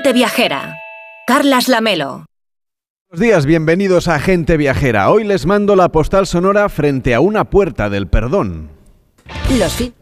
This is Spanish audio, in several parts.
Gente Viajera. Carlas Lamelo. Buenos días, bienvenidos a Gente Viajera. Hoy les mando la postal sonora frente a una puerta del perdón. Los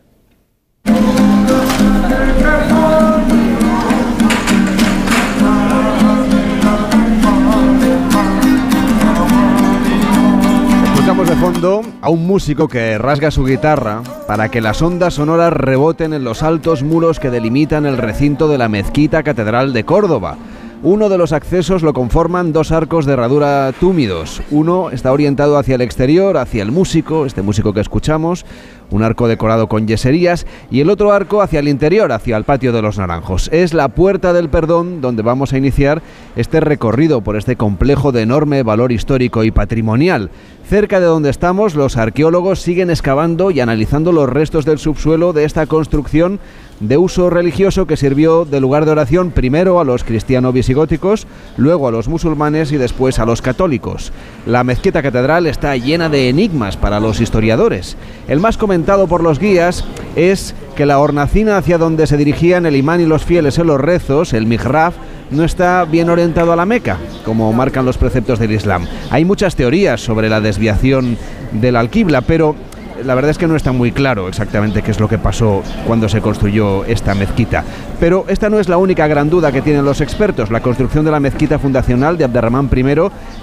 De fondo a un músico que rasga su guitarra para que las ondas sonoras reboten en los altos muros que delimitan el recinto de la mezquita catedral de Córdoba. Uno de los accesos lo conforman dos arcos de herradura túmidos. Uno está orientado hacia el exterior, hacia el músico, este músico que escuchamos, un arco decorado con yeserías, y el otro arco hacia el interior, hacia el patio de los naranjos. Es la puerta del perdón donde vamos a iniciar este recorrido por este complejo de enorme valor histórico y patrimonial. Cerca de donde estamos, los arqueólogos siguen excavando y analizando los restos del subsuelo de esta construcción de uso religioso que sirvió de lugar de oración primero a los cristianos visigóticos, luego a los musulmanes y después a los católicos. La mezquita catedral está llena de enigmas para los historiadores. El más comentado por los guías es que la hornacina hacia donde se dirigían el imán y los fieles en los rezos, el mihrab, no está bien orientado a la Meca, como marcan los preceptos del Islam. Hay muchas teorías sobre la desviación del alquibla, pero la verdad es que no está muy claro exactamente qué es lo que pasó cuando se construyó esta mezquita. Pero esta no es la única gran duda que tienen los expertos. La construcción de la mezquita fundacional de Abderramán I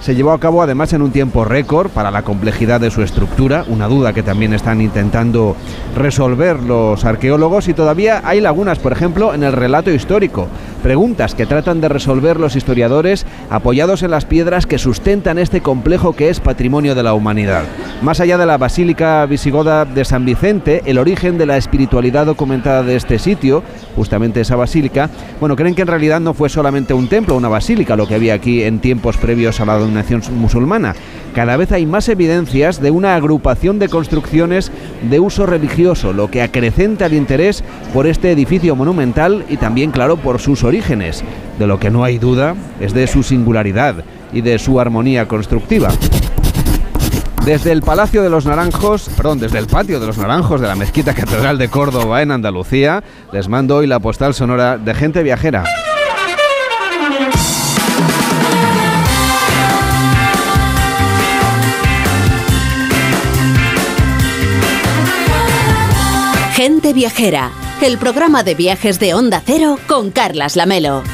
se llevó a cabo además en un tiempo récord para la complejidad de su estructura, una duda que también están intentando resolver los arqueólogos y todavía hay lagunas, por ejemplo, en el relato histórico. Preguntas que tratan de resolver los historiadores apoyados en las piedras que sustentan este complejo que es patrimonio de la humanidad. Más allá de la basílica de San Vicente, el origen de la espiritualidad documentada de este sitio, justamente esa basílica, bueno, creen que en realidad no fue solamente un templo, una basílica, lo que había aquí en tiempos previos a la dominación musulmana. Cada vez hay más evidencias de una agrupación de construcciones de uso religioso, lo que acrecenta el interés por este edificio monumental y también, claro, por sus orígenes. De lo que no hay duda es de su singularidad y de su armonía constructiva. Desde el Palacio de los Naranjos, perdón, desde el Patio de los Naranjos de la Mezquita Catedral de Córdoba en Andalucía, les mando hoy la postal sonora de gente viajera. Gente Viajera, el programa de viajes de Onda Cero con Carlas Lamelo.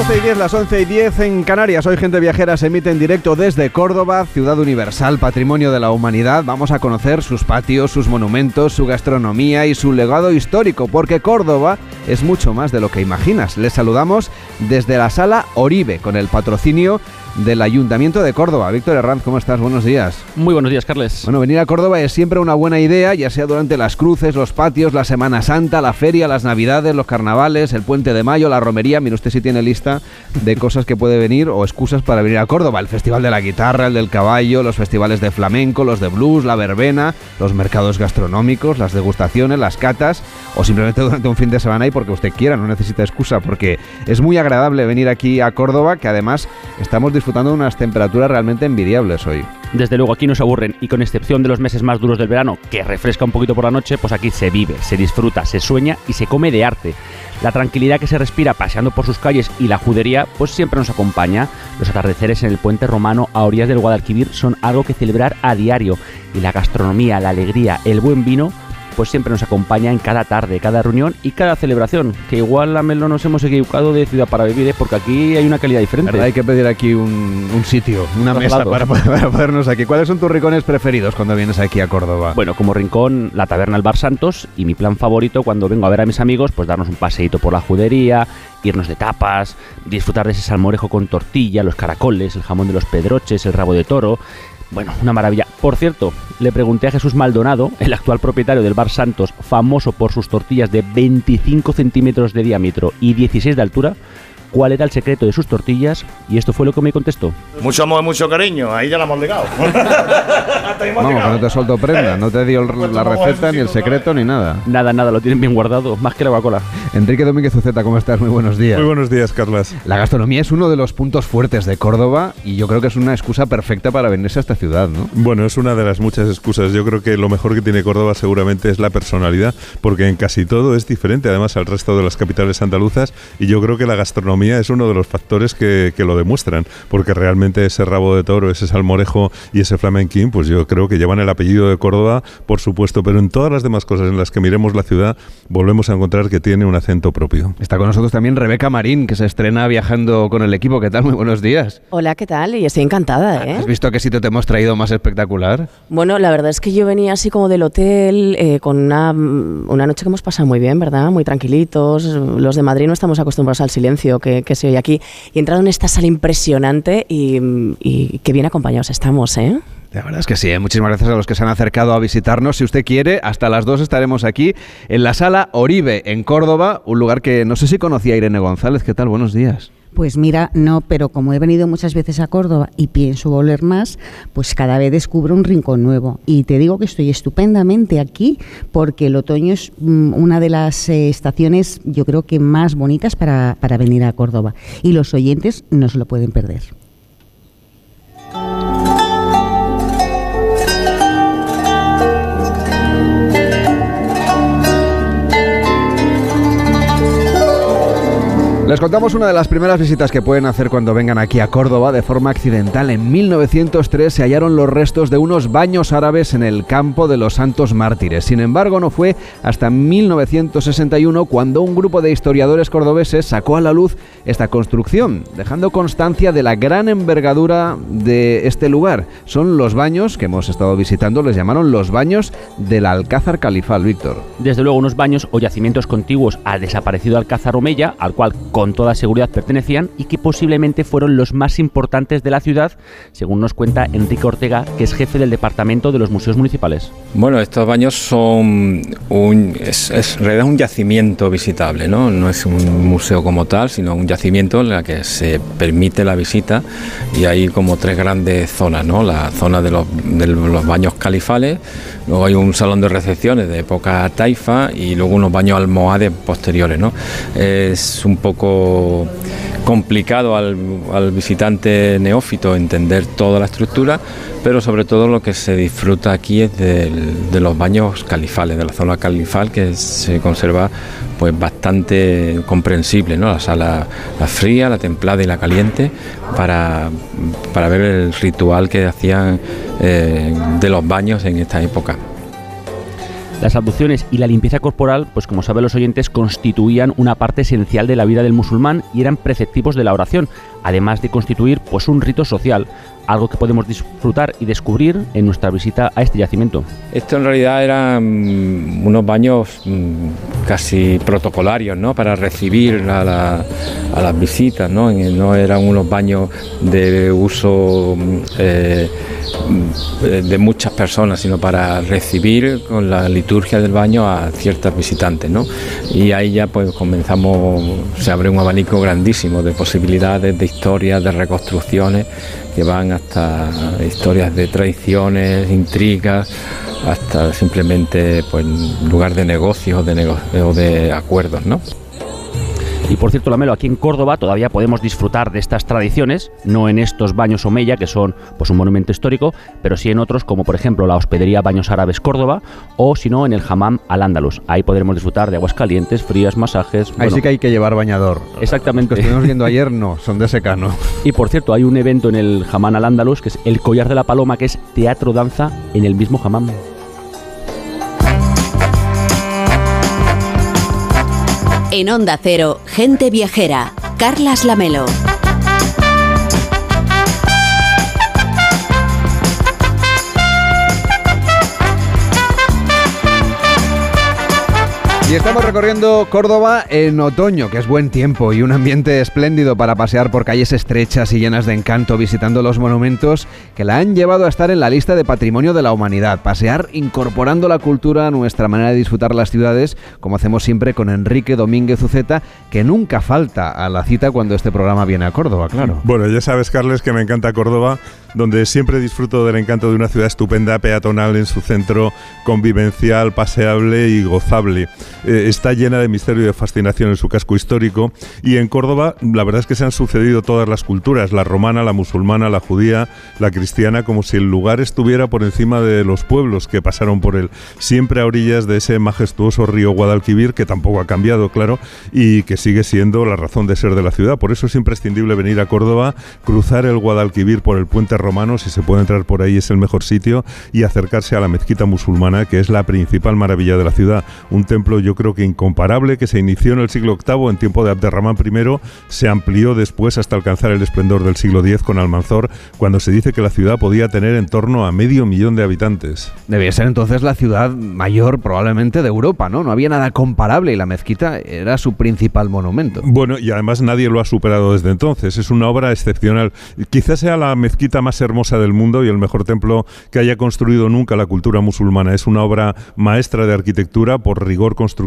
12 y 10, las 11 y 10 en Canarias. Hoy Gente Viajera se emite en directo desde Córdoba, ciudad universal, patrimonio de la humanidad. Vamos a conocer sus patios, sus monumentos, su gastronomía y su legado histórico, porque Córdoba es mucho más de lo que imaginas. Les saludamos desde la sala Oribe, con el patrocinio del Ayuntamiento de Córdoba. Víctor Herranz, ¿cómo estás? Buenos días. Muy buenos días, Carles. Bueno, venir a Córdoba es siempre una buena idea, ya sea durante las cruces, los patios, la Semana Santa, la feria, las Navidades, los carnavales, el Puente de Mayo, la romería. Mire usted si tiene lista de cosas que puede venir o excusas para venir a Córdoba. El Festival de la Guitarra, el del Caballo, los festivales de flamenco, los de blues, la verbena, los mercados gastronómicos, las degustaciones, las catas o simplemente durante un fin de semana y porque usted quiera, no necesita excusa, porque es muy agradable venir aquí a Córdoba, que además estamos disfrutando de unas temperaturas realmente envidiables hoy. Desde luego aquí no se aburren y con excepción de los meses más duros del verano, que refresca un poquito por la noche, pues aquí se vive, se disfruta, se sueña y se come de arte. La tranquilidad que se respira paseando por sus calles y la judería pues siempre nos acompaña. Los atardeceres en el puente romano a orillas del Guadalquivir son algo que celebrar a diario y la gastronomía, la alegría, el buen vino pues siempre nos acompaña en cada tarde, cada reunión y cada celebración. Que igual a Melo nos hemos equivocado de ciudad para vivir, ¿eh? porque aquí hay una calidad diferente. Hay que pedir aquí un, un sitio, una mesa para, para podernos aquí. ¿Cuáles son tus rincones preferidos cuando vienes aquí a Córdoba? Bueno, como rincón, la taberna El Bar Santos y mi plan favorito cuando vengo a ver a mis amigos, pues darnos un paseíto por la judería, irnos de tapas, disfrutar de ese salmorejo con tortilla, los caracoles, el jamón de los pedroches, el rabo de toro. Bueno, una maravilla. Por cierto, le pregunté a Jesús Maldonado, el actual propietario del Bar Santos, famoso por sus tortillas de 25 centímetros de diámetro y 16 de altura, cuál era el secreto de sus tortillas y esto fue lo que me contestó. Mucho amor, mucho cariño, ahí ya la hemos ligado. Vamos, que no te soltó prenda, no te dio Pues la receta, ni el secreto, ni nada. Nada, nada, lo tienen bien guardado, más que la Coca-Cola. Enrique Domínguez Uceta, ¿cómo estás? Muy buenos días. Muy buenos días, Carlas. La gastronomía es uno de los puntos fuertes de Córdoba y yo creo que es una excusa perfecta para venirse a esta ciudad, ¿no? Bueno, es una de las muchas excusas. Yo creo que lo mejor que tiene Córdoba seguramente es la personalidad, porque en casi todo es diferente además al resto de las capitales andaluzas y yo creo que la gastronomía es uno de los factores que, que lo demuestran, porque realmente ese rabo de toro, ese salmorejo y ese flamenquín, pues yo creo que llevan el apellido de Córdoba, por supuesto, pero en todas las demás cosas en las que miremos la ciudad, volvemos a encontrar que tiene un acento propio. Está con nosotros también Rebeca Marín, que se estrena viajando con el equipo. ¿Qué tal? Muy buenos días. Hola, ¿qué tal? Y estoy encantada, ¿eh? ¿Has visto qué sitio te hemos traído más espectacular? Bueno, la verdad es que yo venía así como del hotel eh, con una, una, noche que hemos pasado muy bien, ¿verdad? Muy tranquilitos. Los de Madrid no estamos acostumbrados al silencio que, que se oye aquí. Y he entrado en esta sala impresionante y, y qué bien acompañados estamos, ¿eh? La verdad es que sí, ¿eh? muchísimas gracias a los que se han acercado a visitarnos. Si usted quiere, hasta las dos estaremos aquí en la sala Oribe, en Córdoba, un lugar que no sé si conocía Irene González. ¿Qué tal? Buenos días. Pues mira, no, pero como he venido muchas veces a Córdoba y pienso volver más, pues cada vez descubro un rincón nuevo. Y te digo que estoy estupendamente aquí porque el otoño es mm, una de las eh, estaciones, yo creo que más bonitas para, para venir a Córdoba. Y los oyentes no se lo pueden perder. Les contamos una de las primeras visitas que pueden hacer cuando vengan aquí a Córdoba de forma accidental. En 1903 se hallaron los restos de unos baños árabes en el campo de los Santos Mártires. Sin embargo, no fue hasta 1961 cuando un grupo de historiadores cordobeses sacó a la luz esta construcción, dejando constancia de la gran envergadura de este lugar. Son los baños que hemos estado visitando, les llamaron los baños del Alcázar Califal, Víctor. Desde luego, unos baños o yacimientos contiguos al desaparecido Alcázar Omeya, al cual con toda seguridad pertenecían y que posiblemente fueron los más importantes de la ciudad, según nos cuenta Enrique Ortega, que es jefe del departamento de los museos municipales. Bueno, estos baños son un, es, es, en realidad un yacimiento visitable, ¿no? No es un museo como tal, sino un yacimiento en el que se permite la visita y hay como tres grandes zonas, ¿no? La zona de los, de los baños califales, luego hay un salón de recepciones de época taifa y luego unos baños almohades posteriores, ¿no? Es un poco complicado al, visitante neófito entender toda la estructura, pero sobre todo lo que se disfruta aquí es de, los baños califales, de la zona califal que se conserva pues bastante comprensible, ¿no? La sala la fría, la templada y la caliente para, para ver el ritual que hacían eh, de los baños en esta época. Las abluciones y la limpieza corporal, pues como saben los oyentes, constituían una parte esencial de la vida del musulmán y eran preceptivos de la oración, además de constituir pues un rito social, algo que podemos disfrutar y descubrir en nuestra visita a este yacimiento. Esto en realidad eran unos baños casi protocolarios, ¿no? Para recibir a, la, a las visitas, ¿no? No eran unos baños de uso eh, de muchas personas, sino para recibir con la liturgia del baño a ciertas visitantes, ¿no? Y ahí ya pues comenzamos, se abre un abanico grandísimo de posibilidades, de historias, de reconstrucciones que van hasta historias de traiciones, intrigas, hasta simplemente pues lugar de negocios de, o de acuerdos, ¿no? Y por cierto, Lamelo, aquí en Córdoba todavía podemos disfrutar de estas tradiciones, no en estos baños Omeya, que son pues un monumento histórico, pero sí en otros, como por ejemplo la hospedería Baños Árabes Córdoba, o si no, en el Hammam Al Andalus. Ahí podremos disfrutar de aguas calientes, frías, masajes. Ahí bueno. sí que hay que llevar bañador. Exactamente. Los que estuvimos viendo ayer no, son de secano. Y por cierto, hay un evento en el Hammam Al Andalus, que es el Collar de la Paloma, que es teatro danza en el mismo Hammam. En Onda Cero, Gente Viajera, Carlas Lamelo. Y estamos recorriendo Córdoba en otoño, que es buen tiempo y un ambiente espléndido para pasear por calles estrechas y llenas de encanto, visitando los monumentos que la han llevado a estar en la lista de patrimonio de la humanidad. Pasear incorporando la cultura a nuestra manera de disfrutar las ciudades, como hacemos siempre con Enrique Domínguez Uceta, que nunca falta a la cita cuando este programa viene a Córdoba, claro. Bueno, ya sabes, Carles, que me encanta Córdoba, donde siempre disfruto del encanto de una ciudad estupenda, peatonal en su centro, convivencial, paseable y gozable. Eh, está llena de misterio y de fascinación en su casco histórico y en Córdoba la verdad es que se han sucedido todas las culturas, la romana, la musulmana, la judía, la cristiana, como si el lugar estuviera por encima de los pueblos que pasaron por él, siempre a orillas de ese majestuoso río Guadalquivir que tampoco ha cambiado, claro, y que sigue siendo la razón de ser de la ciudad. Por eso es imprescindible venir a Córdoba, cruzar el Guadalquivir por el puente romano, si se puede entrar por ahí es el mejor sitio, y acercarse a la mezquita musulmana, que es la principal maravilla de la ciudad. Un templo yo creo que incomparable que se inició en el siglo VIII en tiempo de Abderramán I, se amplió después hasta alcanzar el esplendor del siglo X con Almanzor, cuando se dice que la ciudad podía tener en torno a medio millón de habitantes. Debía ser entonces la ciudad mayor probablemente de Europa, ¿no? No había nada comparable y la mezquita era su principal monumento. Bueno, y además nadie lo ha superado desde entonces. Es una obra excepcional. Quizás sea la mezquita más hermosa del mundo y el mejor templo que haya construido nunca la cultura musulmana. Es una obra maestra de arquitectura por rigor constructivo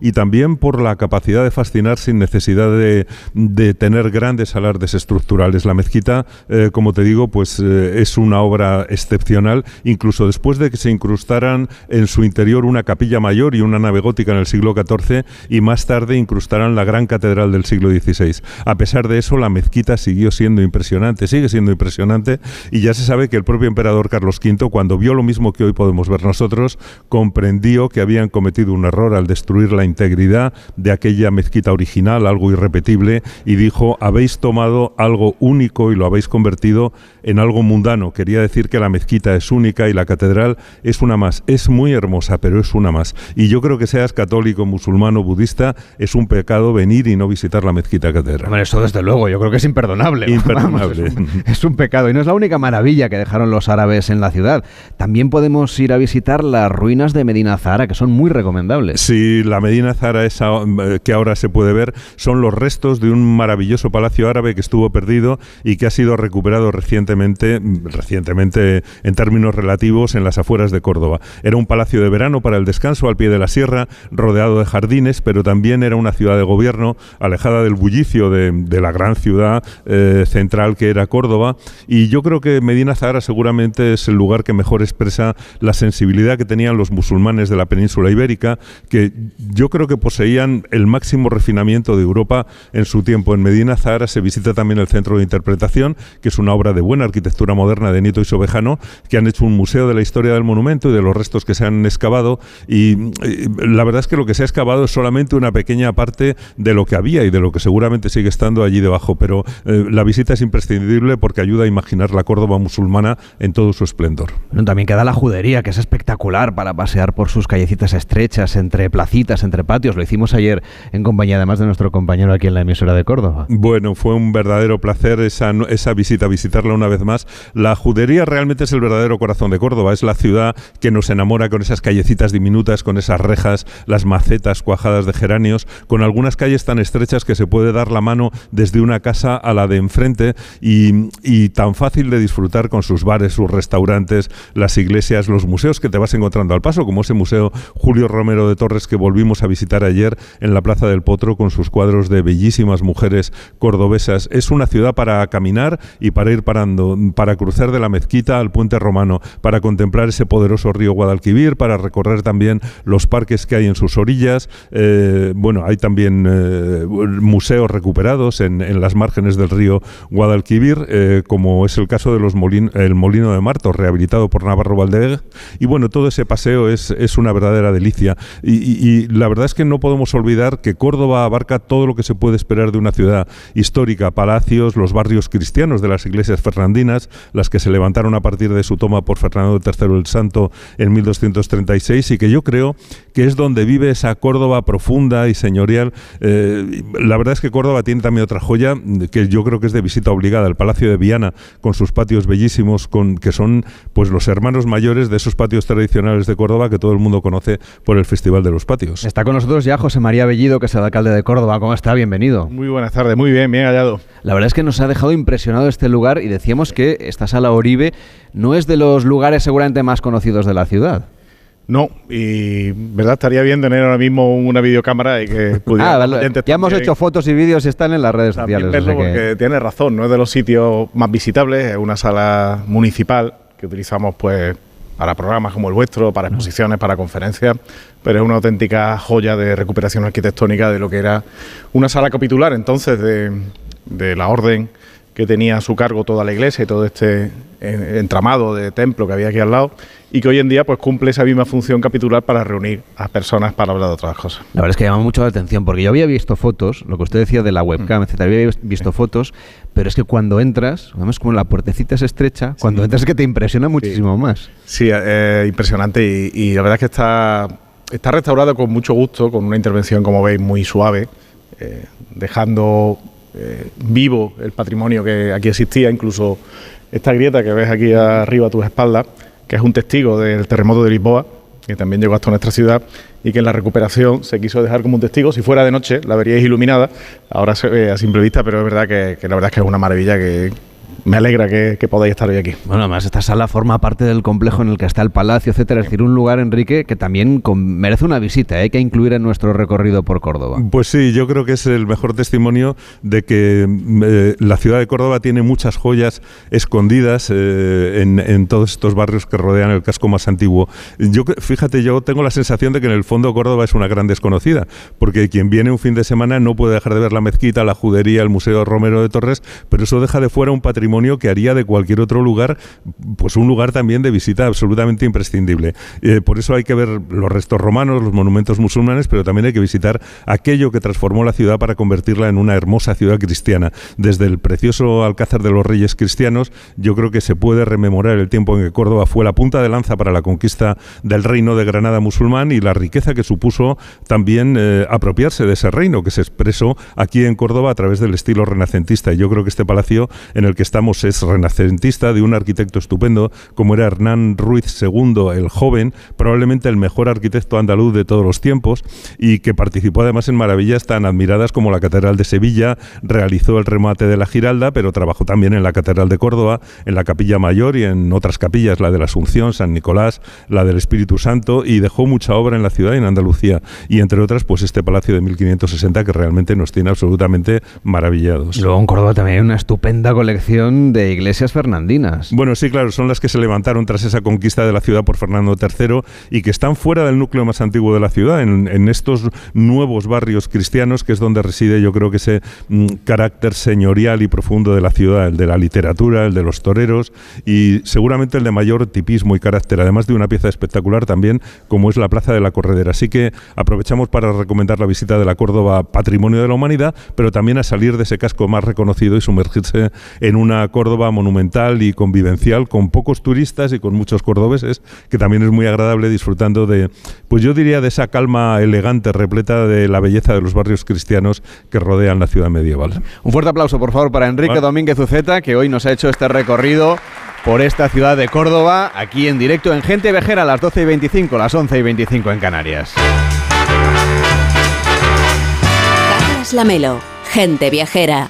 y también por la capacidad de fascinar sin necesidad de, de tener grandes alardes estructurales. La mezquita, eh, como te digo, pues eh, es una obra excepcional, incluso después de que se incrustaran en su interior una capilla mayor y una nave gótica en el siglo XIV y más tarde incrustaran la gran catedral del siglo XVI. A pesar de eso, la mezquita siguió siendo impresionante, sigue siendo impresionante y ya se sabe que el propio emperador Carlos V, cuando vio lo mismo que hoy podemos ver nosotros, comprendió que habían cometido un error al destruir la integridad de aquella mezquita original, algo irrepetible, y dijo, habéis tomado algo único y lo habéis convertido en algo mundano. Quería decir que la mezquita es única y la catedral es una más. Es muy hermosa, pero es una más. Y yo creo que seas católico, musulmán o budista, es un pecado venir y no visitar la mezquita catedral. Bueno, eso desde luego, yo creo que es imperdonable. Imperdonable. Vamos, es, un, es un pecado. Y no es la única maravilla que dejaron los árabes en la ciudad. También podemos ir a visitar las ruinas de Medina Zahara, que son muy recomendables. Sí, la Medina Zahara esa eh, que ahora se puede ver son los restos de un maravilloso palacio árabe que estuvo perdido y que ha sido recuperado recientemente, recientemente en términos relativos en las afueras de Córdoba. Era un palacio de verano para el descanso al pie de la sierra, rodeado de jardines, pero también era una ciudad de gobierno alejada del bullicio de, la gran ciudad eh, central que era Córdoba. Y yo creo que Medina Zahara seguramente es el lugar que mejor expresa la sensibilidad que tenían los musulmanes de la península ibérica, yo creo que poseían el máximo refinamiento de Europa en su tiempo. En Medina Zahara se visita también el Centro de Interpretación, que es una obra de buena arquitectura moderna de Nieto y Sobejano, que han hecho un museo de la historia del monumento y de los restos que se han excavado. Y, y la verdad es que lo que se ha excavado es solamente una pequeña parte de lo que había y de lo que seguramente sigue estando allí debajo. Pero eh, la visita es imprescindible porque ayuda a imaginar la Córdoba musulmana en todo su esplendor. También queda la judería, que es espectacular para pasear por sus callecitas estrechas, entre placitas, entre patios. Lo hicimos ayer en compañía, además de nuestro compañero aquí en la emisora de Córdoba. Bueno, fue un verdadero placer esa, esa visita, visitarla una vez más. La judería realmente es el verdadero corazón de Córdoba. Es la ciudad que nos enamora con esas callecitas diminutas, con esas rejas, las macetas cuajadas de geranios, con algunas calles tan estrechas que se puede dar la mano desde una casa a la de enfrente y, y tan fácil de disfrutar con sus bares, sus restaurantes, las iglesias, los museos que te vas encontrando al paso, como ese museo Julio Romero de Torres que volvimos a visitar ayer en la Plaza del Potro con sus cuadros de bellísimas mujeres cordobesas. Es una ciudad para caminar y para ir parando, para cruzar de la mezquita al puente romano, para contemplar ese poderoso río Guadalquivir, para recorrer también los parques que hay en sus orillas. Eh, bueno, hay también eh, museos recuperados en, las márgenes del río Guadalquivir, eh, como es el caso de los molin Molino de Martos, rehabilitado por Navarro Valdez. Y bueno, todo ese paseo es, es una verdadera delicia. Y, la verdad es que no podemos olvidar que Córdoba abarca todo lo que se puede esperar de una ciudad histórica, palacios, los barrios cristianos de las iglesias fernandinas, las que se levantaron a partir de su toma por Fernando III el Santo en 1236 y que yo creo que es donde vive esa Córdoba profunda y señorial. Eh, la verdad es que Córdoba tiene también otra joya que yo creo que es de visita obligada, el Palacio de Viana, con sus patios bellísimos, con, que son pues los hermanos mayores de esos patios tradicionales de Córdoba que todo el mundo conoce por el Festival de los patios. Está con nosotros ya José María Bellido, que es el alcalde de Córdoba. ¿Cómo está? Bienvenido. Muy buenas tardes, muy bien, bien hallado. La verdad es que nos ha dejado impresionado este lugar y decíamos que esta sala Oribe no es de los lugares seguramente más conocidos de la ciudad. No, y verdad estaría bien tener ahora mismo una videocámara y que pudiera. Ah, ya hemos hecho fotos y vídeos y están en las redes sociales. Verlo porque tiene razón, no es de los sitios más visitables, es una sala municipal que utilizamos pues para programas como el vuestro, para exposiciones, para conferencias, pero es una auténtica joya de recuperación arquitectónica de lo que era una sala capitular entonces de, de la orden que tenía a su cargo toda la iglesia y todo este eh, entramado de templo que había aquí al lado y que hoy en día pues cumple esa misma función capitular para reunir a personas para hablar de otras cosas. La verdad es que llama mucho la atención porque yo había visto fotos, lo que usted decía de la webcam, mm. etcétera, había visto fotos, pero es que cuando entras, además como la puertecita es estrecha, cuando entras es que te impresiona muchísimo más. Sí, eh, impresionante y, la verdad es que está, está restaurado con mucho gusto, con una intervención como veis muy suave, eh, dejando eh, vivo el patrimonio que aquí existía, incluso esta grieta que ves aquí arriba a tus espaldas, que es un testigo del terremoto de Lisboa, que también llegó hasta nuestra ciudad y que en la recuperación se quiso dejar como un testigo. Si fuera de noche la veríais iluminada, ahora se ve a simple vista, pero es verdad que, que la verdad es que es una maravilla que, me alegra que, podáis estar hoy aquí. Bueno, además esta sala forma parte del complejo en el que está el palacio, etcétera. Es decir, un lugar, Enrique, que también merece una visita, ¿eh? hay que incluir en nuestro recorrido por Córdoba. Pues sí, yo creo que es el mejor testimonio de que eh, la ciudad de Córdoba tiene muchas joyas escondidas eh, en, todos estos barrios que rodean el casco más antiguo. Yo, fíjate, yo tengo la sensación de que en el fondo Córdoba es una gran desconocida, porque quien viene un fin de semana no puede dejar de ver la mezquita, la judería, el Museo Romero de Torres, pero eso deja de fuera un patrimonio que haría de cualquier otro lugar, pues un lugar también de visita absolutamente imprescindible. Eh, por eso hay que ver los restos romanos, los monumentos musulmanes, pero también hay que visitar aquello que transformó la ciudad para convertirla en una hermosa ciudad cristiana. Desde el precioso Alcázar de los Reyes Cristianos, yo creo que se puede rememorar el tiempo en que Córdoba fue la punta de lanza para la conquista del reino de Granada musulmán y la riqueza que supuso también eh, apropiarse de ese reino que se expresó aquí en Córdoba a través del estilo renacentista. Y yo creo que este palacio en el que estamos es renacentista de un arquitecto estupendo como era Hernán Ruiz II el joven, probablemente el mejor arquitecto andaluz de todos los tiempos y que participó además en maravillas tan admiradas como la Catedral de Sevilla, realizó el remate de la Giralda, pero trabajó también en la Catedral de Córdoba, en la Capilla Mayor y en otras capillas, la de la Asunción, San Nicolás, la del Espíritu Santo y dejó mucha obra en la ciudad y en Andalucía y entre otras pues este palacio de 1560 que realmente nos tiene absolutamente maravillados. Luego en Córdoba también hay una estupenda colección de iglesias fernandinas. Bueno, sí, claro, son las que se levantaron tras esa conquista de la ciudad por Fernando III y que están fuera del núcleo más antiguo de la ciudad, en, estos nuevos barrios cristianos, que es donde reside yo creo que ese mm, carácter señorial y profundo de la ciudad, el de la literatura, el de los toreros y seguramente el de mayor tipismo y carácter, además de una pieza espectacular también como es la Plaza de la Corredera. Así que aprovechamos para recomendar la visita de la Córdoba Patrimonio de la Humanidad, pero también a salir de ese casco más reconocido y sumergirse en una Córdoba monumental y convivencial con pocos turistas y con muchos cordobeses, que también es muy agradable disfrutando de, pues yo diría, de esa calma elegante, repleta de la belleza de los barrios cristianos que rodean la ciudad medieval. Un fuerte aplauso, por favor, para Enrique Domínguez Uceta, que hoy nos ha hecho este recorrido por esta ciudad de Córdoba, aquí en directo en Gente Vejera a las 12 y 25, las 11 y 25 en Canarias. Carlos Lamelo, Gente Viajera.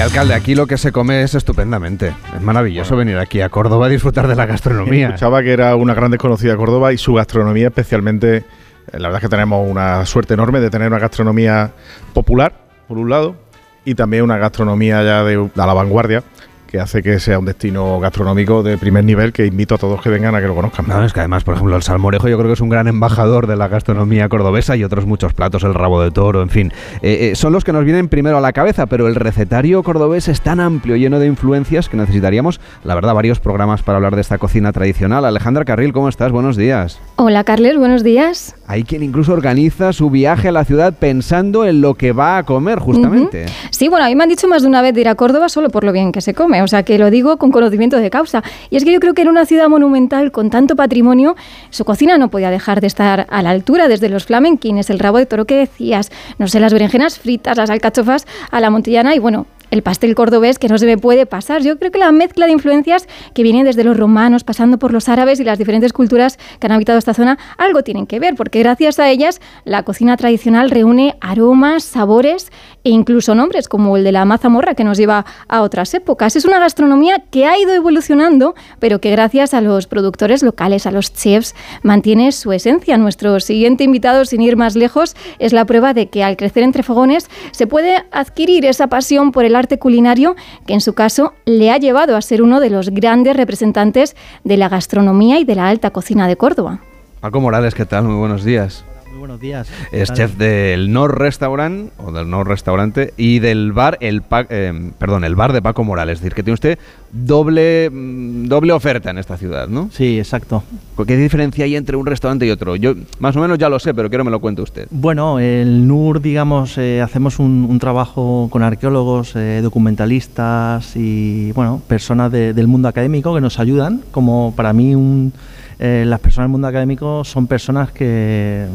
Y alcalde, aquí lo que se come es estupendamente. Es maravilloso venir aquí a Córdoba a disfrutar de la gastronomía. Escuchaba que era una gran desconocida Córdoba y su gastronomía especialmente. Eh, la verdad es que tenemos una suerte enorme de tener una gastronomía popular, por un lado, y también una gastronomía ya de, de la vanguardia que hace que sea un destino gastronómico de primer nivel que invito a todos que vengan a que lo conozcan. No, es que además, por ejemplo, el salmorejo yo creo que es un gran embajador de la gastronomía cordobesa y otros muchos platos, el rabo de toro, en fin. Eh, eh, son los que nos vienen primero a la cabeza, pero el recetario cordobés es tan amplio, lleno de influencias, que necesitaríamos, la verdad, varios programas para hablar de esta cocina tradicional. Alejandra Carril, ¿cómo estás? Buenos días. Hola, Carles, buenos días. Hay quien incluso organiza su viaje a la ciudad pensando en lo que va a comer, justamente. Sí, bueno, a mí me han dicho más de una vez de ir a Córdoba solo por lo bien que se come, o sea que lo digo con conocimiento de causa. Y es que yo creo que en una ciudad monumental con tanto patrimonio, su cocina no podía dejar de estar a la altura, desde los flamenquines, el rabo de toro que decías, no sé, las berenjenas fritas, las alcachofas a la montillana y bueno, el pastel cordobés que no se me puede pasar. Yo creo que la mezcla de influencias que vienen desde los romanos, pasando por los árabes y las diferentes culturas que han habitado esta zona, algo tienen que ver, porque gracias a ellas la cocina tradicional reúne aromas, sabores e incluso nombres como el de la mazamorra que nos lleva a otras épocas. Es una gastronomía que ha ido evolucionando, pero que gracias a los productores locales, a los chefs, mantiene su esencia. Nuestro siguiente invitado, sin ir más lejos, es la prueba de que al crecer entre fogones se puede adquirir esa pasión por el arte culinario que en su caso le ha llevado a ser uno de los grandes representantes de la gastronomía y de la alta cocina de Córdoba. Paco Morales, ¿qué tal? Muy buenos días. Buenos días. Es chef del Nord Restaurant o del Nord Restaurante y del bar el eh, perdón, el bar de Paco Morales, es decir, que tiene usted doble mm, doble oferta en esta ciudad, ¿no? Sí, exacto. ¿Qué diferencia hay entre un restaurante y otro? Yo más o menos ya lo sé, pero quiero que me lo cuente usted. Bueno, el NUR, digamos, eh, hacemos un, trabajo con arqueólogos, eh, documentalistas y bueno, personas del mundo académico que nos ayudan, como para mí un eh, las personas del mundo académico son personas que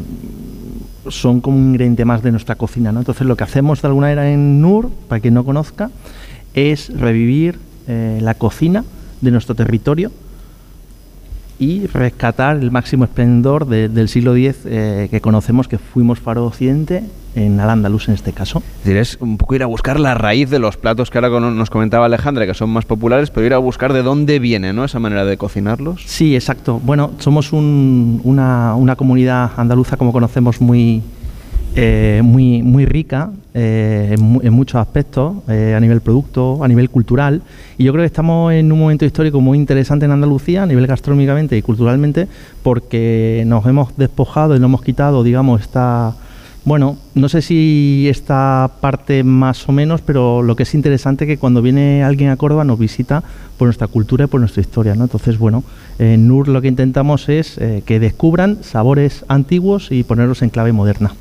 son como un ingrediente más de nuestra cocina. ¿no? Entonces lo que hacemos de alguna manera en NUR, para quien no conozca, es revivir eh, la cocina de nuestro territorio y rescatar el máximo esplendor del siglo X eh, que conocemos que fuimos faro occidente en Al-Andalus en este caso. Es un poco ir a buscar la raíz de los platos que ahora nos comentaba Alejandra, que son más populares, pero ir a buscar de dónde viene ¿no? esa manera de cocinarlos. Sí, exacto. Bueno, somos una, una comunidad andaluza, como conocemos, muy, eh, muy, muy rica eh, en, muchos aspectos, eh, a nivel producto, a nivel cultural. Y yo creo que estamos en un momento histórico muy interesante en Andalucía, a nivel gastronómicamente y culturalmente, porque nos hemos despojado y nos hemos quitado, digamos, esta... Bueno, no sé si esta parte más o menos, pero lo que es interesante es que cuando viene alguien a Córdoba nos visita por nuestra cultura y por nuestra historia, ¿no? Entonces, bueno, en NUR lo que intentamos es que descubran sabores antiguos y ponerlos en clave moderna.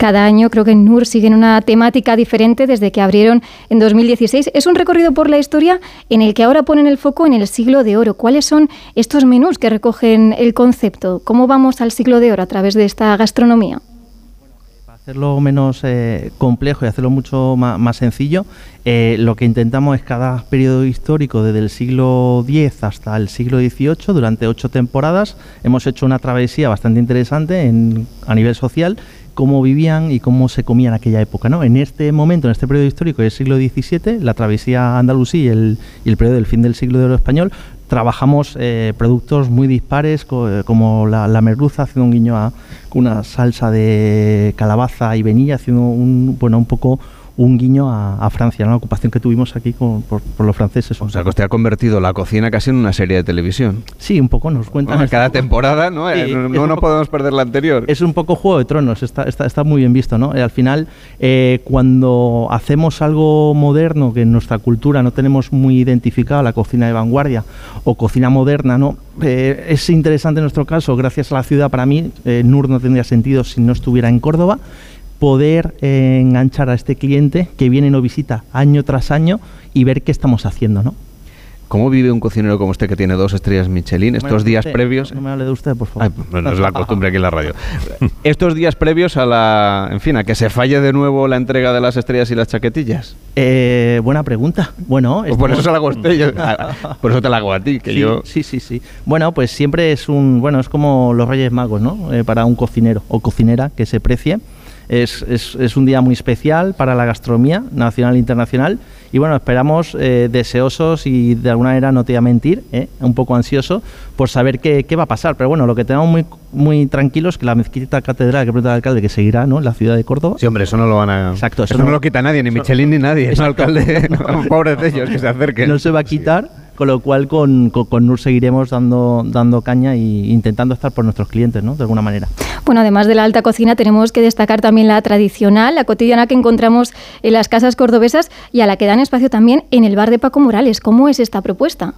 Cada año creo que en NUR siguen una temática diferente desde que abrieron en 2016. Es un recorrido por la historia en el que ahora ponen el foco en el siglo de oro. ¿Cuáles son estos menús que recogen el concepto? ¿Cómo vamos al siglo de oro a través de esta gastronomía? Para hacerlo menos eh, complejo y hacerlo mucho más, sencillo, eh, lo que intentamos es cada periodo histórico desde el siglo X hasta el siglo XVIII, durante ocho temporadas, hemos hecho una travesía bastante interesante a nivel social cómo vivían y cómo se comían en aquella época. ¿no? En este momento, en este periodo histórico del siglo XVII, la travesía andalusí y el, periodo del fin del siglo de oro español, trabajamos eh, productos muy dispares eh, como la, merluza, haciendo un guiño a una salsa de calabaza y venilla, haciendo un, bueno, un poco un guiño a, Francia, la ocupación que tuvimos aquí por, los franceses. O sea, que usted ha convertido la cocina casi en una serie de televisión. Sí, un poco nos cuentan. cada temporada, ¿no? Eh, no, no podemos perder la anterior. Es un poco Juego de Tronos, está, está, está muy bien visto, ¿no? Eh, al final, eh, cuando hacemos algo moderno que en nuestra cultura no tenemos muy identificado, la cocina de vanguardia o cocina moderna, ¿no? es interesante en nuestro caso, gracias a la ciudad, para mí, NUR no tendría sentido si no estuviera en Córdoba poder eh, enganchar a este cliente que viene y nos visita año tras año y ver qué estamos haciendo, ¿no? ¿Cómo vive un cocinero como usted que tiene dos estrellas Michelin estos días previos? No me hable de usted, por favor. Ay, no es la costumbre aquí en la radio. estos días previos a la, en fin, a que se falle de nuevo la entrega de las estrellas y las chaquetillas. Eh, buena pregunta. Bueno, pues por eso se la hago a usted, por eso te la hago a ti, que sí, yo. Sí, sí, sí. Bueno, pues siempre es un, bueno, es como los Reyes Magos, ¿no? Eh, para un cocinero o cocinera que se precie. Es, es, un día muy especial para la gastronomía nacional e internacional y bueno, esperamos eh, deseosos y de alguna manera no te voy a mentir, eh, un poco ansioso por saber qué, qué, va a pasar. Pero bueno, lo que tenemos muy, muy tranquilos es que la mezquita catedral que pregunta el alcalde que seguirá ¿no? en la ciudad de Córdoba. Sí, hombre, eso no lo van a... Exacto. Eso, no, lo quita nadie, ni Michelin ni nadie. Es un alcalde, pobres de ellos, que se acerquen. No se va a quitar con lo cual con, con, NUR seguiremos dando, dando caña e intentando estar por nuestros clientes, ¿no? De alguna manera. Bueno, además de la alta cocina, tenemos que destacar también la tradicional, la cotidiana que encontramos en las casas cordobesas y a la que dan espacio también en el bar de Paco Morales. ¿Cómo es esta propuesta?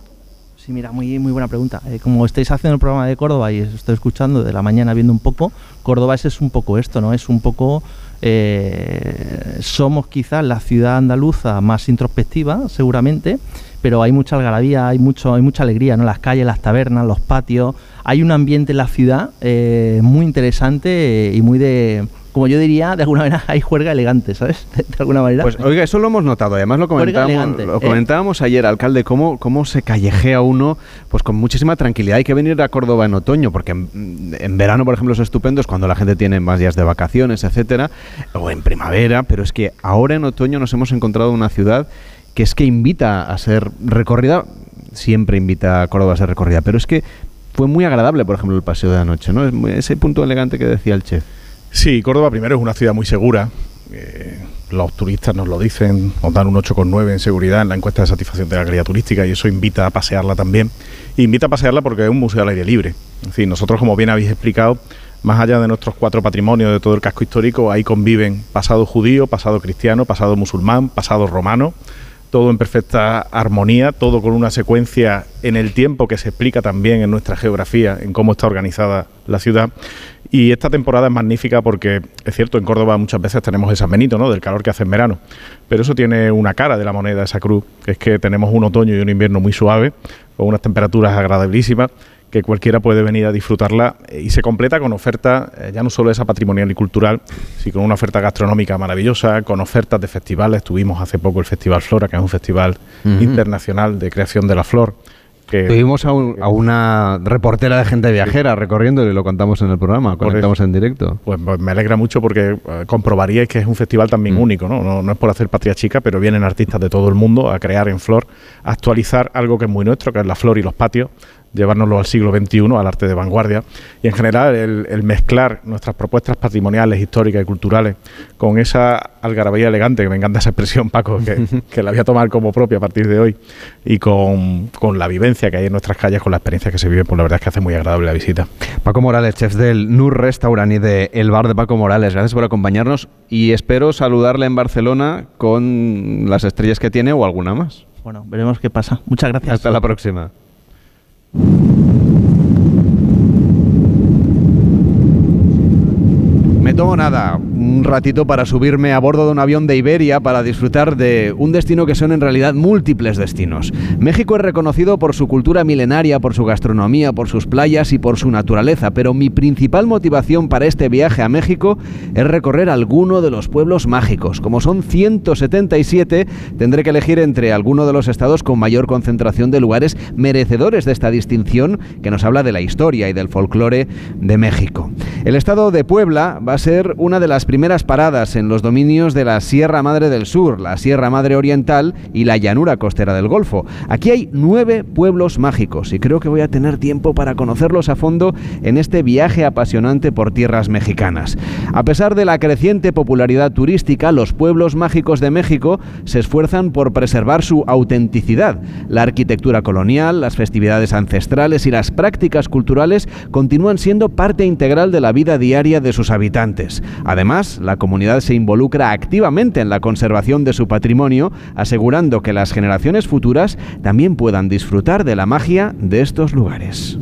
Sí, mira, muy, muy buena pregunta. Eh, como estáis haciendo el programa de Córdoba y estoy escuchando de la mañana viendo un poco, Córdoba es, es un poco esto, ¿no? Es un poco eh, somos quizás la ciudad andaluza más introspectiva, seguramente, pero hay mucha algarabía, hay mucho, hay mucha alegría, ¿no? Las calles, las tabernas, los patios, hay un ambiente en la ciudad eh, muy interesante y muy de como yo diría, de alguna manera hay juerga elegante, ¿sabes? De, alguna manera. Pues oiga, eso lo hemos notado, además lo comentábamos, elegante, lo ¿eh? comentábamos ayer, alcalde, cómo, cómo se callejea uno pues con muchísima tranquilidad. Hay que venir a Córdoba en otoño, porque en, en verano, por ejemplo, es estupendo, es cuando la gente tiene más días de vacaciones, etcétera, o en primavera, pero es que ahora en otoño nos hemos encontrado una ciudad que es que invita a ser recorrida, siempre invita a Córdoba a ser recorrida, pero es que fue muy agradable, por ejemplo, el paseo de anoche, ¿no? Ese punto elegante que decía el chef. Sí, Córdoba primero es una ciudad muy segura. eh, los turistas nos lo dicen, nos dan un 8,9 en seguridad en la encuesta de satisfacción de la calidad turística y eso invita a pasearla también. Invita a pasearla porque es un museo al aire libre. En fin, nosotros, como bien habéis explicado, más allá de nuestros cuatro patrimonios de todo el casco histórico, ahí conviven pasado judío, pasado cristiano, pasado musulmán, pasado romano, todo en perfecta armonía, todo con una secuencia en el tiempo que se explica también en nuestra geografía, en cómo está organizada la ciudad. Y esta temporada es magnífica porque, es cierto, en Córdoba muchas veces tenemos ese amenito, ¿no? Del calor que hace en verano. Pero eso tiene una cara de la moneda, esa cruz, que es que tenemos un otoño y un invierno muy suave, con unas temperaturas agradabilísimas, que cualquiera puede venir a disfrutarla eh, y se completa con oferta, eh, ya no solo esa patrimonial y cultural, sino con una oferta gastronómica maravillosa, con ofertas de festivales. Tuvimos hace poco el Festival Flora, que es un festival internacional de creación de la flor. Que Tuvimos a, un- a una reportera de gente viajera recorriendo y lo contamos en el programa, conectamos en directo. Pues, pues me alegra mucho porque eh, comprobaríais que es un festival también único, ¿no? ¿no? no es por hacer patria chica, pero vienen artistas de todo el mundo a crear en flor, a actualizar algo que es muy nuestro, que es la flor y los patios, llevárnoslo al siglo XXI, al arte de vanguardia, y en general el, el mezclar nuestras propuestas patrimoniales, históricas y culturales con esa algarabía elegante, que me encanta esa expresión, Paco, que, que la voy a tomar como propia a partir de hoy, y con, con la vivencia que hay en nuestras calles, con la experiencia que se vive, pues la verdad es que hace muy agradable la visita. Paco Morales, chef del Nur Restaurant y de El Bar de Paco Morales, gracias por acompañarnos y espero saludarle en Barcelona con las estrellas que tiene o alguna más. Bueno, veremos qué pasa. Muchas gracias. Hasta la próxima. you Me tomo nada, un ratito para subirme a bordo de un avión de Iberia para disfrutar de un destino que son en realidad múltiples destinos. México es reconocido por su cultura milenaria, por su gastronomía, por sus playas y por su naturaleza, pero mi principal motivación para este viaje a México es recorrer alguno de los pueblos mágicos. Como son 177, tendré que elegir entre alguno de los estados con mayor concentración de lugares merecedores de esta distinción que nos habla de la historia y del folclore de México. El estado de Puebla va a ser una de las primeras paradas en los dominios de la Sierra Madre del Sur, la Sierra Madre Oriental y la llanura costera del Golfo. Aquí hay nueve pueblos mágicos y creo que voy a tener tiempo para conocerlos a fondo en este viaje apasionante por tierras mexicanas. A pesar de la creciente popularidad turística, los pueblos mágicos de México se esfuerzan por preservar su autenticidad. La arquitectura colonial, las festividades ancestrales y las prácticas culturales continúan siendo parte integral de la vida diaria de sus habitantes. Además, la comunidad se involucra activamente en la conservación de su patrimonio, asegurando que las generaciones futuras también puedan disfrutar de la magia de estos lugares.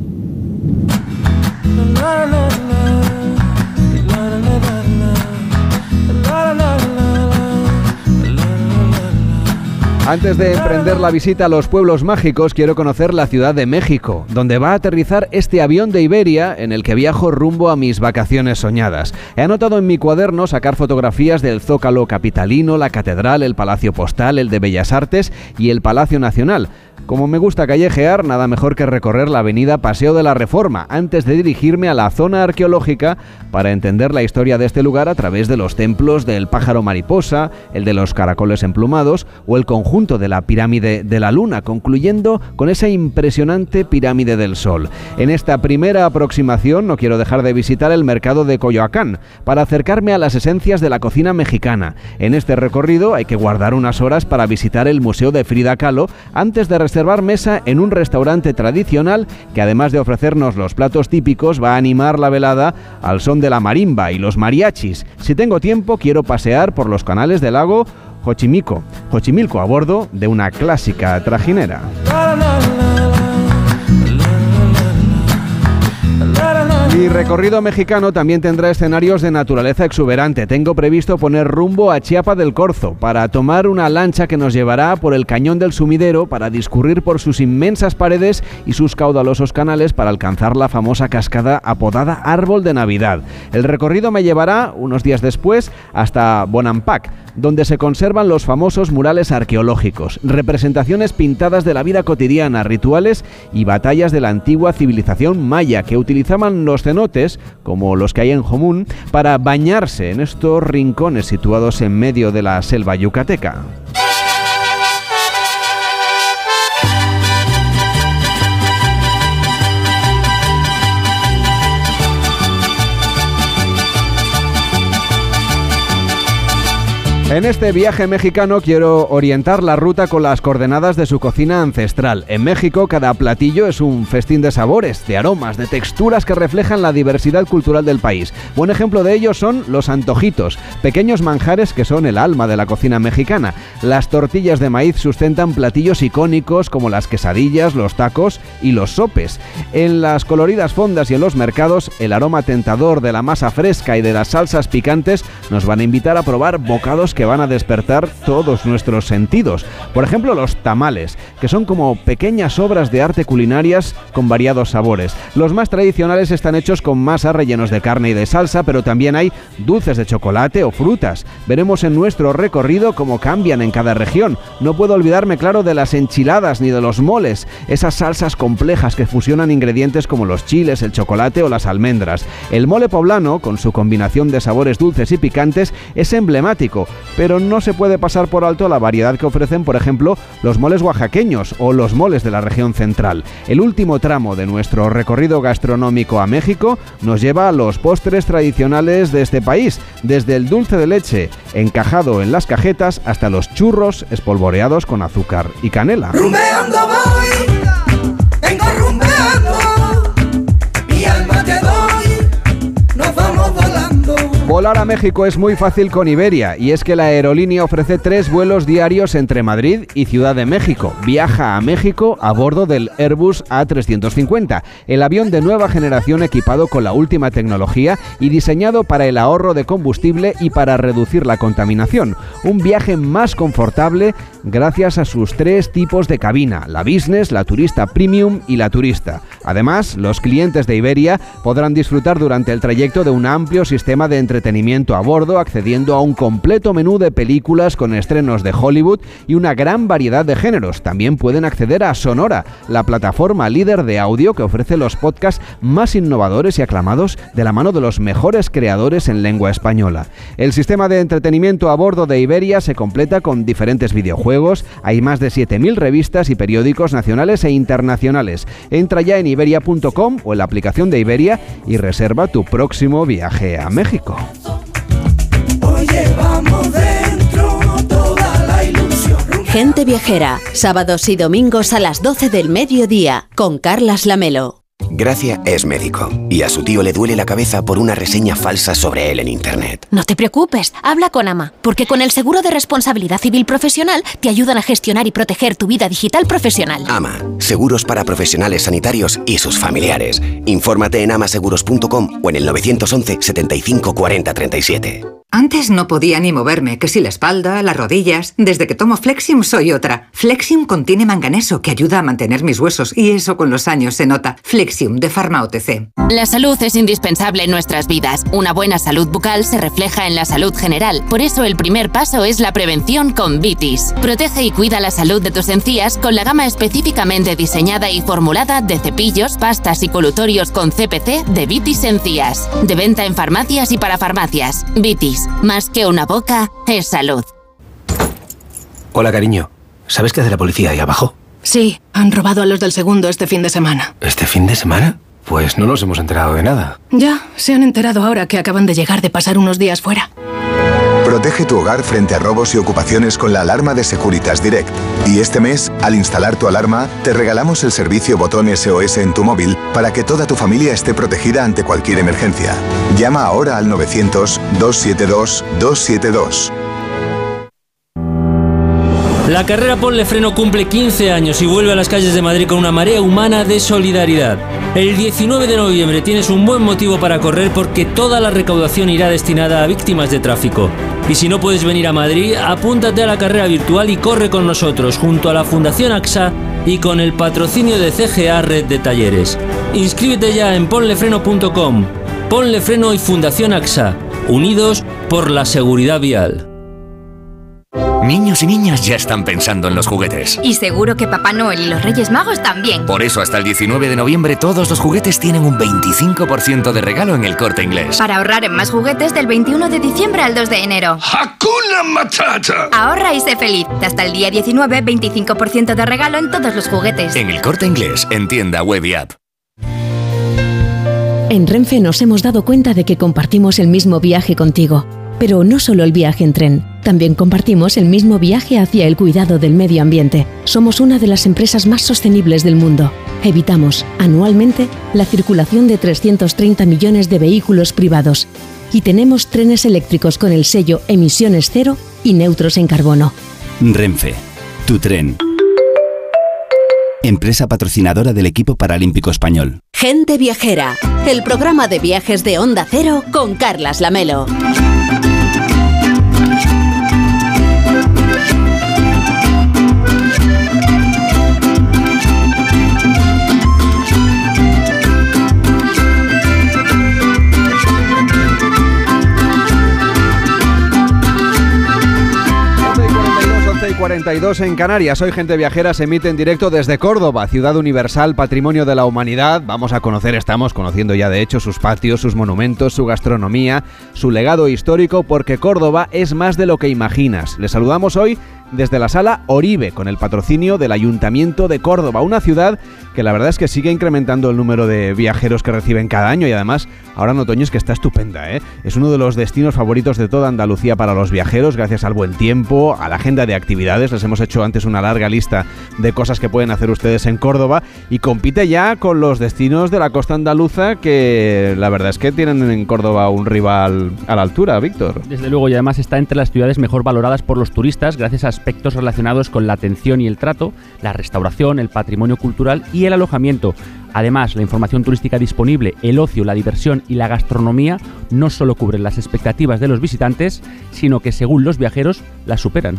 Antes de emprender la visita a los pueblos mágicos, quiero conocer la Ciudad de México, donde va a aterrizar este avión de Iberia en el que viajo rumbo a mis vacaciones soñadas. He anotado en mi cuaderno sacar fotografías del Zócalo Capitalino, la Catedral, el Palacio Postal, el de Bellas Artes y el Palacio Nacional. Como me gusta callejear, nada mejor que recorrer la avenida Paseo de la Reforma antes de dirigirme a la zona arqueológica para entender la historia de este lugar a través de los templos del pájaro mariposa, el de los caracoles emplumados o el conjunto de la pirámide de la luna, concluyendo con esa impresionante pirámide del sol. En esta primera aproximación no quiero dejar de visitar el mercado de Coyoacán para acercarme a las esencias de la cocina mexicana. En este recorrido hay que guardar unas horas para visitar el Museo de Frida Kahlo antes de reservar mesa en un restaurante tradicional que además de ofrecernos los platos típicos va a animar la velada al son de la marimba y los mariachis. Si tengo tiempo quiero pasear por los canales del lago Xochimilco, Xochimilco a bordo de una clásica trajinera. Mi recorrido mexicano también tendrá escenarios de naturaleza exuberante. Tengo previsto poner rumbo a Chiapa del Corzo para tomar una lancha que nos llevará por el cañón del sumidero para discurrir por sus inmensas paredes y sus caudalosos canales para alcanzar la famosa cascada apodada Árbol de Navidad. El recorrido me llevará unos días después hasta Bonampak, donde se conservan los famosos murales arqueológicos, representaciones pintadas de la vida cotidiana, rituales y batallas de la antigua civilización maya que utilizaban los cenotes, como los que hay en Jomún, para bañarse en estos rincones situados en medio de la selva yucateca. En este viaje mexicano quiero orientar la ruta con las coordenadas de su cocina ancestral. En México cada platillo es un festín de sabores, de aromas, de texturas que reflejan la diversidad cultural del país. Buen ejemplo de ello son los antojitos, pequeños manjares que son el alma de la cocina mexicana. Las tortillas de maíz sustentan platillos icónicos como las quesadillas, los tacos y los sopes. En las coloridas fondas y en los mercados, el aroma tentador de la masa fresca y de las salsas picantes nos van a invitar a probar bocados van a despertar todos nuestros sentidos. Por ejemplo, los tamales, que son como pequeñas obras de arte culinarias con variados sabores. Los más tradicionales están hechos con masa rellenos de carne y de salsa, pero también hay dulces de chocolate o frutas. Veremos en nuestro recorrido cómo cambian en cada región. No puedo olvidarme, claro, de las enchiladas ni de los moles, esas salsas complejas que fusionan ingredientes como los chiles, el chocolate o las almendras. El mole poblano, con su combinación de sabores dulces y picantes, es emblemático, pero no se puede pasar por alto la variedad que ofrecen, por ejemplo, los moles oaxaqueños o los moles de la región central. El último tramo de nuestro recorrido gastronómico a México nos lleva a los postres tradicionales de este país, desde el dulce de leche encajado en las cajetas hasta los churros espolvoreados con azúcar y canela. Volar a México es muy fácil con Iberia y es que la aerolínea ofrece tres vuelos diarios entre Madrid y Ciudad de México. Viaja a México a bordo del Airbus A350, el avión de nueva generación equipado con la última tecnología y diseñado para el ahorro de combustible y para reducir la contaminación. Un viaje más confortable gracias a sus tres tipos de cabina, la business, la turista premium y la turista. Además, los clientes de Iberia podrán disfrutar durante el trayecto de un amplio sistema de entretenimiento a bordo, accediendo a un completo menú de películas con estrenos de Hollywood y una gran variedad de géneros. También pueden acceder a Sonora, la plataforma líder de audio que ofrece los podcasts más innovadores y aclamados de la mano de los mejores creadores en lengua española. El sistema de entretenimiento a bordo de Iberia se completa con diferentes videojuegos, hay más de 7.000 revistas y periódicos nacionales e internacionales. Entra ya en iberia.com o en la aplicación de Iberia y reserva tu próximo viaje a México. Gente viajera, sábados y domingos a las 12 del mediodía, con Carlas Lamelo. Gracia es médico y a su tío le duele la cabeza por una reseña falsa sobre él en Internet. No te preocupes, habla con AMA, porque con el seguro de responsabilidad civil profesional te ayudan a gestionar y proteger tu vida digital profesional. AMA, seguros para profesionales sanitarios y sus familiares. Infórmate en amaseguros.com o en el 911 75 40 37. Antes no podía ni moverme, que si la espalda, las rodillas. Desde que tomo Flexium soy otra. Flexium contiene manganeso que ayuda a mantener mis huesos y eso con los años se nota. Flexium de Pharma OTC. La salud es indispensable en nuestras vidas. Una buena salud bucal se refleja en la salud general. Por eso el primer paso es la prevención con Vitis. Protege y cuida la salud de tus encías con la gama específicamente diseñada y formulada de cepillos, pastas y colutorios con CPC de Vitis Encías. De venta en farmacias y para farmacias. Vitis. Más que una boca, es salud. Hola, cariño. ¿Sabes qué hace la policía ahí abajo? Sí, han robado a los del segundo este fin de semana. ¿Este fin de semana? Pues no nos hemos enterado de nada. Ya, se han enterado ahora que acaban de llegar de pasar unos días fuera. Protege tu hogar frente a robos y ocupaciones con la alarma de Securitas Direct. Y este mes, al instalar tu alarma, te regalamos el servicio botón SOS en tu móvil para que toda tu familia esté protegida ante cualquier emergencia. Llama ahora al 900-272-272. La carrera Ponle Freno cumple 15 años y vuelve a las calles de Madrid con una marea humana de solidaridad. El 19 de noviembre tienes un buen motivo para correr porque toda la recaudación irá destinada a víctimas de tráfico. Y si no puedes venir a Madrid, apúntate a la carrera virtual y corre con nosotros junto a la Fundación AXA y con el patrocinio de CGA Red de Talleres. Inscríbete ya en ponlefreno.com. Ponle Freno y Fundación AXA, unidos por la seguridad vial. Niños y niñas ya están pensando en los juguetes. Y seguro que Papá Noel y los Reyes Magos también. Por eso hasta el 19 de noviembre todos los juguetes tienen un 25% de regalo en el corte inglés. Para ahorrar en más juguetes del 21 de diciembre al 2 de enero. ¡Hakuna Matata! Ahorra y sé feliz. Hasta el día 19, 25% de regalo en todos los juguetes. En el corte inglés, en tienda web y app. En Renfe nos hemos dado cuenta de que compartimos el mismo viaje contigo. Pero no solo el viaje en tren, también compartimos el mismo viaje hacia el cuidado del medio ambiente. Somos una de las empresas más sostenibles del mundo. Evitamos, anualmente, la circulación de 330 millones de vehículos privados. Y tenemos trenes eléctricos con el sello Emisiones Cero y neutros en carbono. Renfe, tu tren. Empresa patrocinadora del equipo paralímpico español. Gente Viajera, el programa de viajes de Onda Cero con Carlas Lamelo. Y 42 en Canarias. Hoy Gente Viajera se emite en directo desde Córdoba, ciudad universal, patrimonio de la humanidad. Vamos a conocer, estamos conociendo ya de hecho sus patios, sus monumentos, su gastronomía, su legado histórico, porque Córdoba es más de lo que imaginas. Les saludamos hoy desde la sala Oribe, con el patrocinio del Ayuntamiento de Córdoba, una ciudad que la verdad es que sigue incrementando el número de viajeros que reciben cada año y además ahora en otoño es que está estupenda. ¿eh? Es uno de los destinos favoritos de toda Andalucía para los viajeros, gracias al buen tiempo, a la agenda de actividades. Les hemos hecho antes una larga lista de cosas que pueden hacer ustedes en Córdoba y compite ya con los destinos de la costa andaluza que la verdad es que tienen en Córdoba un rival a la altura, Víctor. Desde luego, y además está entre las ciudades mejor valoradas por los turistas gracias a aspectos relacionados con la atención y el trato, la restauración, el patrimonio cultural y el alojamiento. Además, la información turística disponible, el ocio, la diversión y la gastronomía no solo cubren las expectativas de los visitantes, sino que según los viajeros las superan.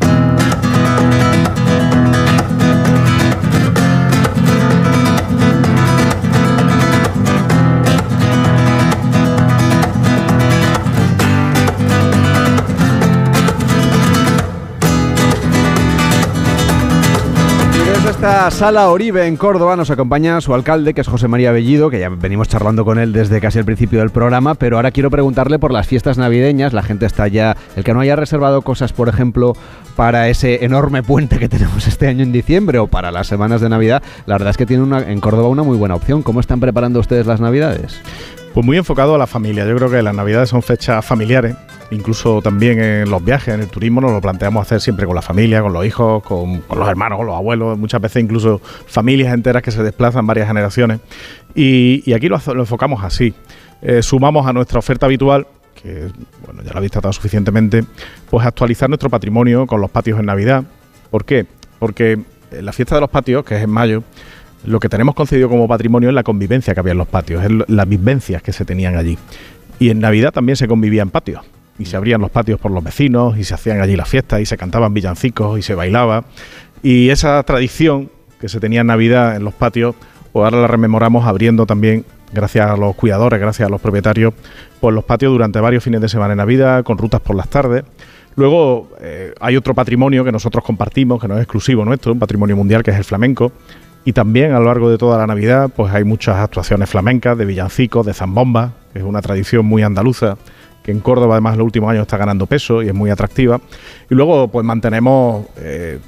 Esta sala Oribe en Córdoba nos acompaña su alcalde, que es José María Bellido, que ya venimos charlando con él desde casi el principio del programa, pero ahora quiero preguntarle por las fiestas navideñas. La gente está ya, el que no haya reservado cosas, por ejemplo, para ese enorme puente que tenemos este año en diciembre o para las semanas de Navidad, la verdad es que tiene una, en Córdoba una muy buena opción. ¿Cómo están preparando ustedes las Navidades? Pues muy enfocado a la familia. Yo creo que las navidades son fechas familiares. Incluso también en los viajes, en el turismo, nos lo planteamos hacer siempre con la familia, con los hijos, con, los hermanos, con los abuelos. Muchas veces incluso familias enteras que se desplazan varias generaciones. Y, aquí lo, enfocamos así. Eh, sumamos a nuestra oferta habitual que bueno, ya lo habéis tratado suficientemente, pues actualizar nuestro patrimonio con los patios en Navidad. ¿Por qué? Porque en la fiesta de los patios, que es en mayo, lo que tenemos concedido como patrimonio es la convivencia que había en los patios, es las vivencias que se tenían allí. Y en Navidad también se convivía en patios. Y se abrían los patios por los vecinos, y se hacían allí las fiestas, y se cantaban villancicos, y se bailaba. Y esa tradición que se tenía en Navidad en los patios, pues ahora la rememoramos abriendo también, gracias a los cuidadores, gracias a los propietarios, pues los patios durante varios fines de semana en Navidad, con rutas por las tardes. Luego eh, hay otro patrimonio que nosotros compartimos, que no es exclusivo nuestro, un patrimonio mundial que es el flamenco. Y también a lo largo de toda la Navidad, pues hay muchas actuaciones flamencas, de villancicos, de zambomba, que es una tradición muy andaluza, que en Córdoba además en los últimos años está ganando peso y es muy atractiva. Y luego pues mantenemos eh,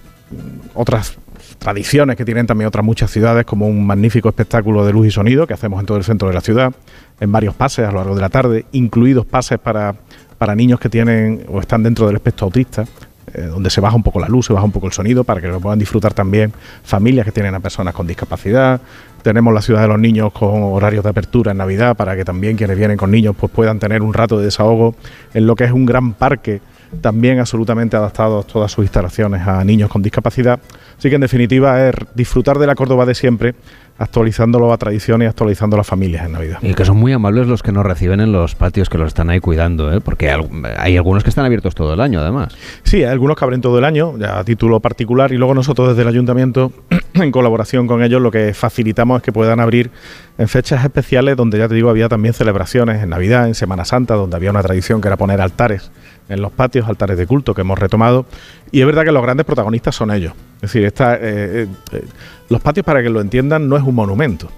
otras tradiciones que tienen también otras muchas ciudades, como un magnífico espectáculo de luz y sonido que hacemos en todo el centro de la ciudad, en varios pases a lo largo de la tarde, incluidos pases para, para niños que tienen o están dentro del espectro autista, eh, donde se baja un poco la luz, se baja un poco el sonido, para que lo puedan disfrutar también familias que tienen a personas con discapacidad. Tenemos la ciudad de los niños con horarios de apertura en Navidad, para que también quienes vienen con niños pues puedan tener un rato de desahogo en lo que es un gran parque también absolutamente adaptados todas sus instalaciones a niños con discapacidad. Así que en definitiva es disfrutar de la Córdoba de siempre, actualizándolo a tradiciones y actualizando las familias en Navidad. Y que son muy amables los que nos reciben en los patios que los están ahí cuidando, ¿eh? porque hay algunos que están abiertos todo el año además. Sí, hay algunos que abren todo el año, ya a título particular, y luego nosotros desde el ayuntamiento, en colaboración con ellos, lo que facilitamos es que puedan abrir en fechas especiales donde ya te digo había también celebraciones, en Navidad, en Semana Santa, donde había una tradición que era poner altares en los patios, altares de culto que hemos retomado. Y es verdad que los grandes protagonistas son ellos. Es decir, esta, eh, eh, eh, los patios, para que lo entiendan, no es un monumento.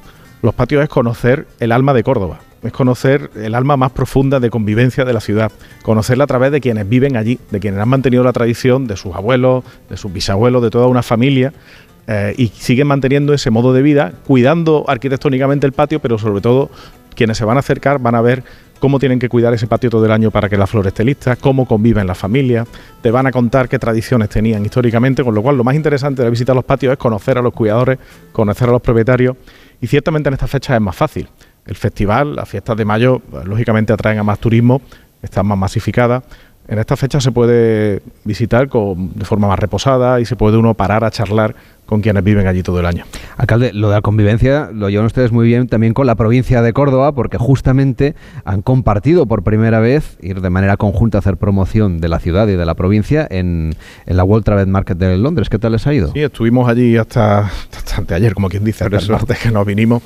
Los patios es conocer el alma de Córdoba, es conocer el alma más profunda de convivencia de la ciudad, conocerla a través de quienes viven allí, de quienes han mantenido la tradición, de sus abuelos, de sus bisabuelos, de toda una familia, y siguen manteniendo ese modo de vida, cuidando arquitectónicamente el patio, pero sobre todo quienes se van a acercar van a ver cómo tienen que cuidar ese patio todo el año para que la flor esté lista, cómo conviven las familias, te van a contar qué tradiciones tenían históricamente, con lo cual lo más interesante de visitar los patios es conocer a los cuidadores, conocer a los propietarios y ciertamente en estas fechas es más fácil. El festival, las fiestas de mayo, pues, lógicamente atraen a más turismo, están más masificadas. En estas fechas se puede visitar de forma más reposada y se puede uno parar a charlar con quienes viven allí todo el año. Alcalde, lo de la convivencia lo llevan ustedes muy bien también con la provincia de Córdoba, porque justamente han compartido por primera vez ir de manera conjunta a hacer promoción de la ciudad y de la provincia en, la World Trade Market de Londres. ¿Qué tal les ha ido? Sí, estuvimos allí hasta, hasta ayer, como quien dice, el martes que nos vinimos.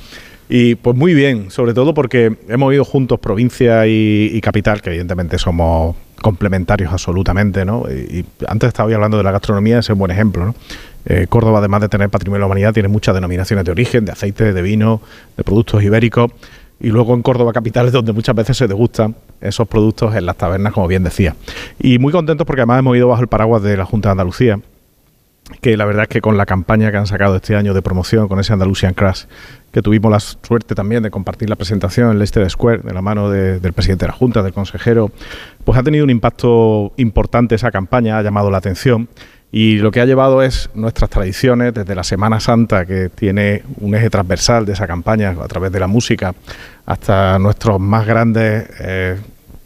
Y pues muy bien, sobre todo porque hemos ido juntos provincia y, capital, que evidentemente somos complementarios absolutamente, ¿no? Y, antes estaba hablando de la gastronomía, ese es un buen ejemplo, ¿no? Eh, Córdoba, además de tener patrimonio de la humanidad, tiene muchas denominaciones de origen, de aceite, de vino, de productos ibéricos. Y luego en Córdoba capital es donde muchas veces se degustan esos productos en las tabernas, como bien decía. Y muy contentos porque además hemos ido bajo el paraguas de la Junta de Andalucía, que la verdad es que con la campaña que han sacado este año de promoción, con ese Andalusian Crash, que tuvimos la suerte también de compartir la presentación en Leicester Square, de la mano del presidente de la Junta, del consejero, pues ha tenido un impacto importante esa campaña, ha llamado la atención. Y lo que ha llevado es nuestras tradiciones, desde la Semana Santa, que tiene un eje transversal de esa campaña a través de la música, hasta nuestros más grandes eh,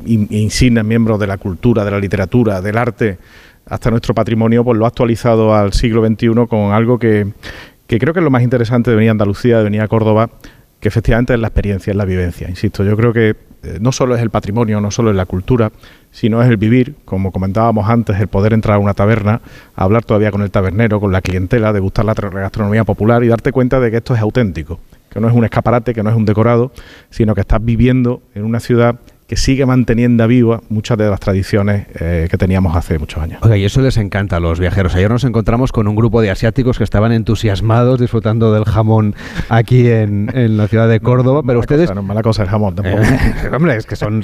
insignes miembros de la cultura, de la literatura, del arte, hasta nuestro patrimonio, pues lo ha actualizado al siglo XXI con algo que, que creo que es lo más interesante de venir a Andalucía, de venir a Córdoba, que efectivamente es la experiencia, es la vivencia. Insisto, yo creo que eh, no solo es el patrimonio, no solo es la cultura, sino es el vivir, como comentábamos antes, el poder entrar a una taberna, hablar todavía con el tabernero, con la clientela, degustar la gastronomía popular y darte cuenta de que esto es auténtico, que no es un escaparate, que no es un decorado, sino que estás viviendo en una ciudad que sigue manteniendo viva muchas de las tradiciones eh, que teníamos hace muchos años. Oiga, y eso les encanta a los viajeros. Ayer nos encontramos con un grupo de asiáticos que estaban entusiasmados disfrutando del jamón aquí en, la ciudad de Córdoba, pero ustedes... no mala cosa el jamón tampoco. Eh, hombre, es que son,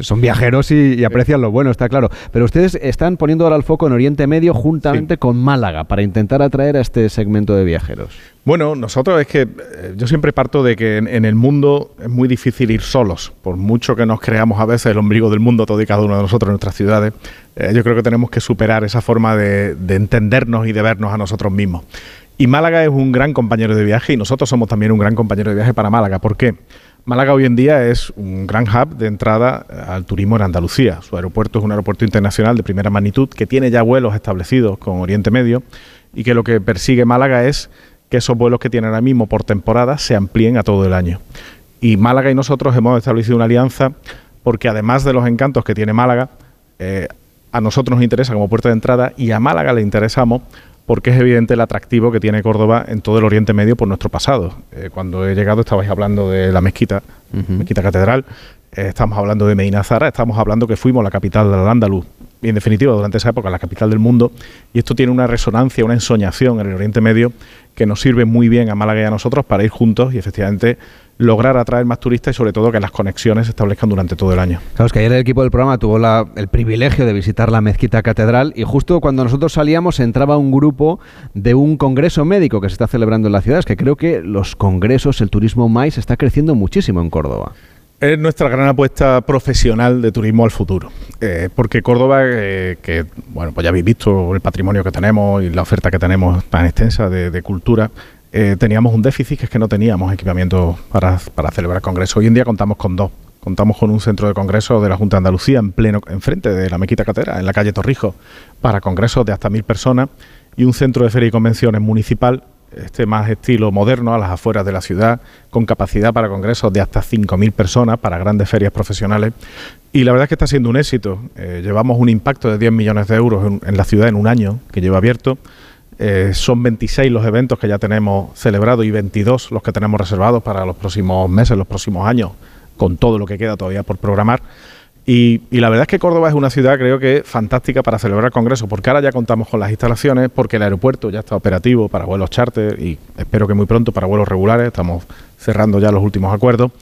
son viajeros y, aprecian lo bueno, está claro. Pero ustedes están poniendo ahora el foco en Oriente Medio juntamente con Málaga para intentar atraer a este segmento de viajeros. Bueno, nosotros es que eh, yo siempre parto de que en, el mundo es muy difícil ir solos, por mucho que nos creamos a veces el ombligo del mundo, todo y cada uno de nosotros en nuestras ciudades. Eh, yo creo que tenemos que superar esa forma de, entendernos y de vernos a nosotros mismos. Y Málaga es un gran compañero de viaje y nosotros somos también un gran compañero de viaje para Málaga. ¿Por qué? Málaga hoy en día es un gran hub de entrada al turismo en Andalucía. Su aeropuerto es un aeropuerto internacional de primera magnitud que tiene ya vuelos establecidos con Oriente Medio y que lo que persigue Málaga es que esos vuelos que tienen ahora mismo por temporada se amplíen a todo el año. Y Málaga y nosotros hemos establecido una alianza porque además de los encantos que tiene Málaga, eh, a nosotros nos interesa como puerta de entrada y a Málaga le interesamos porque es evidente el atractivo que tiene Córdoba en todo el Oriente Medio por nuestro pasado. Eh, cuando he llegado estabais hablando de la mezquita, mezquita catedral, eh, estamos hablando de Medina Zara, estamos hablando que fuimos la capital del Andaluz, y en definitiva durante esa época la capital del mundo, y esto tiene una resonancia, una ensoñación en el Oriente Medio que nos sirve muy bien a Málaga y a nosotros para ir juntos y efectivamente lograr atraer más turistas y sobre todo que las conexiones se establezcan durante todo el año. Claro, es que ayer el equipo del programa tuvo el privilegio de visitar la mezquita catedral y justo cuando nosotros salíamos entraba un grupo de un congreso médico que se está celebrando en la ciudad. Es que creo que los congresos, el turismo más está creciendo muchísimo en Córdoba. Es nuestra gran apuesta profesional de turismo al futuro. Eh, porque Córdoba, eh, que bueno, pues ya habéis visto el patrimonio que tenemos y la oferta que tenemos tan extensa de, cultura, eh, teníamos un déficit que es que no teníamos equipamiento para, para celebrar congresos. Hoy en día contamos con dos Contamos con un centro de congresos de la Junta de Andalucía en pleno, enfrente de la Mequita Catedral, en la calle Torrijos, para congresos de hasta mil personas y un centro de feria y convenciones municipal, este más estilo moderno, a las afueras de la ciudad, con capacidad para congresos de hasta 5.000 personas, para grandes ferias profesionales. Y la verdad es que está siendo un éxito. Eh, llevamos un impacto de 10 millones de euros en, la ciudad en un año que lleva abierto. Eh, son 26 los eventos que ya tenemos celebrados y 22 los que tenemos reservados para los próximos meses, los próximos años, con todo lo que queda todavía por programar. Y, y, la verdad es que Córdoba es una ciudad, creo que fantástica para celebrar congresos, porque ahora ya contamos con las instalaciones, porque el aeropuerto ya está operativo para vuelos charter y espero que muy pronto para vuelos regulares. Estamos cerrando ya los últimos acuerdos.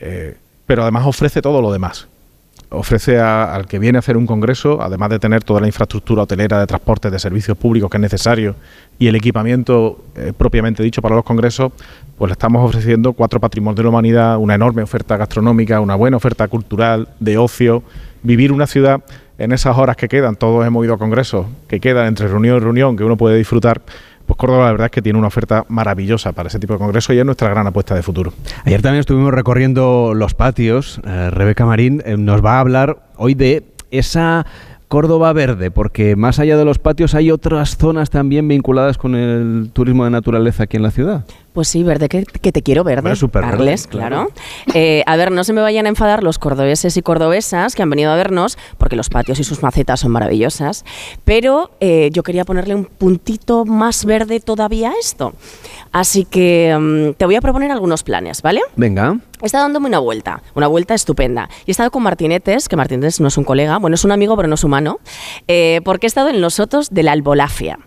Eh, pero además ofrece todo lo demás ofrece al que viene a hacer un congreso, además de tener toda la infraestructura hotelera de transporte, de servicios públicos que es necesario y el equipamiento eh, propiamente dicho para los congresos, pues le estamos ofreciendo cuatro patrimonios de la humanidad, una enorme oferta gastronómica, una buena oferta cultural, de ocio, vivir una ciudad en esas horas que quedan, todos hemos ido a congresos, que quedan entre reunión y reunión, que uno puede disfrutar, pues Córdoba la verdad es que tiene una oferta maravillosa para ese tipo de congreso y es nuestra gran apuesta de futuro. Ayer también estuvimos recorriendo los patios. Eh, Rebeca Marín eh, nos va a hablar hoy de esa Córdoba verde, porque más allá de los patios hay otras zonas también vinculadas con el turismo de naturaleza aquí en la ciudad. Pues sí, verde, que, que te quiero verde, super Carles, verde, claro. Eh, a ver, no se me vayan a enfadar los cordobeses y cordobesas que han venido a vernos, porque los patios y sus macetas son maravillosas, pero eh, yo quería ponerle un puntito más verde todavía a esto. Así que um, te voy a proponer algunos planes, ¿vale? Venga. He estado dándome una vuelta, una vuelta estupenda. Y he estado con Martinetes, que Martinetes no es un colega, bueno, es un amigo, pero no es humano, eh, porque he estado en los sotos de la Albolafia,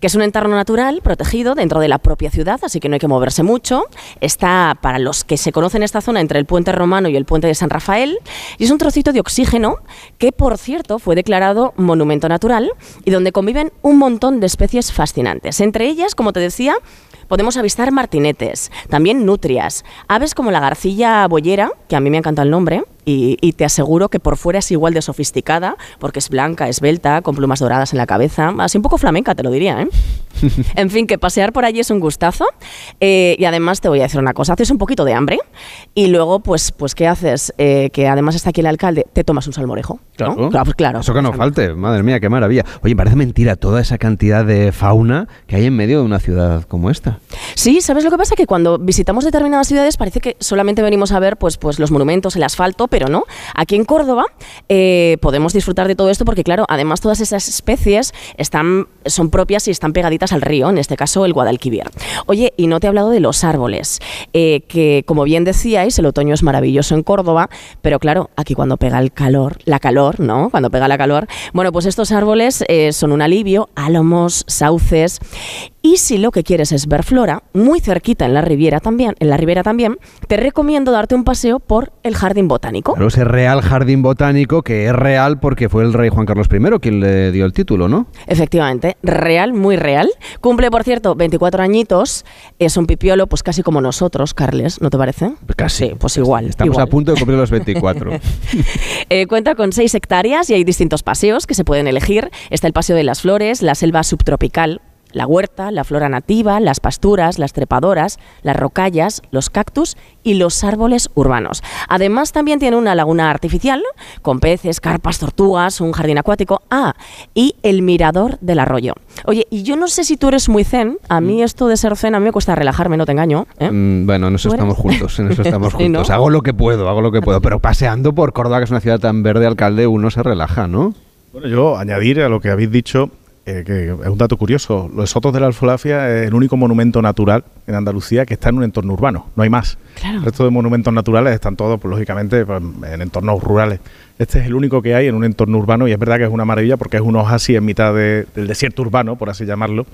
que es un entorno natural protegido dentro de la propia ciudad, así que no hay que moverse mucho. Está, para los que se conocen esta zona, entre el puente romano y el puente de San Rafael, y es un trocito de oxígeno que, por cierto, fue declarado monumento natural y donde conviven un montón de especies fascinantes. Entre ellas, como te decía, podemos avistar martinetes, también nutrias, aves como la garcilla boyera, que a mí me encanta el nombre, y, y, te aseguro que por fuera es igual de sofisticada, porque es blanca, esbelta, con plumas doradas en la cabeza, así un poco flamenca, te lo diría, ¿eh? en fin, que pasear por allí es un gustazo. Eh, y además te voy a decir una cosa, haces un poquito de hambre y luego, pues, pues ¿qué haces? Eh, que además está aquí el alcalde, te tomas un salmorejo. Claro, ¿no? claro, pues claro. Eso que no falte, madre mía, qué maravilla. Oye, parece mentira toda esa cantidad de fauna que hay en medio de una ciudad como esta. Sí, ¿sabes lo que pasa? Que cuando visitamos determinadas ciudades parece que solamente venimos a ver pues, pues los monumentos, el asfalto, pero no. Aquí en Córdoba eh, podemos disfrutar de todo esto porque, claro, además todas esas especies están, son propias y están pegaditas al río, en este caso el Guadalquivir. Oye, y no te he hablado de los árboles, eh, que como bien decíais, el otoño es maravilloso en Córdoba, pero claro, aquí cuando pega el calor, la calor, ¿no? Cuando pega la calor, bueno, pues estos árboles eh, son un alivio, álamos, sauces, y si lo que quieres es ver flora, muy cerquita en la Riviera también, en la Ribera también, te recomiendo darte un paseo por el Jardín Botánico. Claro, ese Real Jardín Botánico que es real porque fue el rey Juan Carlos I quien le dio el título, ¿no? Efectivamente, real, muy real. Cumple, por cierto, 24 añitos. Es un pipiolo, pues casi como nosotros, Carles, ¿no te parece? Casi. Sí, pues igual. Estamos igual. a punto de cumplir los 24. eh, cuenta con 6 hectáreas y hay distintos paseos que se pueden elegir. Está el Paseo de las Flores, la selva subtropical, la huerta, la flora nativa, las pasturas, las trepadoras, las rocallas, los cactus y los árboles urbanos. Además, también tiene una laguna artificial con peces, carpas, tortugas, un jardín acuático. Ah, y el mirador del arroyo. Oye, y yo no sé si tú eres muy zen. A mí esto de ser zen, a mí me cuesta relajarme, no te engaño. ¿eh? Mm, bueno, en eso estamos juntos, en eso estamos Sí, juntos. ¿no? Hago lo que puedo, hago lo que puedo. Pero paseando por Córdoba, que es una ciudad tan verde, alcalde, uno se relaja, ¿no? Bueno, yo añadir a lo que habéis dicho, eh, que es un dato curioso, los Sotos de la Alfolafia es el único monumento natural en Andalucía que está en un entorno urbano, no hay más. El resto de monumentos naturales están todos, pues, lógicamente, pues, en entornos rurales. Este es el único que hay en un entorno urbano y es verdad que es una maravilla porque es un oasis en mitad de- del desierto urbano, por así llamarlo.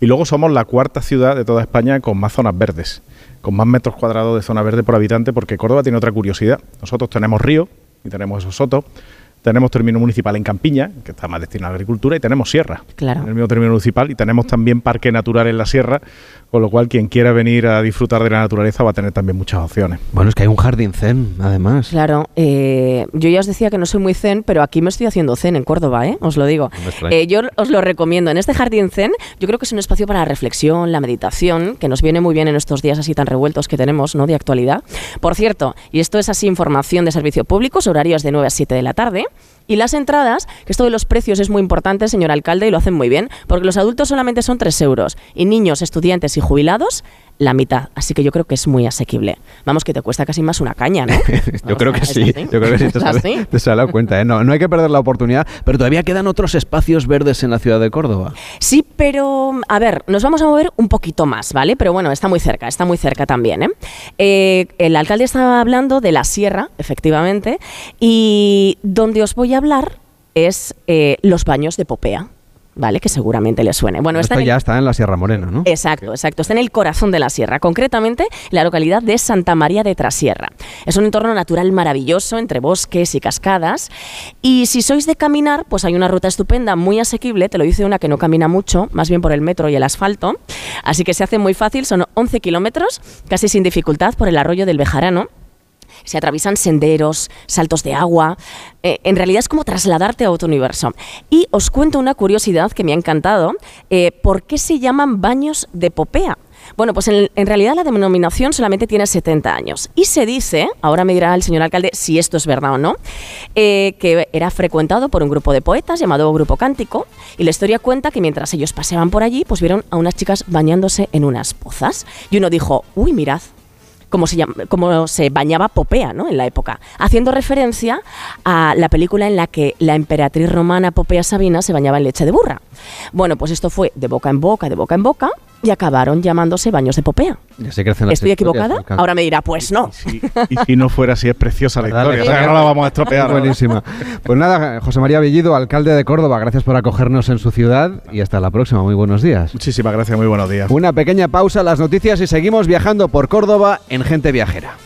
Y luego somos la cuarta ciudad de toda España con más zonas verdes, con más metros cuadrados de zona verde por habitante, porque Córdoba tiene otra curiosidad. Nosotros tenemos río y tenemos esos sotos. Tenemos término municipal en Campiña, que está más destinado a la agricultura, y tenemos sierra Claro. en el mismo término municipal, y tenemos también parque natural en la sierra, con lo cual quien quiera venir a disfrutar de la naturaleza va a tener también muchas opciones. Bueno, es que hay un jardín zen, además. Claro, eh, yo ya os decía que no soy muy zen, pero aquí me estoy haciendo zen en Córdoba, ¿eh? os lo digo. Eh, yo os lo recomiendo. En este jardín zen, yo creo que es un espacio para la reflexión, la meditación, que nos viene muy bien en estos días así tan revueltos que tenemos, ¿no? De actualidad. Por cierto, y esto es así información de servicio público, horarios de 9 a 7 de la tarde. Y las entradas, que esto de los precios es muy importante, señor alcalde, y lo hacen muy bien, porque los adultos solamente son 3 euros. Y niños, estudiantes y jubilados la mitad. Así que yo creo que es muy asequible. Vamos, que te cuesta casi más una caña, ¿no? yo creo que sí, yo creo que sí, te sale, te sale a cuenta. ¿eh? No, no hay que perder la oportunidad, pero todavía quedan otros espacios verdes en la ciudad de Córdoba. Sí, pero a ver, nos vamos a mover un poquito más, ¿vale? Pero bueno, está muy cerca, está muy cerca también. ¿eh? Eh, el alcalde estaba hablando de la sierra, efectivamente, y donde os voy a hablar es los baños de Popea. ¿Vale? Que seguramente le suene. Bueno, Esto ya está en la Sierra Morena, ¿no? Exacto, exacto. Está en el corazón de la sierra, concretamente en la localidad de Santa María de Trasierra. Es un entorno natural maravilloso entre bosques y cascadas. Y si sois de caminar, pues hay una ruta estupenda, muy asequible. Te lo dice una que no camina mucho, más bien por el metro y el asfalto. Así que se hace muy fácil, son 11 kilómetros, casi sin dificultad, por el arroyo del Bejarano se atraviesan senderos, saltos de agua. Eh, en realidad es como trasladarte a otro universo. Y os cuento una curiosidad que me ha encantado. Eh, ¿Por qué se llaman baños de Popea? Bueno, pues en, realidad la denominación solamente tiene 70 años. Y se dice, ahora me dirá el señor alcalde si esto es verdad o no, eh, que era frecuentado por un grupo de poetas llamado Grupo Cántico. Y la historia cuenta que mientras ellos paseaban por allí, pues vieron a unas chicas bañándose en unas pozas. Y uno dijo, uy, mirad, como se, como se bañaba Popea ¿no? en la época, haciendo referencia a la película en la que la emperatriz romana Popea Sabina se bañaba en leche de burra. Bueno, pues esto fue de boca en boca, de boca en boca, y acabaron llamándose baños de Popea. ¿Estoy equivocada? Ahora me dirá, pues no. Y si, no fuera así, es preciosa la historia. no la vamos a estropear. Buenísima. Pues nada, José María Bellido, alcalde de Córdoba, gracias por acogernos en su ciudad y hasta la próxima. Muy buenos días. Muchísimas gracias, muy buenos días. Una pequeña pausa, las noticias y seguimos viajando por Córdoba en Gente Viajera.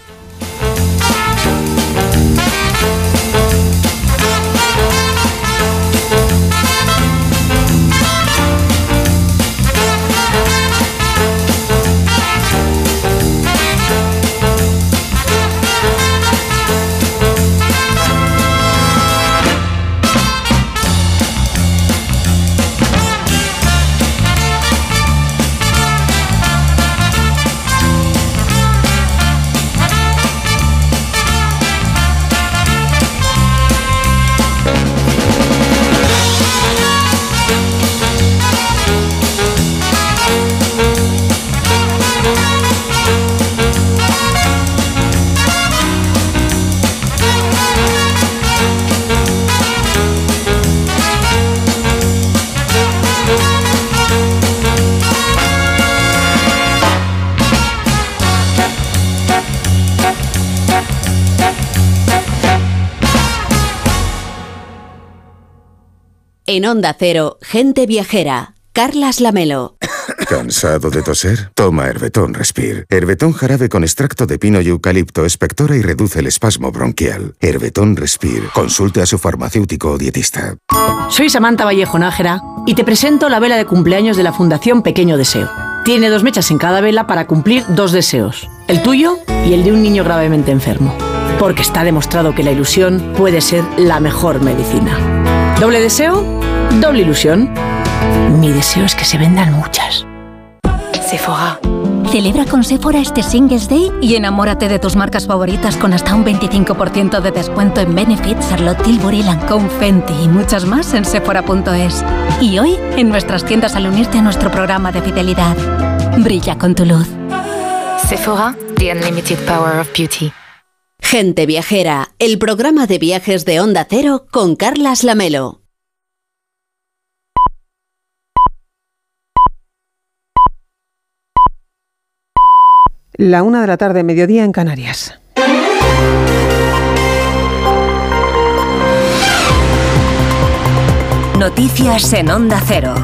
En Onda Cero, Gente Viajera, Carlas Lamelo. ¿Cansado de toser? Toma Herbetón Respire. Herbetón jarabe con extracto de pino y eucalipto espectora y reduce el espasmo bronquial. Herbetón Respire. Consulte a su farmacéutico o dietista. Soy Samantha Vallejo Nájera y te presento la vela de cumpleaños de la Fundación Pequeño Deseo. Tiene dos mechas en cada vela para cumplir dos deseos, el tuyo y el de un niño gravemente enfermo. Porque está demostrado que la ilusión puede ser la mejor medicina. ¿Doble deseo? Doble ilusión. Mi deseo es que se vendan muchas. Sephora. Celebra con Sephora este Singles Day y enamórate de tus marcas favoritas con hasta un 25% de descuento en Benefit, Charlotte Tilbury, Lancome, Fenty y muchas más en sephora.es. Y hoy, en nuestras tiendas al unirte a nuestro programa de fidelidad. Brilla con tu luz. Sephora, the unlimited power of beauty. Gente Viajera, el programa de viajes de Onda Cero con Carlas Lamelo. La una de la tarde, mediodía en Canarias. Noticias en Onda Cero.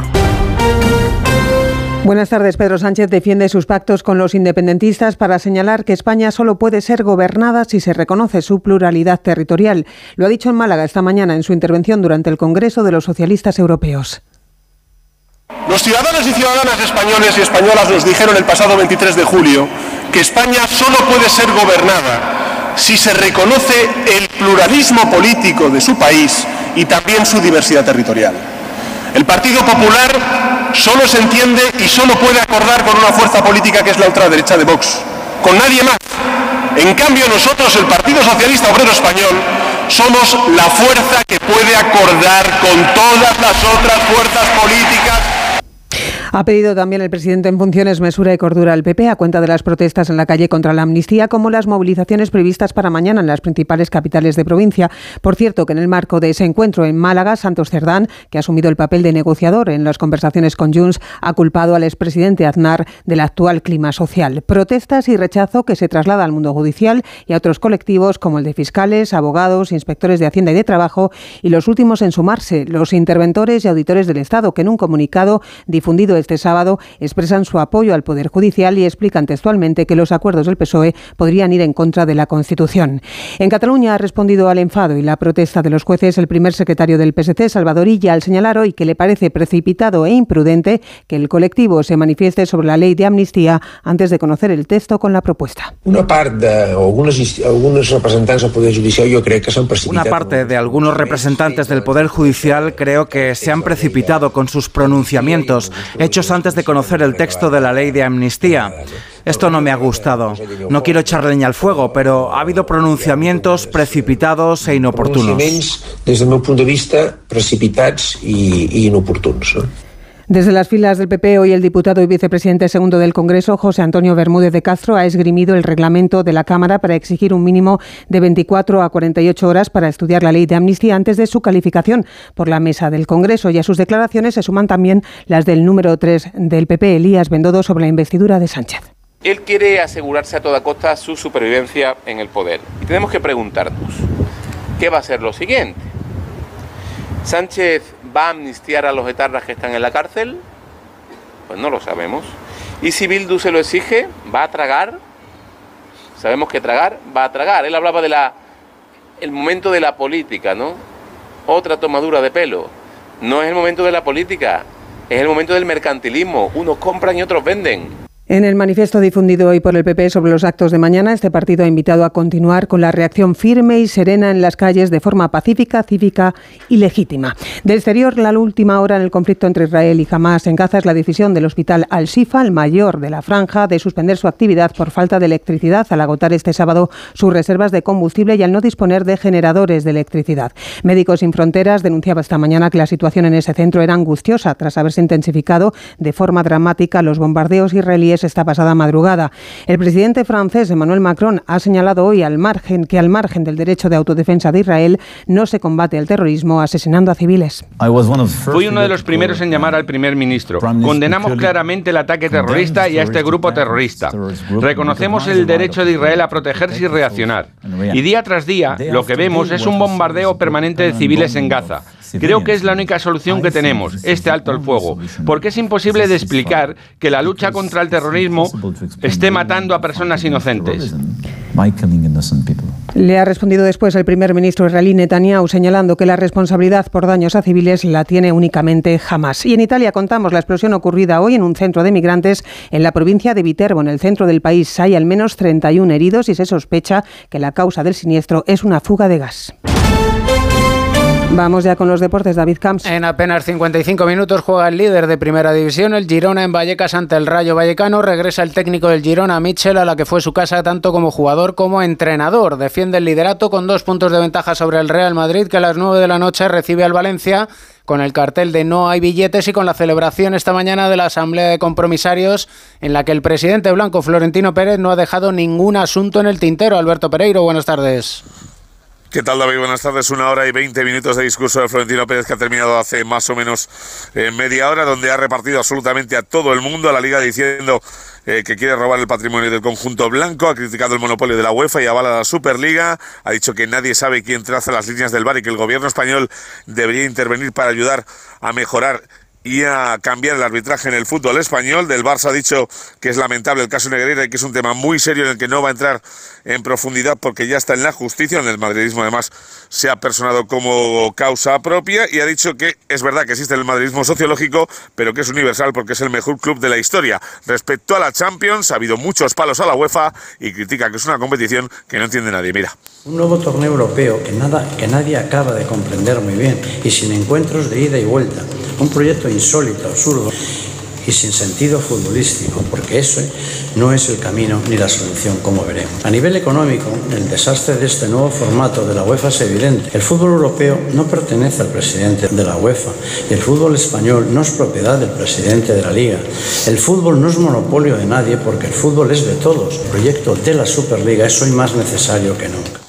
Buenas tardes. Pedro Sánchez defiende sus pactos con los independentistas para señalar que España solo puede ser gobernada si se reconoce su pluralidad territorial. Lo ha dicho en Málaga esta mañana en su intervención durante el Congreso de los Socialistas Europeos. Los ciudadanos y ciudadanas españoles y españolas nos dijeron el pasado 23 de julio que España solo puede ser gobernada si se reconoce el pluralismo político de su país y también su diversidad territorial. El Partido Popular solo se entiende y solo puede acordar con una fuerza política que es la ultraderecha de Vox, con nadie más. En cambio nosotros, el Partido Socialista Obrero Español, somos la fuerza que puede acordar con todas las otras fuerzas políticas ha pedido también el presidente en funciones mesura y cordura al PP a cuenta de las protestas en la calle contra la amnistía, como las movilizaciones previstas para mañana en las principales capitales de provincia. Por cierto, que en el marco de ese encuentro en Málaga, Santos Cerdán, que ha asumido el papel de negociador en las conversaciones con Junts, ha culpado al expresidente Aznar del actual clima social. Protestas y rechazo que se traslada al mundo judicial y a otros colectivos como el de fiscales, abogados, inspectores de Hacienda y de Trabajo y los últimos en sumarse, los interventores y auditores del Estado, que en un comunicado difundido este sábado expresan su apoyo al Poder Judicial y explican textualmente que los acuerdos del PSOE podrían ir en contra de la Constitución. En Cataluña ha respondido al enfado y la protesta de los jueces el primer secretario del PSC, Salvador Illa, al señalar hoy que le parece precipitado e imprudente que el colectivo se manifieste sobre la ley de amnistía antes de conocer el texto con la propuesta. Una parte de algunos, representantes del Poder Judicial yo creo que son Una parte de algunos representantes del Poder Judicial creo que se han precipitado con sus pronunciamientos hechos antes de conocer el texto de la ley de amnistía. Esto no me ha gustado. No quiero echar leña al fuego, pero ha habido pronunciamientos precipitados e inoportunos. Desde mi punto de vista, precipitados y inoportunos. Desde las filas del PP, hoy el diputado y vicepresidente segundo del Congreso, José Antonio Bermúdez de Castro, ha esgrimido el reglamento de la Cámara para exigir un mínimo de 24 a 48 horas para estudiar la ley de amnistía antes de su calificación por la mesa del Congreso. Y a sus declaraciones se suman también las del número 3 del PP, Elías Bendodo, sobre la investidura de Sánchez. Él quiere asegurarse a toda costa su supervivencia en el poder. Y tenemos que preguntarnos, ¿qué va a ser lo siguiente? Sánchez ¿Va a amnistiar a los etarras que están en la cárcel? Pues no lo sabemos. ¿Y si Bildu se lo exige? ¿Va a tragar? Sabemos que tragar va a tragar. Él hablaba de la el momento de la política, ¿no? Otra tomadura de pelo. No es el momento de la política, es el momento del mercantilismo. Unos compran y otros venden. En el manifiesto difundido hoy por el PP sobre los actos de mañana, este partido ha invitado a continuar con la reacción firme y serena en las calles de forma pacífica, cívica y legítima. De exterior, la última hora en el conflicto entre Israel y Hamas en Gaza es la decisión del hospital Al-Shifa, el mayor de la franja, de suspender su actividad por falta de electricidad al agotar este sábado sus reservas de combustible y al no disponer de generadores de electricidad. Médicos Sin Fronteras denunciaba esta mañana que la situación en ese centro era angustiosa tras haberse intensificado de forma dramática los bombardeos israelíes esta pasada madrugada. El presidente francés Emmanuel Macron ha señalado hoy al margen que al margen del derecho de autodefensa de Israel no se combate el terrorismo asesinando a civiles. Fui uno de los primeros en llamar al primer ministro. Condenamos claramente el ataque terrorista y a este grupo terrorista. Reconocemos el derecho de Israel a protegerse y reaccionar. Y día tras día lo que vemos es un bombardeo permanente de civiles en Gaza Creo que es la única solución que tenemos, este alto el fuego, porque es imposible de explicar que la lucha contra el terrorismo esté matando a personas inocentes. Le ha respondido después el primer ministro israelí Netanyahu señalando que la responsabilidad por daños a civiles la tiene únicamente Hamas. Y en Italia contamos la explosión ocurrida hoy en un centro de migrantes en la provincia de Viterbo, en el centro del país. Hay al menos 31 heridos y se sospecha que la causa del siniestro es una fuga de gas. Vamos ya con los deportes, David Camps. En apenas 55 minutos juega el líder de Primera División, el Girona en Vallecas ante el Rayo Vallecano. Regresa el técnico del Girona, Mitchell, a la que fue su casa tanto como jugador como entrenador. Defiende el liderato con dos puntos de ventaja sobre el Real Madrid, que a las 9 de la noche recibe al Valencia con el cartel de no hay billetes y con la celebración esta mañana de la Asamblea de Compromisarios en la que el presidente blanco Florentino Pérez no ha dejado ningún asunto en el tintero. Alberto Pereiro, buenas tardes. ¿Qué tal, David? Buenas tardes. Una hora y veinte minutos de discurso de Florentino Pérez que ha terminado hace más o menos eh, media hora, donde ha repartido absolutamente a todo el mundo, a la liga, diciendo eh, que quiere robar el patrimonio del conjunto blanco, ha criticado el monopolio de la UEFA y avala la Superliga, ha dicho que nadie sabe quién traza las líneas del bar y que el gobierno español debería intervenir para ayudar a mejorar y a cambiar el arbitraje en el fútbol español. Del Barça ha dicho que es lamentable el caso Negreira y que es un tema muy serio en el que no va a entrar en profundidad porque ya está en la justicia. En el madridismo además se ha personado como causa propia y ha dicho que es verdad que existe el madridismo sociológico, pero que es universal porque es el mejor club de la historia. Respecto a la Champions, ha habido muchos palos a la UEFA y critica que es una competición que no entiende nadie. Mira. Un nuevo torneo europeo que, nada, que nadie acaba de comprender muy bien y sin encuentros de ida y vuelta. Un proyecto insólito, absurdo y sin sentido futbolístico, porque eso no es el camino ni la solución, como veremos. A nivel económico, el desastre de este nuevo formato de la UEFA es evidente. El fútbol europeo no pertenece al presidente de la UEFA y el fútbol español no es propiedad del presidente de la Liga. El fútbol no es monopolio de nadie porque el fútbol es de todos. El proyecto de la Superliga es hoy más necesario que nunca.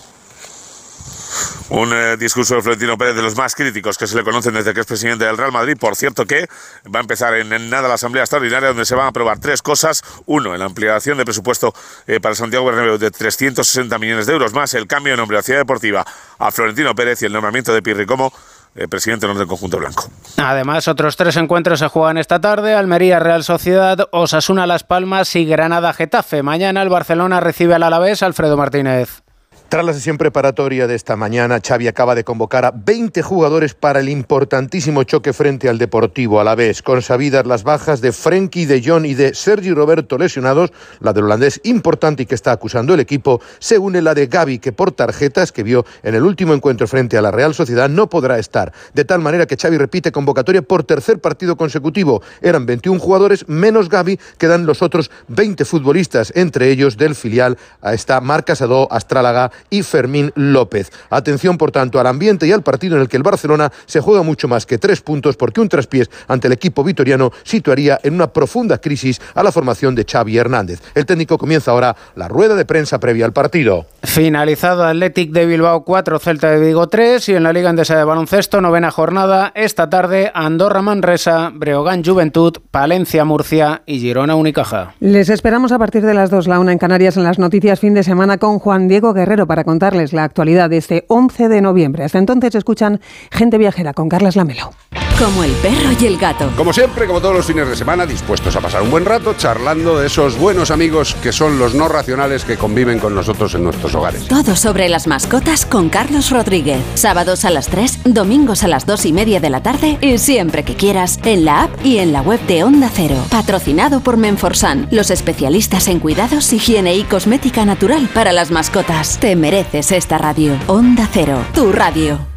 Un eh, discurso de Florentino Pérez de los más críticos que se le conocen desde que es presidente del Real Madrid. Por cierto que va a empezar en, nada la Asamblea Extraordinaria donde se van a aprobar tres cosas. Uno, la ampliación de presupuesto eh, para Santiago Bernabéu de 360 millones de euros, más el cambio de nombre de la ciudad deportiva a Florentino Pérez y el nombramiento de Pirri como eh, presidente del conjunto blanco. Además, otros tres encuentros se juegan esta tarde: Almería, Real Sociedad, Osasuna, Las Palmas y Granada, Getafe. Mañana el Barcelona recibe al Alavés Alfredo Martínez. Tras la sesión preparatoria de esta mañana, Xavi acaba de convocar a 20 jugadores para el importantísimo choque frente al Deportivo a la vez, con sabidas las bajas de Frenkie, de John y de Sergi Roberto lesionados, la del holandés importante y que está acusando el equipo, se une la de Gaby, que por tarjetas que vio en el último encuentro frente a la Real Sociedad no podrá estar, de tal manera que Xavi repite convocatoria por tercer partido consecutivo. Eran 21 jugadores menos Gaby, quedan los otros 20 futbolistas, entre ellos del filial a esta Marca Sadó, Astrálaga y Fermín López. Atención, por tanto, al ambiente y al partido en el que el Barcelona se juega mucho más que tres puntos porque un traspiés ante el equipo vitoriano situaría en una profunda crisis a la formación de Xavi Hernández. El técnico comienza ahora la rueda de prensa previa al partido. Finalizado Athletic de Bilbao 4, Celta de Vigo 3 y en la Liga Endesa de Baloncesto, novena jornada, esta tarde Andorra Manresa, Breogán Juventud, Palencia Murcia y Girona Unicaja. Les esperamos a partir de las 2, la una en Canarias en las noticias fin de semana con Juan Diego Guerrero para contarles la actualidad de este 11 de noviembre. Hasta entonces escuchan Gente Viajera con Carlas Lamelo. Como el perro y el gato. Como siempre, como todos los fines de semana, dispuestos a pasar un buen rato charlando de esos buenos amigos que son los no racionales que conviven con nosotros en nuestros hogares. Todo sobre las mascotas con Carlos Rodríguez. Sábados a las 3, domingos a las 2 y media de la tarde y siempre que quieras en la app y en la web de Onda Cero. Patrocinado por Menforsan, los especialistas en cuidados, higiene y cosmética natural para las mascotas. Te mereces esta radio. Onda Cero, tu radio.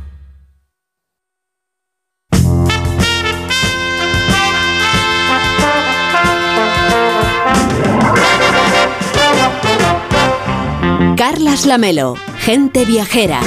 Carlas Lamelo, gente viajera.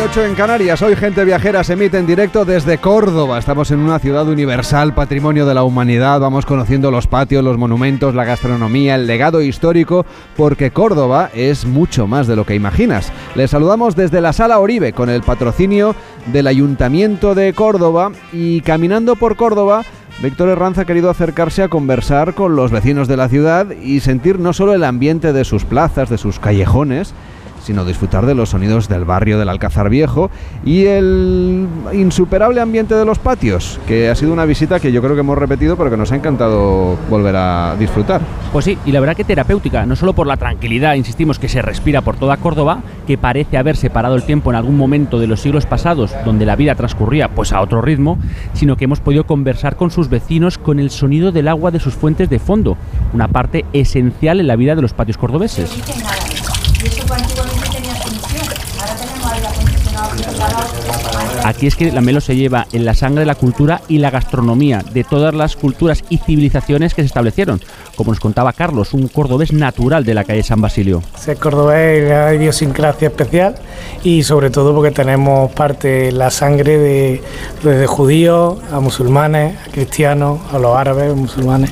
8 en Canarias. Hoy Gente Viajera se emite en directo desde Córdoba. Estamos en una ciudad universal, patrimonio de la humanidad. Vamos conociendo los patios, los monumentos, la gastronomía, el legado histórico, porque Córdoba es mucho más de lo que imaginas. Les saludamos desde la Sala Oribe con el patrocinio del Ayuntamiento de Córdoba y caminando por Córdoba. Víctor Herranza ha querido acercarse a conversar con los vecinos de la ciudad y sentir no solo el ambiente de sus plazas, de sus callejones, sino disfrutar de los sonidos del barrio del Alcázar Viejo y el insuperable ambiente de los patios, que ha sido una visita que yo creo que hemos repetido, pero que nos ha encantado volver a disfrutar. Pues sí, y la verdad que terapéutica, no solo por la tranquilidad, insistimos, que se respira por toda Córdoba, que parece haber separado el tiempo en algún momento de los siglos pasados, donde la vida transcurría pues a otro ritmo, sino que hemos podido conversar con sus vecinos con el sonido del agua de sus fuentes de fondo, una parte esencial en la vida de los patios cordobeses. Aquí es que la Melo se lleva en la sangre la cultura y la gastronomía de todas las culturas y civilizaciones que se establecieron. Como nos contaba Carlos, un cordobés natural de la calle San Basilio. Ser cordobés la idiosincrasia especial y sobre todo porque tenemos parte la sangre de desde judíos a musulmanes, a cristianos, a los árabes, musulmanes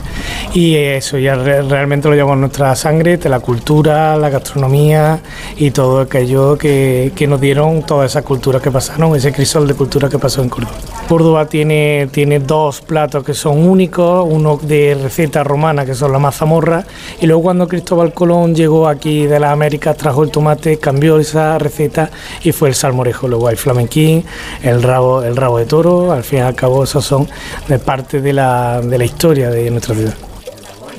y eso ya re- realmente lo llevamos nuestra sangre, de la cultura, la gastronomía y todo aquello que, que nos dieron todas esas culturas que pasaron, ese crisol de cultura que pasó en Córdoba. Córdoba tiene, tiene dos platos que son únicos, uno de receta romana que son mazamorra y luego cuando Cristóbal Colón llegó aquí de las Américas trajo el tomate, cambió esa receta y fue el salmorejo. Luego hay flamenquín, el rabo, el rabo de toro, al fin y al cabo esos son de parte de la, de la historia de nuestra ciudad.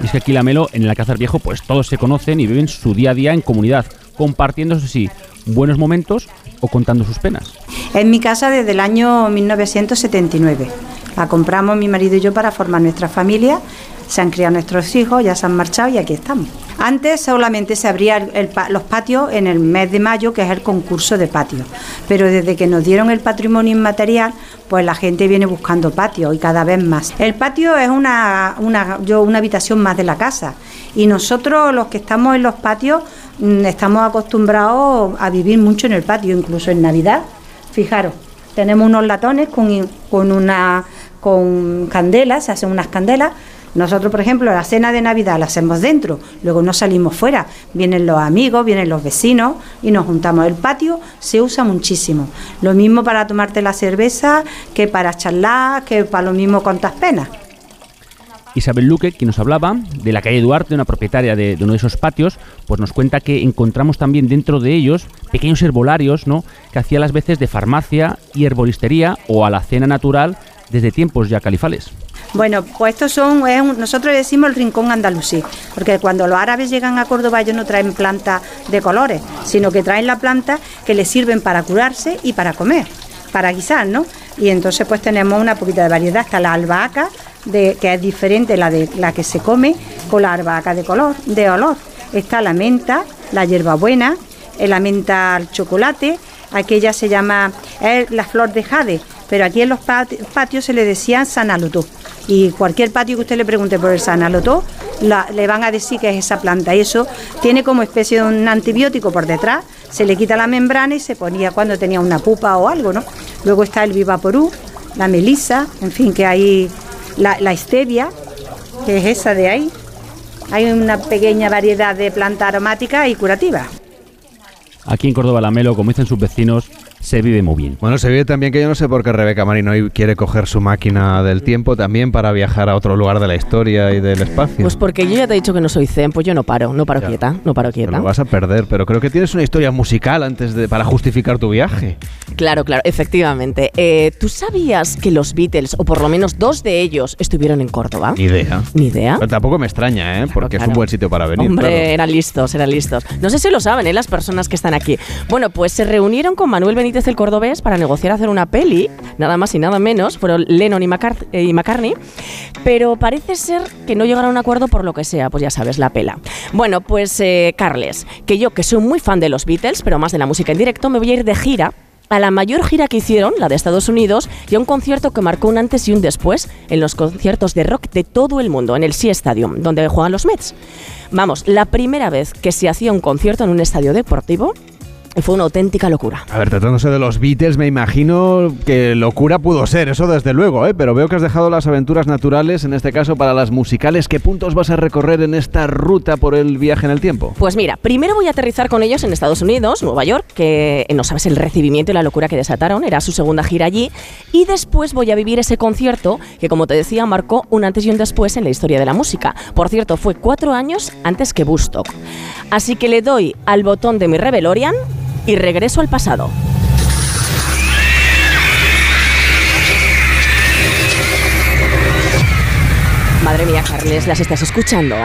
Y es que aquí la Melo, en el Alcázar Viejo, pues todos se conocen y viven su día a día en comunidad, compartiendo, eso sí, buenos momentos o contando sus penas. Es mi casa desde el año 1979. La compramos mi marido y yo para formar nuestra familia. Se han criado nuestros hijos, ya se han marchado y aquí estamos. Antes solamente se abrían los patios en el mes de mayo, que es el concurso de patios. Pero desde que nos dieron el patrimonio inmaterial, pues la gente viene buscando patios y cada vez más. El patio es una, una, yo, una habitación más de la casa. Y nosotros, los que estamos en los patios, mm, estamos acostumbrados a vivir mucho en el patio, incluso en Navidad. Fijaros, tenemos unos latones con, con una con candelas, se hacen unas candelas. Nosotros, por ejemplo, la cena de Navidad la hacemos dentro, luego no salimos fuera. Vienen los amigos, vienen los vecinos y nos juntamos. El patio se usa muchísimo. Lo mismo para tomarte la cerveza que para charlar, que para lo mismo con tas penas. Isabel Luque, quien nos hablaba de la calle Duarte, una propietaria de, uno de esos patios, pues nos cuenta que encontramos también dentro de ellos pequeños herbolarios, ¿no? Que hacía las veces de farmacia y herbolistería o alacena natural desde tiempos ya califales. Bueno, pues estos son, es un- nosotros decimos el rincón andalusí, porque cuando los árabes llegan a Córdoba ellos no traen plantas de colores, sino que traen la planta que les sirven para curarse y para comer, para guisar, ¿no? Y entonces pues tenemos una poquita de variedad, está la albahaca, de, que es diferente la de la que se come con la albahaca de color, de olor. Está la menta, la hierbabuena, eh, la menta al chocolate, aquella se llama es la flor de jade, pero aquí en los pati- patios se le decía sanalotó. Y cualquier patio que usted le pregunte por el sanalotó, le van a decir que es esa planta. Y eso tiene como especie de un antibiótico por detrás, se le quita la membrana y se ponía cuando tenía una pupa o algo, ¿no? Luego está el vivaporú, la melisa, en fin, que hay la, la stevia, que es esa de ahí. Hay una pequeña variedad de plantas aromáticas y curativas. Aquí en Córdoba la Melo, como dicen sus vecinos, se vive muy bien. Bueno, se ve también que yo no sé por qué Rebeca Marino hoy quiere coger su máquina del tiempo también para viajar a otro lugar de la historia y del espacio. Pues porque yo ya te he dicho que no soy zen, pues yo no paro, no paro quieta, no paro Te quieta. lo vas a perder, pero creo que tienes una historia musical antes de para justificar tu viaje. Claro, claro, efectivamente. Eh, ¿Tú sabías que los Beatles, o por lo menos dos de ellos, estuvieron en Córdoba? Ni idea. Ni idea. Pero tampoco me extraña, ¿eh? Porque es un claro. buen sitio para venir. Hombre, claro. eran listos, eran listos. No sé si lo saben, ¿eh? las personas que están aquí. Bueno, pues se reunieron con Manuel Benítez el Cordobés para negociar hacer una peli, nada más y nada menos. Fueron Lennon y, McCart- eh, McCartney. Pero parece ser que no llegaron a un acuerdo por lo que sea, pues ya sabes, la pela. Bueno, pues eh, Carles, que yo que soy muy fan de los Beatles, pero más de la música en directo, me voy a ir de gira a la mayor gira que hicieron, la de Estados Unidos, y a un concierto que marcó un antes y un después en los conciertos de rock de todo el mundo, en el Sea Stadium, donde juegan los Mets. Vamos, la primera vez que se hacía un concierto en un estadio deportivo fue una auténtica locura. A ver, tratándose de los Beatles, me imagino que locura pudo ser, eso desde luego, ¿eh? pero veo que has dejado las aventuras naturales, en este caso para las musicales. ¿Qué puntos vas a recorrer en esta ruta por el viaje en el tiempo? Pues mira, primero voy a aterrizar con ellos en Estados Unidos, Nueva York, que eh, no sabes el recibimiento y la locura que desataron, era su segunda gira allí, y después voy a vivir ese concierto que, como te decía, marcó un antes y un después en la historia de la música. Por cierto, fue cuatro años antes que Woodstock. Así que le doy al botón de mi Rebelorian y regreso al pasado. Madre mía, Carles, ¿las estás escuchando?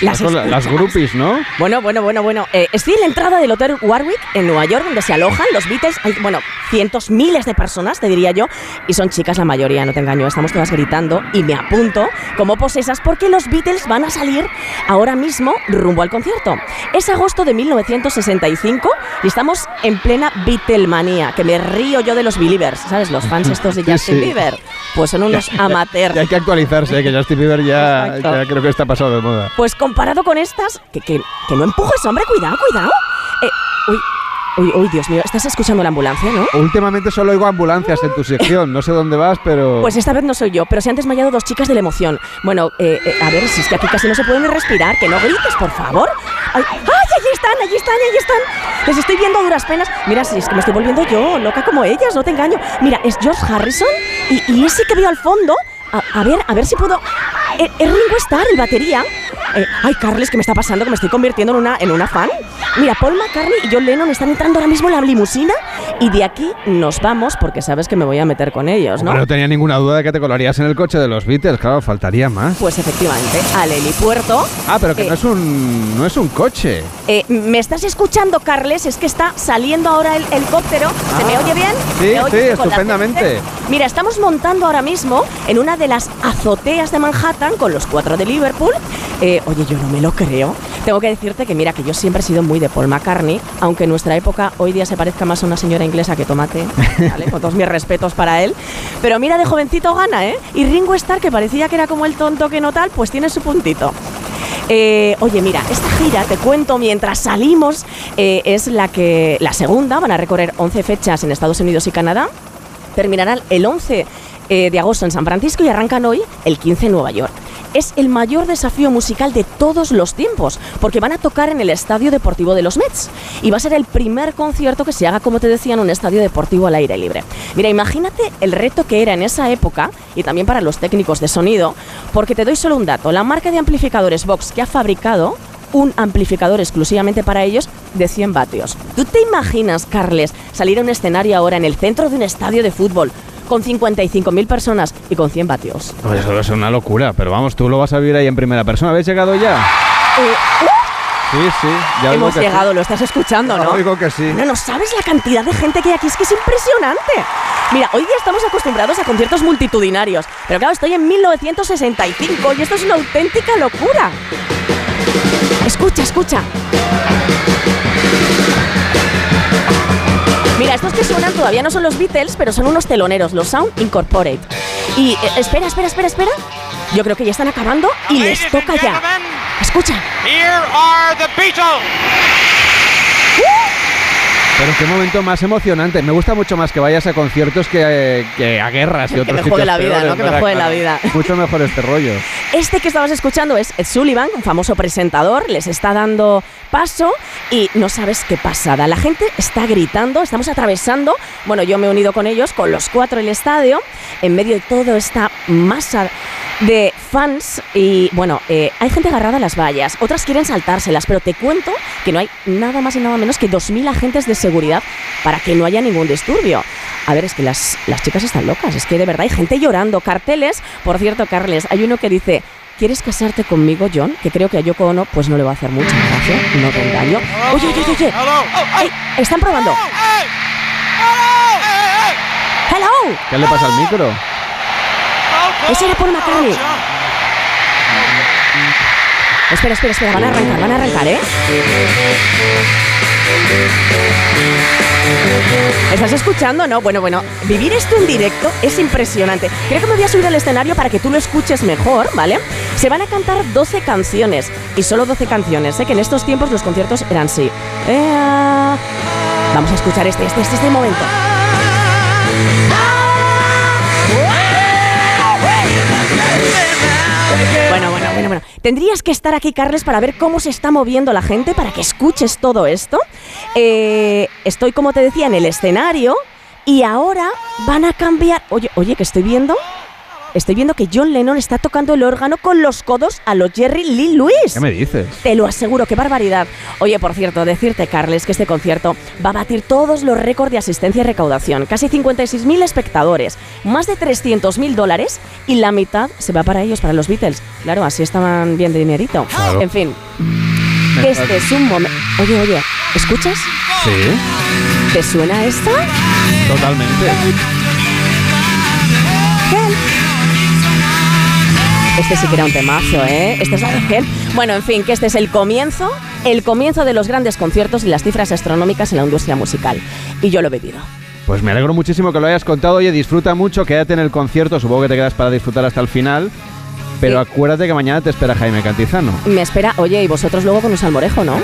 Las, las groupies, ¿no? Bueno, bueno, bueno, bueno. Eh, estoy en la entrada del Hotel Warwick en Nueva York, donde se alojan los Beatles. Hay, bueno, cientos, miles de personas, te diría yo. Y son chicas la mayoría, no te engaño. Estamos todas gritando y me apunto como posesas porque los Beatles van a salir ahora mismo rumbo al concierto. Es agosto de 1965 y estamos en plena Beatlemanía, que me río yo de los Believers, ¿sabes? Los fans estos de Justin sí. Bieber. Pues son unos amateurs. Hay que actualizarse, ¿eh? que Justin Bieber ya, ya creo que está pasado de moda. Pues comparado con estas, que, que, que no empujes, hombre, cuidado, cuidado. Eh, uy, Uy, uy, Dios mío, estás escuchando la ambulancia, ¿no? Últimamente solo oigo ambulancias en tu sección. No sé dónde vas, pero. Pues esta vez no soy yo, pero se han desmayado dos chicas de la emoción. Bueno, eh, eh, a ver, si es que aquí casi no se puede ni respirar, que no grites, por favor. Ay, ¡ay, allí están, allí están, allí están! Les estoy viendo a duras penas. Mira, si es que me estoy volviendo yo, loca como ellas, no te engaño. Mira, es George Harrison y, y ese que veo al fondo. A, a ver, a ver si puedo. Eh, Es Ringo Starr, el batería. Eh, ay, Carles, ¿qué me está pasando? Que me estoy convirtiendo en una, en una fan. Mira, Paul McCartney y John Lennon están entrando ahora mismo en la limusina y de aquí nos vamos porque sabes que me voy a meter con ellos, ¿no? Hombre, no tenía ninguna duda de que te colarías en el coche de los Beatles, claro, faltaría más. Pues efectivamente, al helipuerto. Ah, pero que Eh, no es un no es un coche. Eh, ¿Me estás escuchando, Carles? Es que está saliendo ahora el helicóptero. ¿Se me Ah. oye bien? Sí, ¿Me oyes sí, estupendamente. Mira, estamos montando ahora mismo en una de las azoteas de Manhattan con los cuatro de Liverpool. Eh, oye, yo no me lo creo. Tengo que decirte que mira, que yo siempre he sido muy de Paul McCartney, aunque en nuestra época hoy día se parezca más a una señora inglesa que tomate. Con todos mis respetos para él. Pero mira, de jovencito gana, ¿eh? Y Ringo Starr, que parecía que era como el tonto que no tal, pues tiene su puntito. Eh, oye, mira, esta gira, te cuento, mientras salimos, eh, es la que la segunda, van a recorrer 11 fechas en Estados Unidos y Canadá, terminarán el 11 eh, de agosto en San Francisco y arrancan hoy el 15 en Nueva York. Es el mayor desafío musical de todos los tiempos, porque van a tocar en el Estadio Deportivo de los Mets. Y va a ser el primer concierto que se haga, como te decía, en un estadio deportivo al aire libre. Mira, imagínate el reto que era en esa época, y también para los técnicos de sonido, porque te doy solo un dato. La marca de amplificadores Vox que ha fabricado un amplificador exclusivamente para ellos de 100 vatios. ¿Tú te imaginas, Carles, salir a un escenario ahora en el centro de un estadio de fútbol con 55.000 personas y con 100 vatios? Pues eso es una locura, pero vamos, tú lo vas a vivir ahí en primera persona. ¿Habéis llegado ya? Eh, Sí, sí, ya Hemos sí. llegado, lo estás escuchando, ¿no? Oigo que sí. No, no sabes la cantidad de gente que hay aquí, es que es impresionante. Mira, hoy día estamos acostumbrados a conciertos multitudinarios, pero claro, estoy en 1965 y esto es una auténtica locura. Escucha, escucha. Mira, estos que suenan todavía no son los Beatles, pero son unos teloneros, los Sound Incorporate. Y eh, espera, espera, espera, espera. Yo creo que ya están acabando y les toca ya. Escucha. Here are the Beatles. Pero qué momento más emocionante. Me gusta mucho más que vayas a conciertos que, que a guerras y Que otros me juegue la vida, ¿no? Que me juegue la vida. Mucho mejor este rollo. Este que estabas escuchando es Ed Sullivan, un famoso presentador, les está dando paso y no sabes qué pasada. La gente está gritando, estamos atravesando, bueno, yo me he unido con ellos, con los cuatro el estadio, en medio de toda esta masa de fans y bueno, eh, hay gente agarrada a las vallas, otras quieren saltárselas, pero te cuento que no hay nada más y nada menos que 2.000 agentes de seguridad para que no haya ningún disturbio. A ver, es que las, las chicas están locas, es que de verdad hay gente llorando, carteles, por cierto, Carles, hay uno que dice... ¿Quieres casarte conmigo, John? Que creo que a Yoko Ono pues no le va a hacer mucha gracia, no te engaño. Oye, oye, oye, oye. Ay, están probando. Hello. ¿Qué le pasa al micro? Ese era Paul McCartney. Espera, espera, espera, van a arrancar, van a arrancar, ¿eh? ¿Estás escuchando? No, bueno, bueno, vivir esto en directo es impresionante. Creo que me voy a subir al escenario para que tú lo escuches mejor, ¿vale? Se van a cantar 12 canciones y solo 12 canciones, ¿eh? Que en estos tiempos los conciertos eran así. Eh, Vamos a escuchar este, este, este, este momento. Bueno, bueno. Tendrías que estar aquí, Carles, para ver cómo se está moviendo la gente, para que escuches todo esto. Eh, estoy, como te decía, en el escenario y ahora van a cambiar. Oye, oye, que estoy viendo. Estoy viendo que John Lennon está tocando el órgano con los codos a los Jerry Lee Lewis. ¿Qué me dices? Te lo aseguro, qué barbaridad. Oye, por cierto, decirte, Carles, que este concierto va a batir todos los récords de asistencia y recaudación. Casi 56.000 espectadores, más de 300.000 dólares y la mitad se va para ellos, para los Beatles. Claro, así estaban bien de dinerito. Claro. En fin, este es un momento... Oye, oye, ¿escuchas? Sí, ¿Te suena esta? totalmente. Este sí que era un temazo, ¿eh? Este es la Help. Bueno, en fin, que este es el comienzo, el comienzo de los grandes conciertos y las cifras astronómicas en la industria musical. Y yo lo he vivido. Pues me alegro muchísimo que lo hayas contado. Oye, disfruta mucho, quédate en el concierto. Supongo que te quedas para disfrutar hasta el final. Pero acuérdate que mañana te espera Jaime Cantizano. Me espera, oye, y vosotros luego con un salmorejo, ¿no?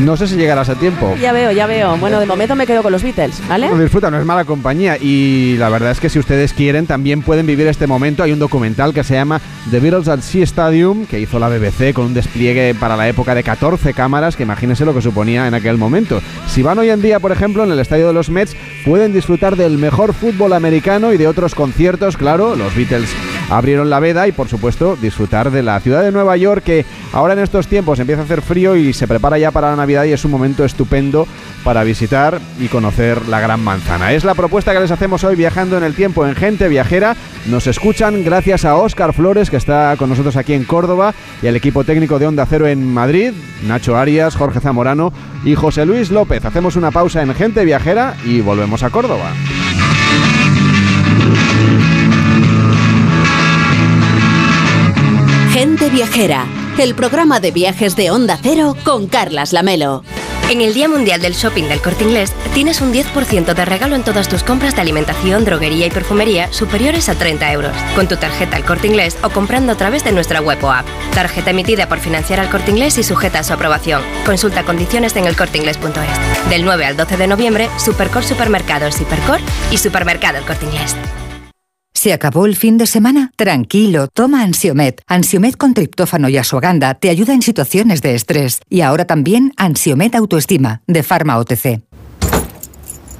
No sé si llegarás a tiempo. Ya veo, ya veo. Bueno, de momento me quedo con los Beatles, ¿vale? Lo disfruta, no es mala compañía. Y la verdad es que si ustedes quieren, también pueden vivir este momento. Hay un documental que se llama The Beatles at Sea Stadium, que hizo la BBC con un despliegue para la época de 14 cámaras, que imagínense lo que suponía en aquel momento. Si van hoy en día, por ejemplo, en el estadio de los Mets, pueden disfrutar del mejor fútbol americano y de otros conciertos, claro. Los Beatles abrieron la veda y, por supuesto, disfrutar de la ciudad de Nueva York, que ahora en estos tiempos empieza a hacer frío y se prepara ya para la Navidad y es un momento estupendo para visitar y conocer la Gran Manzana. Es la propuesta que les hacemos hoy viajando en el tiempo en Gente Viajera. Nos escuchan gracias a Óscar Flores, que está con nosotros aquí en Córdoba, y al equipo técnico de Onda Cero en Madrid, Nacho Arias, Jorge Zamorano y José Luis López. Hacemos una pausa en Gente Viajera y volvemos a Córdoba. Gente Viajera, el programa de viajes de Onda Cero con Carlas Lamelo. En el Día Mundial del Shopping del Corte Inglés tienes un 10% de regalo en todas tus compras de alimentación, droguería y perfumería superiores a 30 euros, con tu tarjeta al Corte Inglés o comprando a través de nuestra web o app. Tarjeta emitida por financiar al Corte Inglés y sujeta a su aprobación. Consulta condiciones en elcorteinglés.es. Del 9 al 12 de noviembre, Supercor Supermercados, Hipercor y Supermercado El Corte Inglés. ¿Se acabó el fin de semana? Tranquilo, toma Ansiomet. Ansiomet con triptófano y asuaganda te ayuda en situaciones de estrés. Y ahora también Ansiomet Autoestima, de Pharma OTC.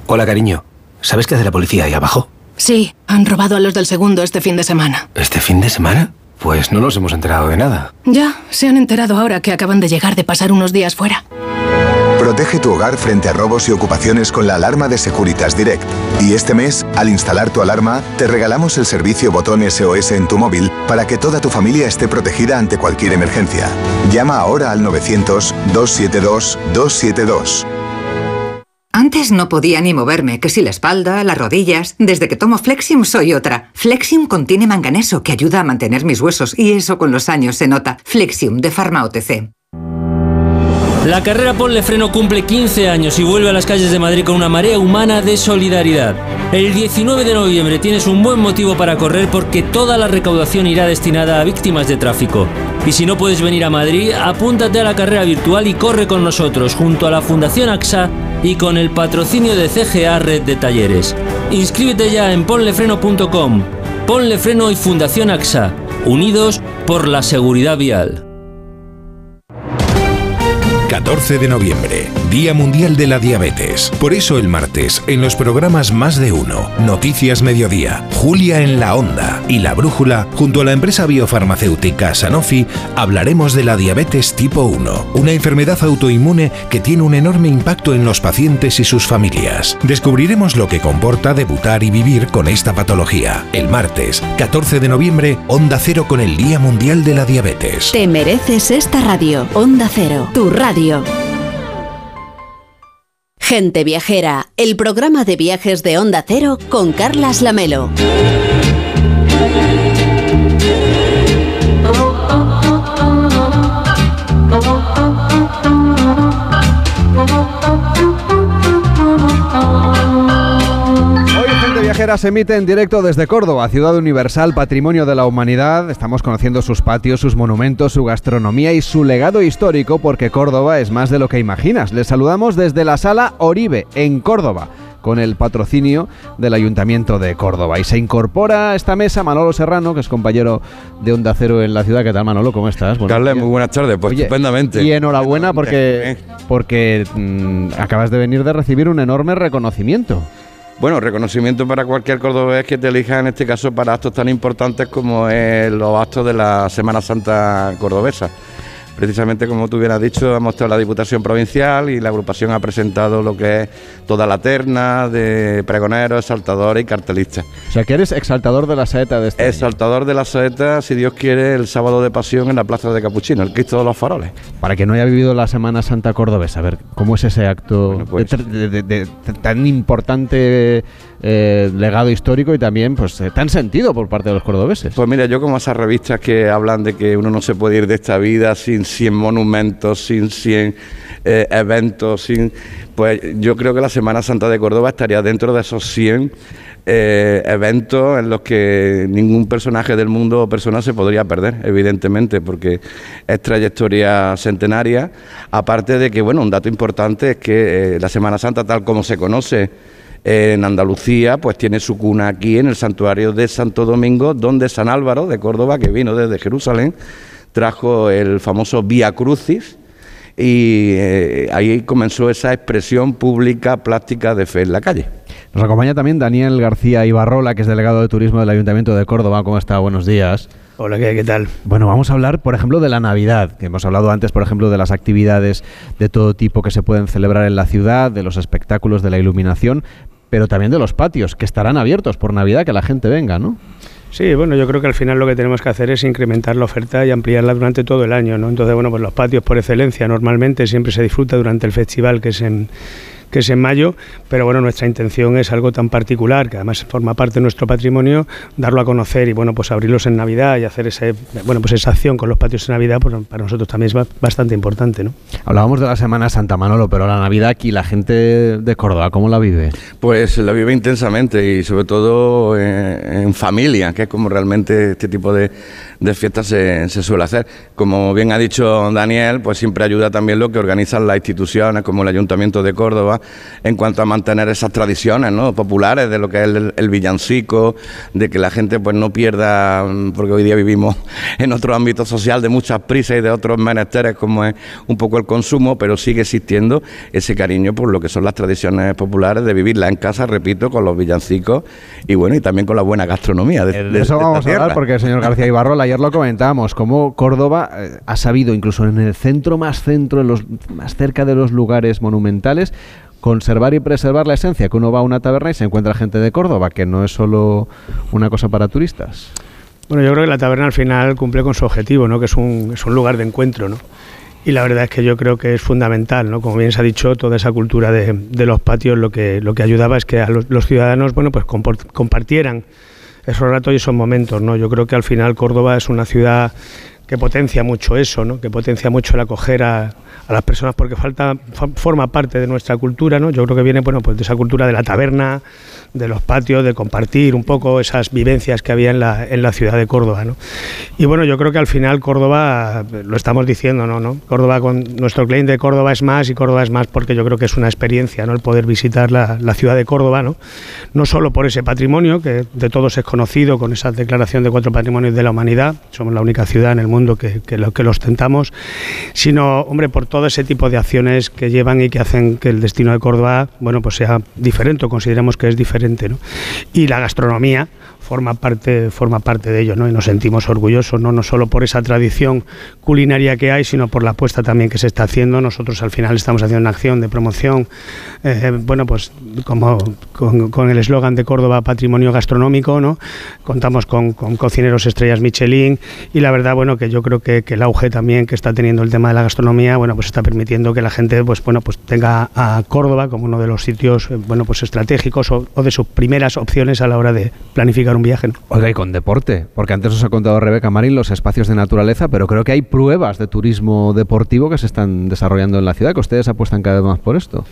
Hola, cariño. ¿Sabes qué hace la policía ahí abajo? Sí, han robado a los del segundo este fin de semana. ¿Este fin de semana? Pues no nos hemos enterado de nada. Ya, se han enterado ahora que acaban de llegar de pasar unos días fuera. Protege tu hogar frente a robos y ocupaciones con la alarma de Securitas Direct. Y este mes, al instalar tu alarma, te regalamos el servicio botón SOS en tu móvil para que toda tu familia esté protegida ante cualquier emergencia. Llama ahora al 900-272-272. Antes no podía ni moverme, que si la espalda, las rodillas. Desde que tomo Flexium soy otra. Flexium contiene manganeso que ayuda a mantener mis huesos y eso con los años se nota. Flexium de Pharma OTC. La carrera Ponle Freno cumple 15 años y vuelve a las calles de Madrid con una marea humana de solidaridad. El 19 de noviembre tienes un buen motivo para correr porque toda la recaudación irá destinada a víctimas de tráfico. Y si no puedes venir a Madrid, apúntate a la carrera virtual y corre con nosotros junto a la Fundación AXA y con el patrocinio de CGA Red de Talleres. Inscríbete ya en ponlefreno.com. Ponle Freno y Fundación AXA, unidos por la seguridad vial. 14 de noviembre, Día Mundial de la Diabetes. Por eso el martes, en los programas Más de Uno, Noticias Mediodía, Julia en la Onda y La Brújula, junto a la empresa biofarmacéutica Sanofi, hablaremos de la diabetes tipo 1, una enfermedad autoinmune que tiene un enorme impacto en los pacientes y sus familias. Descubriremos lo que comporta debutar y vivir con esta patología. El martes, 14 de noviembre, Onda Cero con el Día Mundial de la Diabetes. Te mereces esta radio. Onda Cero, tu radio. Gente Viajera, el programa de viajes de Onda Cero con Carlas Lamelo. Hoy Gente Viajera se emite en directo desde Córdoba, ciudad universal, patrimonio de la humanidad. Estamos conociendo sus patios, sus monumentos, su gastronomía y su legado histórico porque Córdoba es más de lo que imaginas. Les saludamos desde la sala Oribe, en Córdoba con el patrocinio del Ayuntamiento de Córdoba. Y se incorpora a esta mesa Manolo Serrano, que es compañero de Onda Cero en la ciudad. ¿Qué tal, Manolo? ¿Cómo estás? Buenos Carles, muy buenas tardes, pues Oye, estupendamente. Y enhorabuena porque, porque mm, acabas de venir de recibir un enorme reconocimiento. Bueno, reconocimiento para cualquier cordobés que te elija, en este caso, para actos tan importantes como es los actos de la Semana Santa cordobesa. Precisamente, como tú hubieras dicho, ha mostrado la Diputación Provincial y la agrupación ha presentado lo que es toda la terna de pregoneros, exaltadores y cartelistas. O sea, que eres exaltador de la saeta de este año. Exaltador de la saeta, si Dios quiere, el sábado de pasión en la Plaza de Capuchino, el Cristo de los Faroles. Para que no haya vivido la Semana Santa cordobesa, a ver, ¿cómo es ese acto pues- de, de- de- de tan importante eh, legado histórico y también pues eh, tan sentido por parte de los cordobeses? Pues mira, yo como esas revistas que hablan de que uno no se puede ir de esta vida sin 100 monumentos, sin 100 eh, eventos, sin pues yo creo que la Semana Santa de Córdoba estaría dentro de esos 100 eh, eventos en los que ningún personaje del mundo o persona se podría perder, evidentemente, porque es trayectoria centenaria, aparte de que, bueno, un dato importante es que la Semana Santa, tal como se conoce, en Andalucía, pues tiene su cuna aquí en el santuario de Santo Domingo, donde San Álvaro de Córdoba, que vino desde Jerusalén, trajo el famoso Vía Crucis y eh, ahí comenzó esa expresión pública, plástica de fe en la calle. Nos acompaña también Daniel García Ibarrola, que es delegado de turismo del Ayuntamiento de Córdoba. ¿Cómo está? Buenos días. Hola, ¿qué, ¿qué, tal? Bueno, vamos a hablar, por ejemplo, de la Navidad, que hemos hablado antes, por ejemplo, de las actividades de todo tipo que se pueden celebrar en la ciudad, de los espectáculos, de la iluminación, pero también de los patios, que estarán abiertos por Navidad, que la gente venga, ¿no? Sí, bueno, yo creo que al final lo que tenemos que hacer es incrementar la oferta y ampliarla durante todo el año, ¿no? Entonces, bueno, pues los patios por excelencia normalmente siempre se disfruta durante el festival que es en que es en mayo, pero bueno, nuestra intención es algo tan particular, que además forma parte de nuestro patrimonio, darlo a conocer y bueno, pues abrirlos en Navidad y hacer ese, bueno, pues esa acción con los patios en Navidad, pues para nosotros también es bastante importante, ¿no? Hablábamos de la Semana Santa Manolo, pero la Navidad aquí, la gente de Córdoba, ¿cómo la vive? Pues la vive intensamente y sobre todo en, en familia, que es como realmente este tipo de de fiestas se, se, suele hacer. Como bien ha dicho Daniel, pues siempre ayuda también lo que organizan las instituciones como el Ayuntamiento de Córdoba en cuanto a mantener esas tradiciones ¿no? populares de lo que es el, villancico, de que la gente pues no pierda, porque hoy día vivimos en otro ámbito social de muchas prisas y de otros menesteres como es un poco el consumo, pero sigue existiendo ese cariño por lo que son las tradiciones populares de vivirla en casa, repito, con los villancicos y bueno, y también con la buena gastronomía. De, de eso vamos a hablar porque el señor García Ibarrola ayer lo comentábamos, cómo Córdoba eh, ha sabido, incluso en el centro más centro, en los, más cerca de los lugares monumentales, conservar y preservar la esencia, que uno va a una taberna y se encuentra gente de Córdoba, que no es solo una cosa para turistas. Bueno, yo creo que la taberna al final cumple con su objetivo, ¿no? que es un, es un lugar de encuentro. ¿no? Y la verdad es que yo creo que es fundamental, ¿no? Como bien se ha dicho, toda esa cultura de, de los patios lo que, lo que ayudaba es que a los, los ciudadanos bueno, pues compartieran esos ratos y esos momentos, ¿no? Yo creo que al final Córdoba es una ciudad que potencia mucho eso, ¿no? que potencia mucho el acoger a, las personas porque falta, forma parte de nuestra cultura, ¿no? Yo creo que viene bueno, pues de esa cultura de la taberna, de los patios, de compartir un poco esas vivencias que había en la, en la ciudad de Córdoba, ¿no? Y bueno, yo creo que al final Córdoba, lo estamos diciendo, ¿no? ¿no? Córdoba con nuestro cliente de Córdoba es más y Córdoba es más porque yo creo que es una experiencia, ¿no? El poder visitar la, la ciudad de Córdoba, ¿no? No solo por ese patrimonio que de todos es conocido con esa declaración de cuatro patrimonios de la humanidad, somos la única ciudad en el mundo que, que lo que ostentamos, sino, hombre, por todo todo ese tipo de acciones que llevan y que hacen que el destino de Córdoba, bueno, pues sea diferente o consideramos que es diferente, ¿no? Y la gastronomía, forma parte, forma parte de ello, ¿no? Y nos sentimos orgullosos, ¿no? no solo por esa tradición culinaria que hay, sino por la apuesta también que se está haciendo. Nosotros al final estamos haciendo una acción de promoción, eh, bueno, pues como con, el eslogan de Córdoba Patrimonio Gastronómico, ¿no? Contamos con, cocineros estrellas Michelin y la verdad, bueno, que yo creo que, el auge también que está teniendo el tema de la gastronomía, bueno, pues está permitiendo que la gente, pues bueno, pues tenga a Córdoba como uno de los sitios, eh, bueno, pues estratégicos o, o de sus primeras opciones a la hora de planificar un viaje. Oiga, y con deporte, porque antes os ha contado Rebeca Marín los espacios de naturaleza, pero creo que hay pruebas de turismo deportivo que se están desarrollando en la ciudad, que ustedes apuestan cada vez más por esto.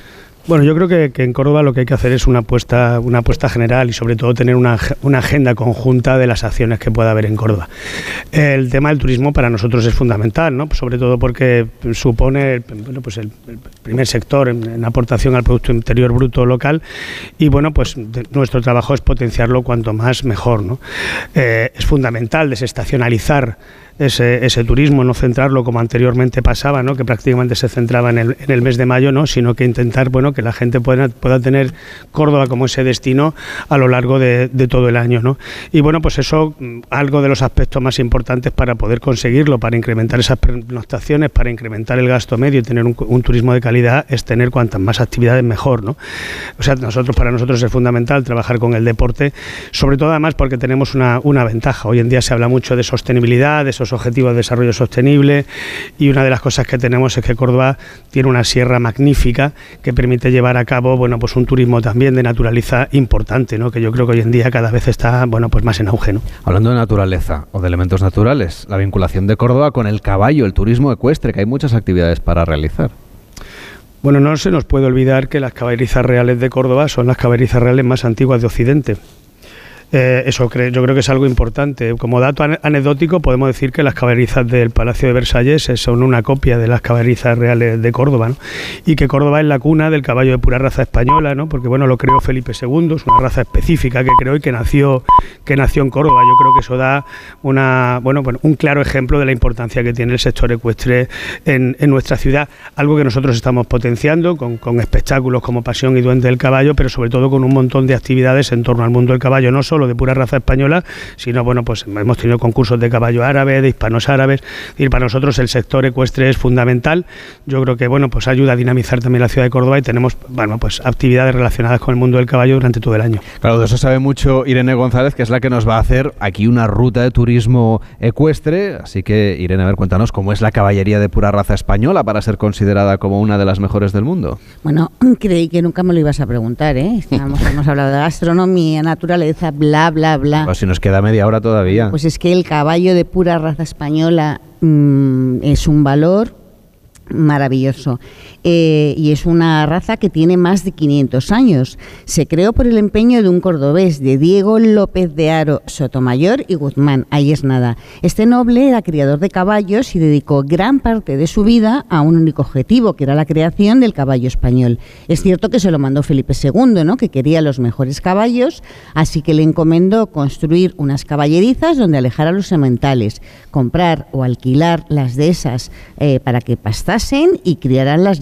Bueno, yo creo que, en Córdoba lo que hay que hacer es una apuesta, una apuesta general y sobre todo tener una, agenda conjunta de las acciones que pueda haber en Córdoba. El tema del turismo para nosotros es fundamental, ¿no? sobre todo porque supone bueno, pues el, primer sector en, aportación al Producto Interior Bruto local y bueno, pues nuestro trabajo es potenciarlo cuanto más mejor. ¿no? Eh, es fundamental desestacionalizar ese, ese, turismo, no centrarlo como anteriormente pasaba, ¿no? que prácticamente se centraba en el, en el, mes de mayo, ¿no? sino que intentar bueno, que la gente pueda, pueda tener Córdoba como ese destino a lo largo de, todo el año. ¿no? Y bueno, pues eso, algo de los aspectos más importantes para poder conseguirlo, para incrementar esas pernoctaciones, para incrementar el gasto medio y tener un, turismo de calidad, es tener cuantas más actividades mejor. ¿no? O sea, nosotros, para nosotros es fundamental trabajar con el deporte, sobre todo además porque tenemos una, una ventaja. Hoy en día se habla mucho de sostenibilidad, de objetivos de desarrollo sostenible y una de las cosas que tenemos es que Córdoba tiene una sierra magnífica que permite llevar a cabo bueno pues un turismo también de naturaleza importante ¿no? que yo creo que hoy en día cada vez está bueno pues más en auge ¿no? hablando de naturaleza o de elementos naturales la vinculación de Córdoba con el caballo el turismo ecuestre que hay muchas actividades para realizar bueno, no se nos puede olvidar que las caballerizas reales de Córdoba son las caballerizas reales más antiguas de Occidente. Eh, eso yo creo que es algo importante. Como dato anecdótico, podemos decir que las caballerizas del Palacio de Versalles son una copia de las caballerizas reales de Córdoba, y que Córdoba es la cuna del caballo de pura raza española, ¿no? porque bueno, lo creó Felipe II, es una raza específica que creo y que nació, que nació en Córdoba. Yo creo que eso da una, bueno, un claro ejemplo de la importancia que tiene el sector ecuestre en, nuestra ciudad, algo que nosotros estamos potenciando con, con espectáculos como Pasión y Duende del Caballo, pero sobre todo con un montón de actividades en torno al mundo del caballo, no solo de pura raza española, sino bueno, pues hemos tenido concursos de caballo árabe, de hispanos árabes, y para nosotros el sector ecuestre es fundamental. Yo creo que bueno, pues ayuda a dinamizar también la ciudad de Córdoba y tenemos bueno, pues actividades relacionadas con el mundo del caballo durante todo el año. Claro, de eso sabe mucho Irene González, que es la que nos va a hacer aquí una ruta de turismo ecuestre, así que Irene, a ver, cuéntanos cómo es la caballería de pura raza española para ser considerada como una de las mejores del mundo. Bueno, creí que nunca me lo ibas a preguntar, ¿eh? hemos hablado de gastronomía, naturaleza, bla, bla, bla. Pues si nos queda media hora todavía. Pues es que el caballo de pura raza española mm, es un valor maravilloso. Eh, y es una raza que tiene más de 500 años. Se creó por el empeño de un cordobés, de Diego López de Aro, Sotomayor y Guzmán. Ahí es nada. Este noble era criador de caballos y dedicó gran parte de su vida a un único objetivo, que era la creación del caballo español. Es cierto que se lo mandó Felipe II, ¿no? que quería los mejores caballos, así que le encomendó construir unas caballerizas donde alejar a los sementales, comprar o alquilar las de esas eh, para que pastasen y criaran las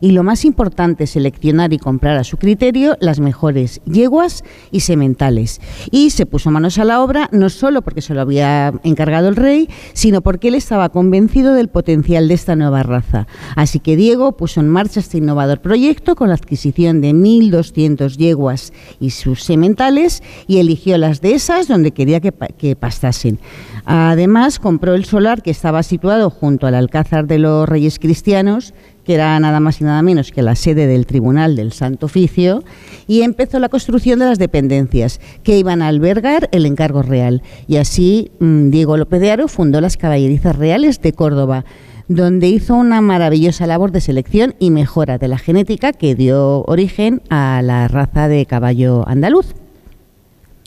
Y lo más importante, seleccionar y comprar a su criterio las mejores yeguas y sementales. Y se puso manos a la obra, no solo porque se lo había encargado el rey, sino porque él estaba convencido del potencial de esta nueva raza. Así que Diego puso en marcha este innovador proyecto con la adquisición de 1.200 yeguas y sus sementales y eligió las de esas donde quería que, que pastasen. Además, compró el solar que estaba situado junto al Alcázar de los Reyes Cristianos que era nada más y nada menos que la sede del Tribunal del Santo Oficio, y empezó la construcción de las dependencias que iban a albergar el encargo real. Y así mm, Diego López de Aro fundó las Caballerizas Reales de Córdoba donde hizo una maravillosa labor de selección y mejora de la genética que dio origen a la raza de caballo andaluz.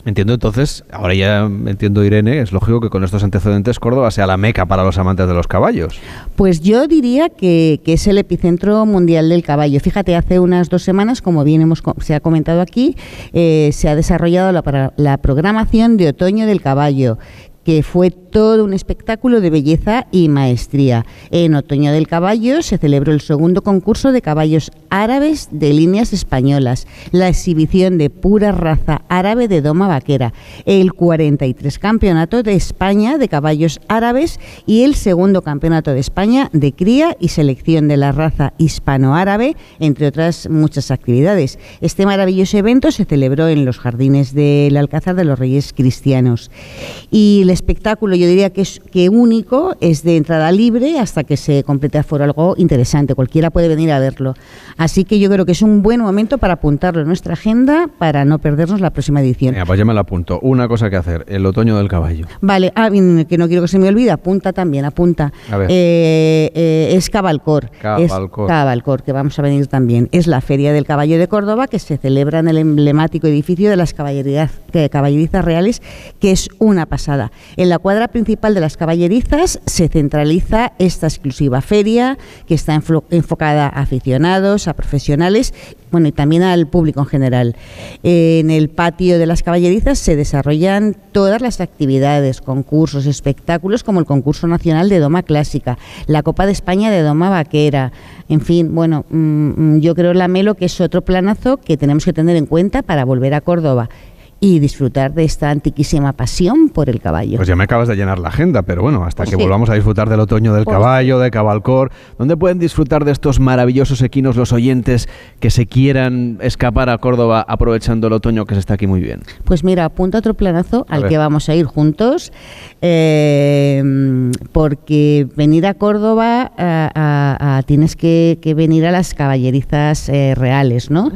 Entiendo entonces, ahora ya entiendo Irene, es lógico que con estos antecedentes Córdoba sea la meca para los amantes de los caballos. Pues yo diría que, es el epicentro mundial del caballo. Fíjate, hace unas dos semanas, como bien hemos, se ha comentado aquí, eh, se ha desarrollado la, la programación de otoño del caballo, que fue todo un espectáculo de belleza y maestría. En Otoño del Caballo se celebró el segundo concurso de caballos árabes de líneas españolas, la exhibición de pura raza árabe de doma vaquera, el 43 Campeonato de España de caballos árabes y el segundo Campeonato de España de cría y selección de la raza hispano-árabe, entre otras muchas actividades. Este maravilloso evento se celebró en los jardines del Alcázar de los Reyes Cristianos. Y espectáculo, yo diría que es que único, es de entrada libre hasta que se complete aforo, algo interesante, cualquiera puede venir a verlo. Así que yo creo que es un buen momento para apuntarlo en nuestra agenda para no perdernos la próxima edición. pues ya me lo apunto. Una cosa que hacer, el otoño del caballo. Vale, ah, que no quiero que se me olvide, apunta también, apunta. Eh, eh, es Cabalcor. Cabalcor. Es Cabalcor, que vamos a venir también. Es la Feria del Caballo de Córdoba que se celebra en el emblemático edificio de las caballerizas reales, que es una pasada. En la cuadra principal de las caballerizas se centraliza esta exclusiva feria que está enfocada a aficionados, a profesionales bueno, y también al público en general. En el patio de las caballerizas se desarrollan todas las actividades, concursos, espectáculos, como el concurso nacional de Doma Clásica, la Copa de España de Doma Vaquera, en fin, bueno, mm, mm, yo creo, la Melo, que es otro planazo que tenemos que tener en cuenta para volver a Córdoba y disfrutar de esta antiquísima pasión por el caballo. Pues ya me acabas de llenar la agenda, pero bueno, hasta pues que volvamos a disfrutar del otoño del pues caballo, de Cabalcor, ¿dónde pueden disfrutar de estos maravillosos equinos los oyentes que se quieran escapar a Córdoba aprovechando el otoño que se está aquí muy bien? Pues mira, apunta otro planazo al que vamos a ir juntos, eh, porque venir a Córdoba tienes que, venir a las caballerizas eh, reales, ¿no?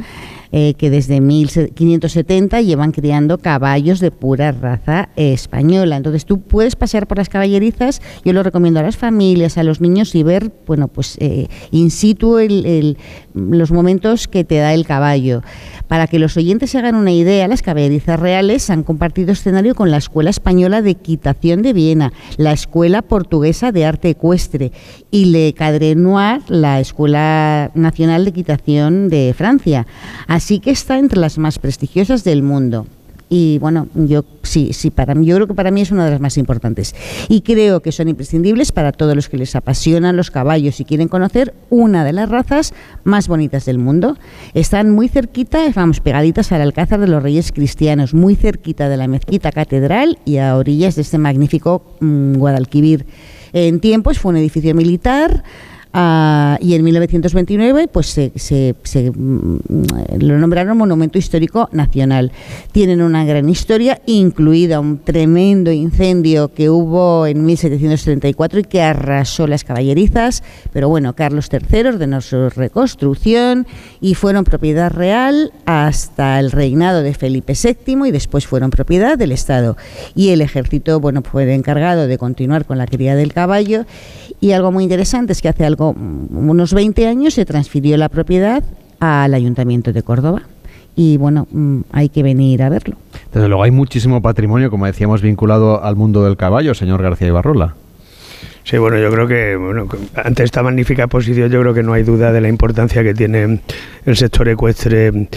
Eh, que desde 1570 llevan criando caballos de pura raza española. Entonces tú puedes pasear por las caballerizas, yo lo recomiendo a las familias, a los niños y ver, bueno, pues eh, in situ el, los momentos que te da el caballo. Para que los oyentes se hagan una idea, las caballerizas reales han compartido escenario con la Escuela Española de Equitación de Viena, la Escuela Portuguesa de Arte Ecuestre y Le Cadre Noir, la Escuela Nacional de Equitación de Francia. Así que está entre las más prestigiosas del mundo y bueno, yo sí, sí, para mí, yo creo que para mí es una de las más importantes. Y creo que son imprescindibles para todos los que les apasionan los caballos y quieren conocer una de las razas más bonitas del mundo. Están muy cerquita, vamos, pegaditas al Alcázar de los Reyes Cristianos, muy cerquita de la mezquita catedral y a orillas de este magnífico mm, Guadalquivir. En tiempos fue un edificio militar. Ah, y en 1929 pues se, se- mm, lo nombraron Monumento Histórico Nacional. Tienen una gran historia, incluida un tremendo incendio que hubo en 1734 y que arrasó las caballerizas, pero bueno, Carlos III ordenó su reconstrucción y fueron propiedad real hasta el reinado de Felipe VII y después fueron propiedad del Estado. Y el ejército, bueno, fue encargado de continuar con la cría del caballo y algo muy interesante es que hace algo, mm, unos 20 años se transfirió la propiedad al Ayuntamiento de Córdoba. Y bueno, mm, hay que venir a verlo. Desde luego hay muchísimo patrimonio, como decíamos, vinculado al mundo del caballo, señor García Ibarrola. Sí, bueno, yo creo que bueno, ante esta magnífica exposición yo creo que no hay duda de la importancia que tiene el sector ecuestre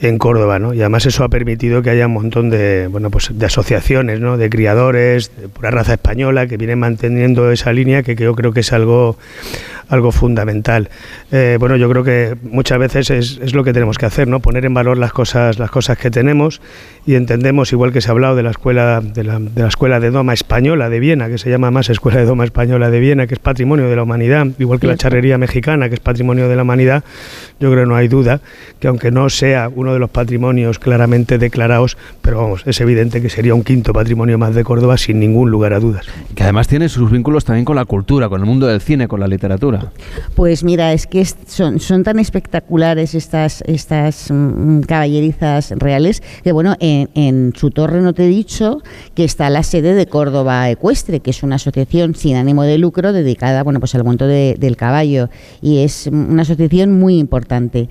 en Córdoba, ¿no? Y además eso ha permitido que haya un montón de, bueno, pues de asociaciones, ¿no? De criadores, de pura raza española que vienen manteniendo esa línea que yo creo que es algo algo fundamental. Eh, bueno, yo creo que muchas veces es, es lo que tenemos que hacer, ¿no? Poner en valor las cosas, las cosas que tenemos y entendemos, igual que se ha hablado de la escuela, de la, de la escuela de Doma española de Viena, que se llama más Escuela de Doma española de Viena, que es patrimonio de la humanidad, igual que la charrería mexicana, que es patrimonio de la humanidad, yo creo que no hay duda que aunque no sea uno de los patrimonios claramente declarados, pero vamos, es evidente que sería un quinto patrimonio más de Córdoba sin ningún lugar a dudas. Que además tiene sus vínculos también con la cultura, con el mundo del cine, con la literatura. Pues mira, es que son, tan espectaculares estas, estas mm, caballerizas reales que bueno, en, su torre no te he dicho que está la sede de Córdoba Ecuestre, que es una asociación sin ánimo de lucro dedicada bueno, pues al monto de- del caballo y es mm, una asociación muy importante.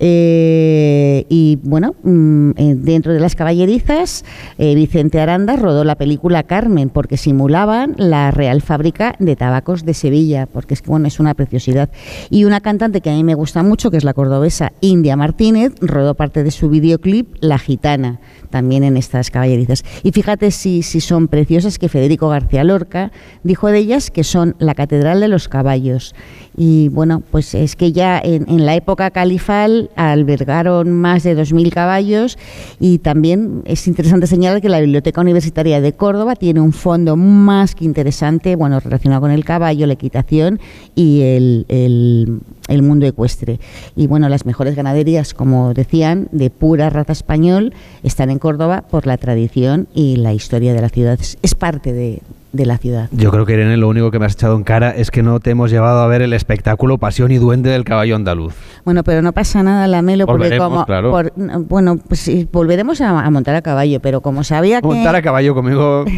Eh, y bueno, mm, eh, dentro de las caballerizas, eh, Vicente Aranda rodó la película Carmen porque simulaban la Real Fábrica de Tabacos de Sevilla, porque es que bueno, es una preciosidad. Y una cantante que a mí me gusta mucho, que es la cordobesa India Martínez, rodó parte de su videoclip La Gitana, también en estas caballerizas. Y fíjate si, si son preciosas que Federico García Lorca dijo de ellas que son la Catedral de los Caballos. Y bueno, pues es que ya en, en la época califal albergaron más de 2.000 caballos y también es interesante señalar que la Biblioteca Universitaria de Córdoba tiene un fondo más que interesante, bueno, relacionado con el caballo, la equitación y el, el- el mundo ecuestre. Y bueno, las mejores ganaderías, como decían, de pura raza español, están en Córdoba por la tradición y la historia de la ciudad. Es, parte de, de la ciudad. Yo creo que Irene, lo único que me has echado en cara es que no te hemos llevado a ver el espectáculo Pasión y Duende del caballo andaluz. Bueno, pero no pasa nada, Lamelo, porque como... claro. por- bueno, pues volveremos a, a montar a caballo, pero como sabía que... Montar a caballo conmigo.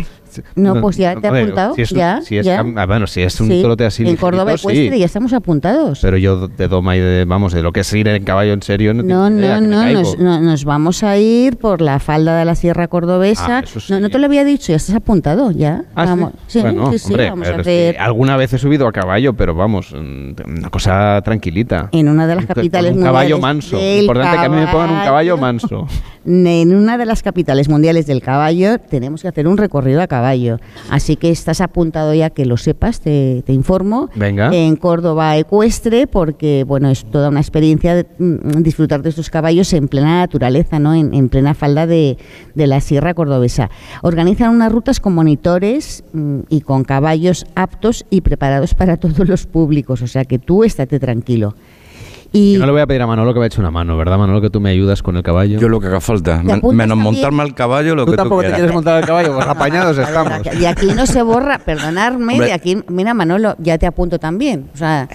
No, pues ya te he apuntado, Si es, un- ya, si es ya. ah, bueno, si es un Sí, trote así. En Córdoba sí. ya estamos apuntados. Pero yo de doma y de, vamos, de lo que es ir en caballo en serio, no, No, no, nos, no, nos vamos a ir por la falda de la Sierra Cordobesa. Ah, sí. no, no te lo había dicho, ya estás apuntado, ya. Ah, vamos, sí, bueno, hombre, vamos a pero hacer alguna vez he subido a caballo, pero vamos, mm, una cosa tranquilita. en una de las Un- capitales con un caballo mundiales manso. del Importante que a mí me pongan un caballo caballo. manso. En una de las capitales mundiales del caballo tenemos que hacer un recorrido a caballo. Así que estás apuntado ya que lo sepas, te, te informo. Venga. En Córdoba Ecuestre, porque bueno, es toda una experiencia de, mm, disfrutar de estos caballos en plena naturaleza, ¿no? en, en plena falda de, de la Sierra Cordobesa. Organizan unas rutas con monitores mm, y con caballos aptos y preparados para todos los públicos. O sea que tú estate tranquilo. Y Yo no le voy a pedir a Manolo que me eche una mano, ¿verdad, Manolo? Que tú me ayudas con el caballo. Yo lo que haga falta. Men- menos también? montarme al caballo, lo ¿Tú que tú tampoco te quieras. quieres montar al caballo? Pues apañados estamos. De aquí no se borra, perdonadme, Hombre. de aquí, mira Manolo, ya te apunto también. O sea,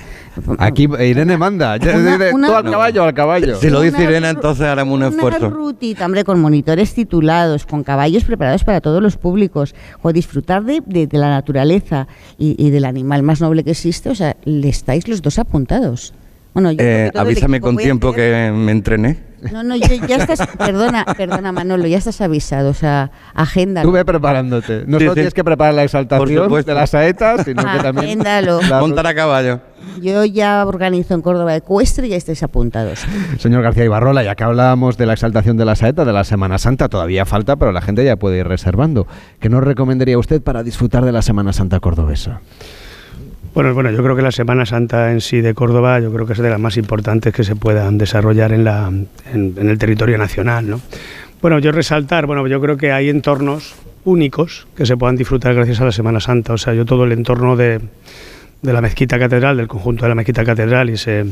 Aquí Irene manda. Ya, Una- dice, una- tú al caballo, al caballo. Si lo dice Una Irene, entonces haremos un una esfuerzo. rutita, hombre, con monitores titulados, con caballos preparados para todos los públicos, o disfrutar de, de- de la naturaleza y, y del animal más noble que existe, o sea, le estáis los dos apuntados. Bueno, yo Eh, avísame con tiempo que me entrené. No, no, ya, ya estás, perdona, perdona Manolo, ya estás avisado, o sea, agenda. Tú ve preparándote. No Sí, solo sí. tienes que preparar la exaltación supuesto. de las saetas, sino que también... Agéndalo. Montar a caballo. Yo ya organizo en Córdoba Ecuestre y ya estáis apuntados. Señor García Ibarrola, ya que hablábamos de la exaltación de la saeta de la Semana Santa, todavía falta, pero la gente ya puede ir reservando. ¿Qué nos recomendaría usted para disfrutar de la Semana Santa cordobesa? Bueno, bueno, yo creo que la Semana Santa en sí de Córdoba, yo creo que es de las más importantes que se puedan desarrollar en, la, en, el territorio nacional, ¿no? Bueno, yo resaltar, bueno, yo creo que hay entornos únicos que se puedan disfrutar gracias a la Semana Santa. O sea, yo todo el entorno de, de la mezquita catedral, del conjunto de la mezquita catedral y ese,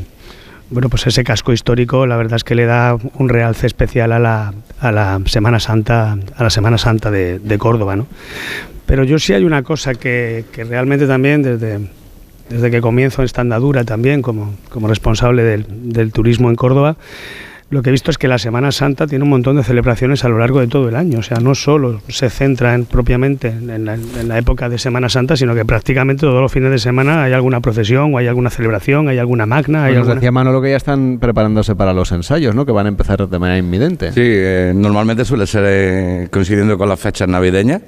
bueno, pues ese casco histórico, la verdad es que le da un realce especial a la, a la Semana Santa, a la Semana Santa de, de Córdoba, ¿no? Pero yo sí hay una cosa que, que realmente también desde, desde que comienzo esta andadura también como, como responsable del, del turismo en Córdoba, lo que he visto es que la Semana Santa tiene un montón de celebraciones a lo largo de todo el año. O sea, no solo se centra en, propiamente en la, en la época de Semana Santa, sino que prácticamente todos los fines de semana hay alguna procesión, o hay alguna celebración, hay alguna magna, hay Pues nos alguna... decía Manolo que ya están preparándose para los ensayos, ¿no? Que van a empezar de manera inminente. Sí, eh, normalmente suele ser eh, coincidiendo con las fechas navideñas.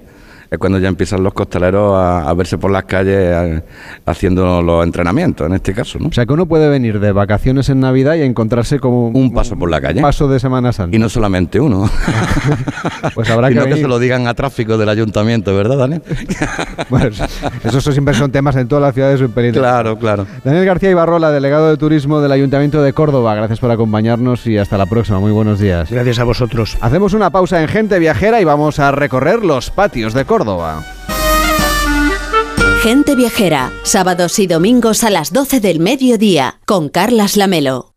Es cuando ya empiezan los costaleros a, a verse por las calles eh, haciendo los entrenamientos, en este caso, ¿no? O sea, que uno puede venir de vacaciones en Navidad y encontrarse como Un paso por la calle. paso de Semana Santa. Y no solamente uno. Pues habrá que Sino que venir. se lo digan a tráfico del ayuntamiento, ¿verdad, Daniel? Bueno, esos siempre son temas en todas las ciudades superiores. Claro, claro. Daniel García Ibarrola, delegado de turismo del Ayuntamiento de Córdoba, gracias por acompañarnos y hasta la próxima. Muy buenos días. Gracias a vosotros. Hacemos una pausa en Gente Viajera y vamos a recorrer los patios de Córdoba. Gente Viajera, sábados y domingos a las 12 del mediodía, con Carlas Lamelo.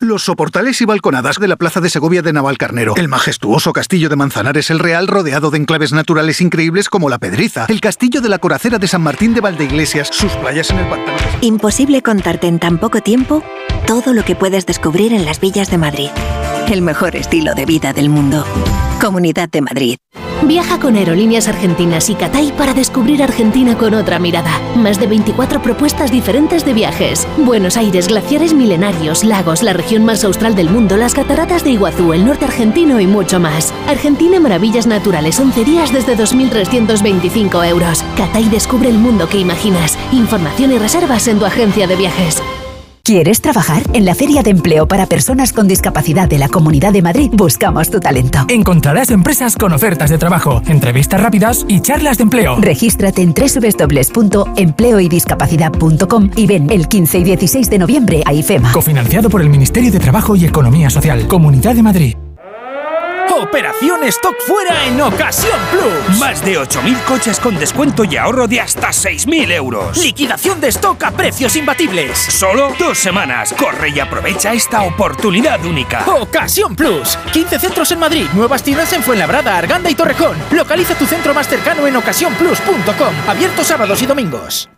Los soportales y balconadas de la Plaza de Segovia de Navalcarnero, el majestuoso castillo de Manzanares el Real rodeado de enclaves naturales increíbles como la Pedriza, el castillo de la Coracera de San Martín de Valdeiglesias, sus playas en el pantano. Imposible contarte en tan poco tiempo todo lo que puedes descubrir en las villas de Madrid. El mejor estilo de vida del mundo. Comunidad de Madrid. Viaja con Aerolíneas Argentinas y Catay para descubrir Argentina con otra mirada. Más de 24 propuestas diferentes de viajes. Buenos Aires, glaciares milenarios, lagos, la región más austral del mundo, las cataratas de Iguazú, el norte argentino y mucho más. Argentina Maravillas Naturales, 11 días desde 2.325 euros. Catay descubre el mundo que imaginas. Información y reservas en tu agencia de viajes. ¿Quieres trabajar? En la Feria de Empleo para Personas con Discapacidad de la Comunidad de Madrid buscamos tu talento. Encontrarás empresas con ofertas de trabajo, entrevistas rápidas y charlas de empleo. Regístrate en www.empleoydiscapacidad.com y ven el 15 y 16 de noviembre a IFEMA. Cofinanciado por el Ministerio de Trabajo y Economía Social, Comunidad de Madrid. Operación Stock Fuera en Ocasión Plus. Más de 8.000 coches con descuento y ahorro de hasta 6.000 euros. Liquidación de stock a precios imbatibles. Solo dos semanas. Corre y aprovecha esta oportunidad única. Ocasión Plus. 15 centros en Madrid, nuevas tiendas en Fuenlabrada, Arganda y Torrejón. Localiza tu centro más cercano en ocasiónplus.com. Abierto sábados y domingos.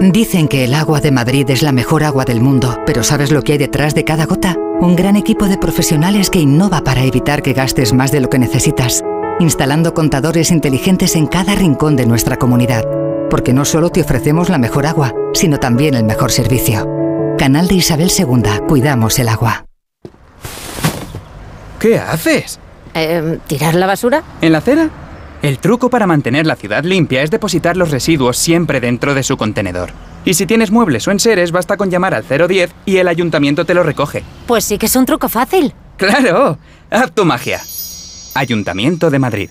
Dicen que el agua de Madrid es la mejor agua del mundo, pero ¿sabes lo que hay detrás de cada gota? Un gran equipo de profesionales que innova para evitar que gastes más de lo que necesitas, instalando contadores inteligentes en cada rincón de nuestra comunidad, porque no solo te ofrecemos la mejor agua, sino también el mejor servicio. Canal de Isabel II, cuidamos el agua. ¿Qué haces? Eh, ¿Tirar la basura? ¿En la acera? El truco para mantener la ciudad limpia es depositar los residuos siempre dentro de su contenedor. Y si tienes muebles o enseres, basta con llamar al 010 y el ayuntamiento te lo recoge. Pues sí que es un truco fácil. ¡Claro! ¡Haz tu magia! Ayuntamiento de Madrid.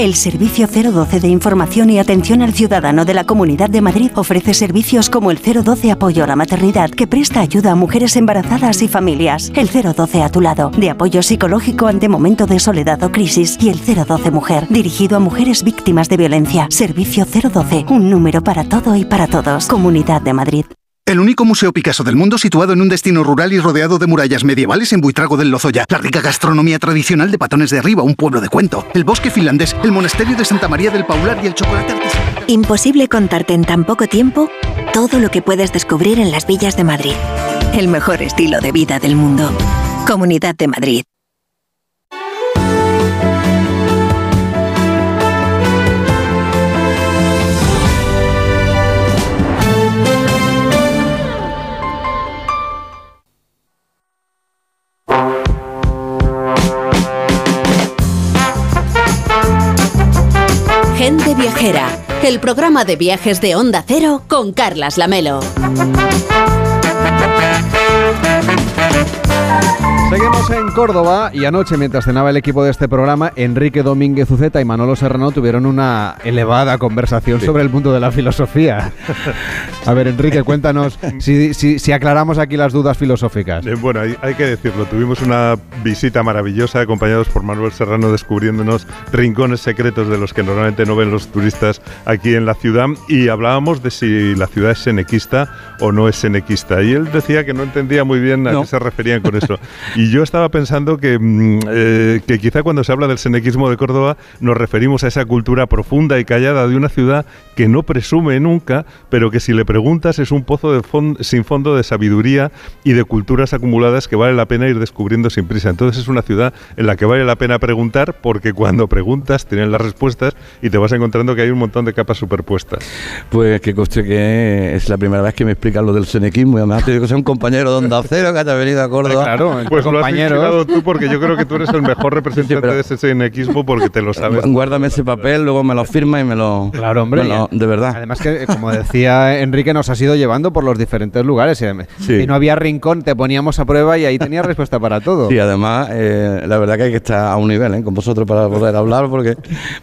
El Servicio 012 de Información y Atención al Ciudadano de la Comunidad de Madrid ofrece servicios como el 012 Apoyo a la Maternidad, que presta ayuda a mujeres embarazadas y familias, el 012 a tu lado, de apoyo psicológico ante momento de soledad o crisis, y el 012 Mujer, dirigido a mujeres víctimas de violencia. Servicio 012, un número para todo y para todos. Comunidad de Madrid. El único museo Picasso del mundo situado en un destino rural y rodeado de murallas medievales en Buitrago del Lozoya. La rica gastronomía tradicional de Patones de Arriba, un pueblo de cuento. El bosque finlandés, el monasterio de Santa María del Paular y el chocolate artesanal. Imposible contarte en tan poco tiempo todo lo que puedes descubrir en las villas de Madrid. El mejor estilo de vida del mundo. Comunidad de Madrid. Viajera, el programa de viajes de Onda Cero con Carlas Lamelo. Seguimos en Córdoba y anoche, mientras cenaba el equipo de este programa, Enrique Domínguez Uceta y Manolo Serrano tuvieron una elevada conversación sobre el mundo de la filosofía. A ver, Enrique, cuéntanos si, si- si aclaramos aquí las dudas filosóficas. Eh, bueno, hay, hay que decirlo, tuvimos una visita maravillosa acompañados por Manuel Serrano descubriéndonos rincones secretos de los que normalmente no ven los turistas aquí en la ciudad y hablábamos de si la ciudad es senequista o no es senequista y él decía que no entendía muy bien a No. qué se referían con eso. Y yo estaba pensando que, mm, eh, que quizá cuando se habla del senequismo de Córdoba nos referimos a esa cultura profunda y callada de una ciudad que no presume nunca, pero que si le preguntas es un pozo de fon- sin fondo de sabiduría y de culturas acumuladas que vale la pena ir descubriendo sin prisa. Entonces es una ciudad en la que vale la pena preguntar porque cuando preguntas tienen las respuestas y te vas encontrando que hay un montón de capas superpuestas. Pues que coste que es la primera vez que me explican lo del senequismo y además te digo que soy un compañero de Onda Cero que haya venido a Córdoba. pues lo has tú porque yo creo que tú eres el mejor representante de ese senequismo porque te lo sabes. Guárdame ese papel, luego me lo firma y me lo... Claro, hombre. lo- de verdad. Además que, eh, como decía Enrique, nos has ido llevando por los diferentes lugares. eh, Si no había rincón, te poníamos a prueba y ahí tenías respuesta para todo. Sí, además, eh, la verdad que hay que estar a un nivel ¿eh? con vosotros para poder hablar, porque,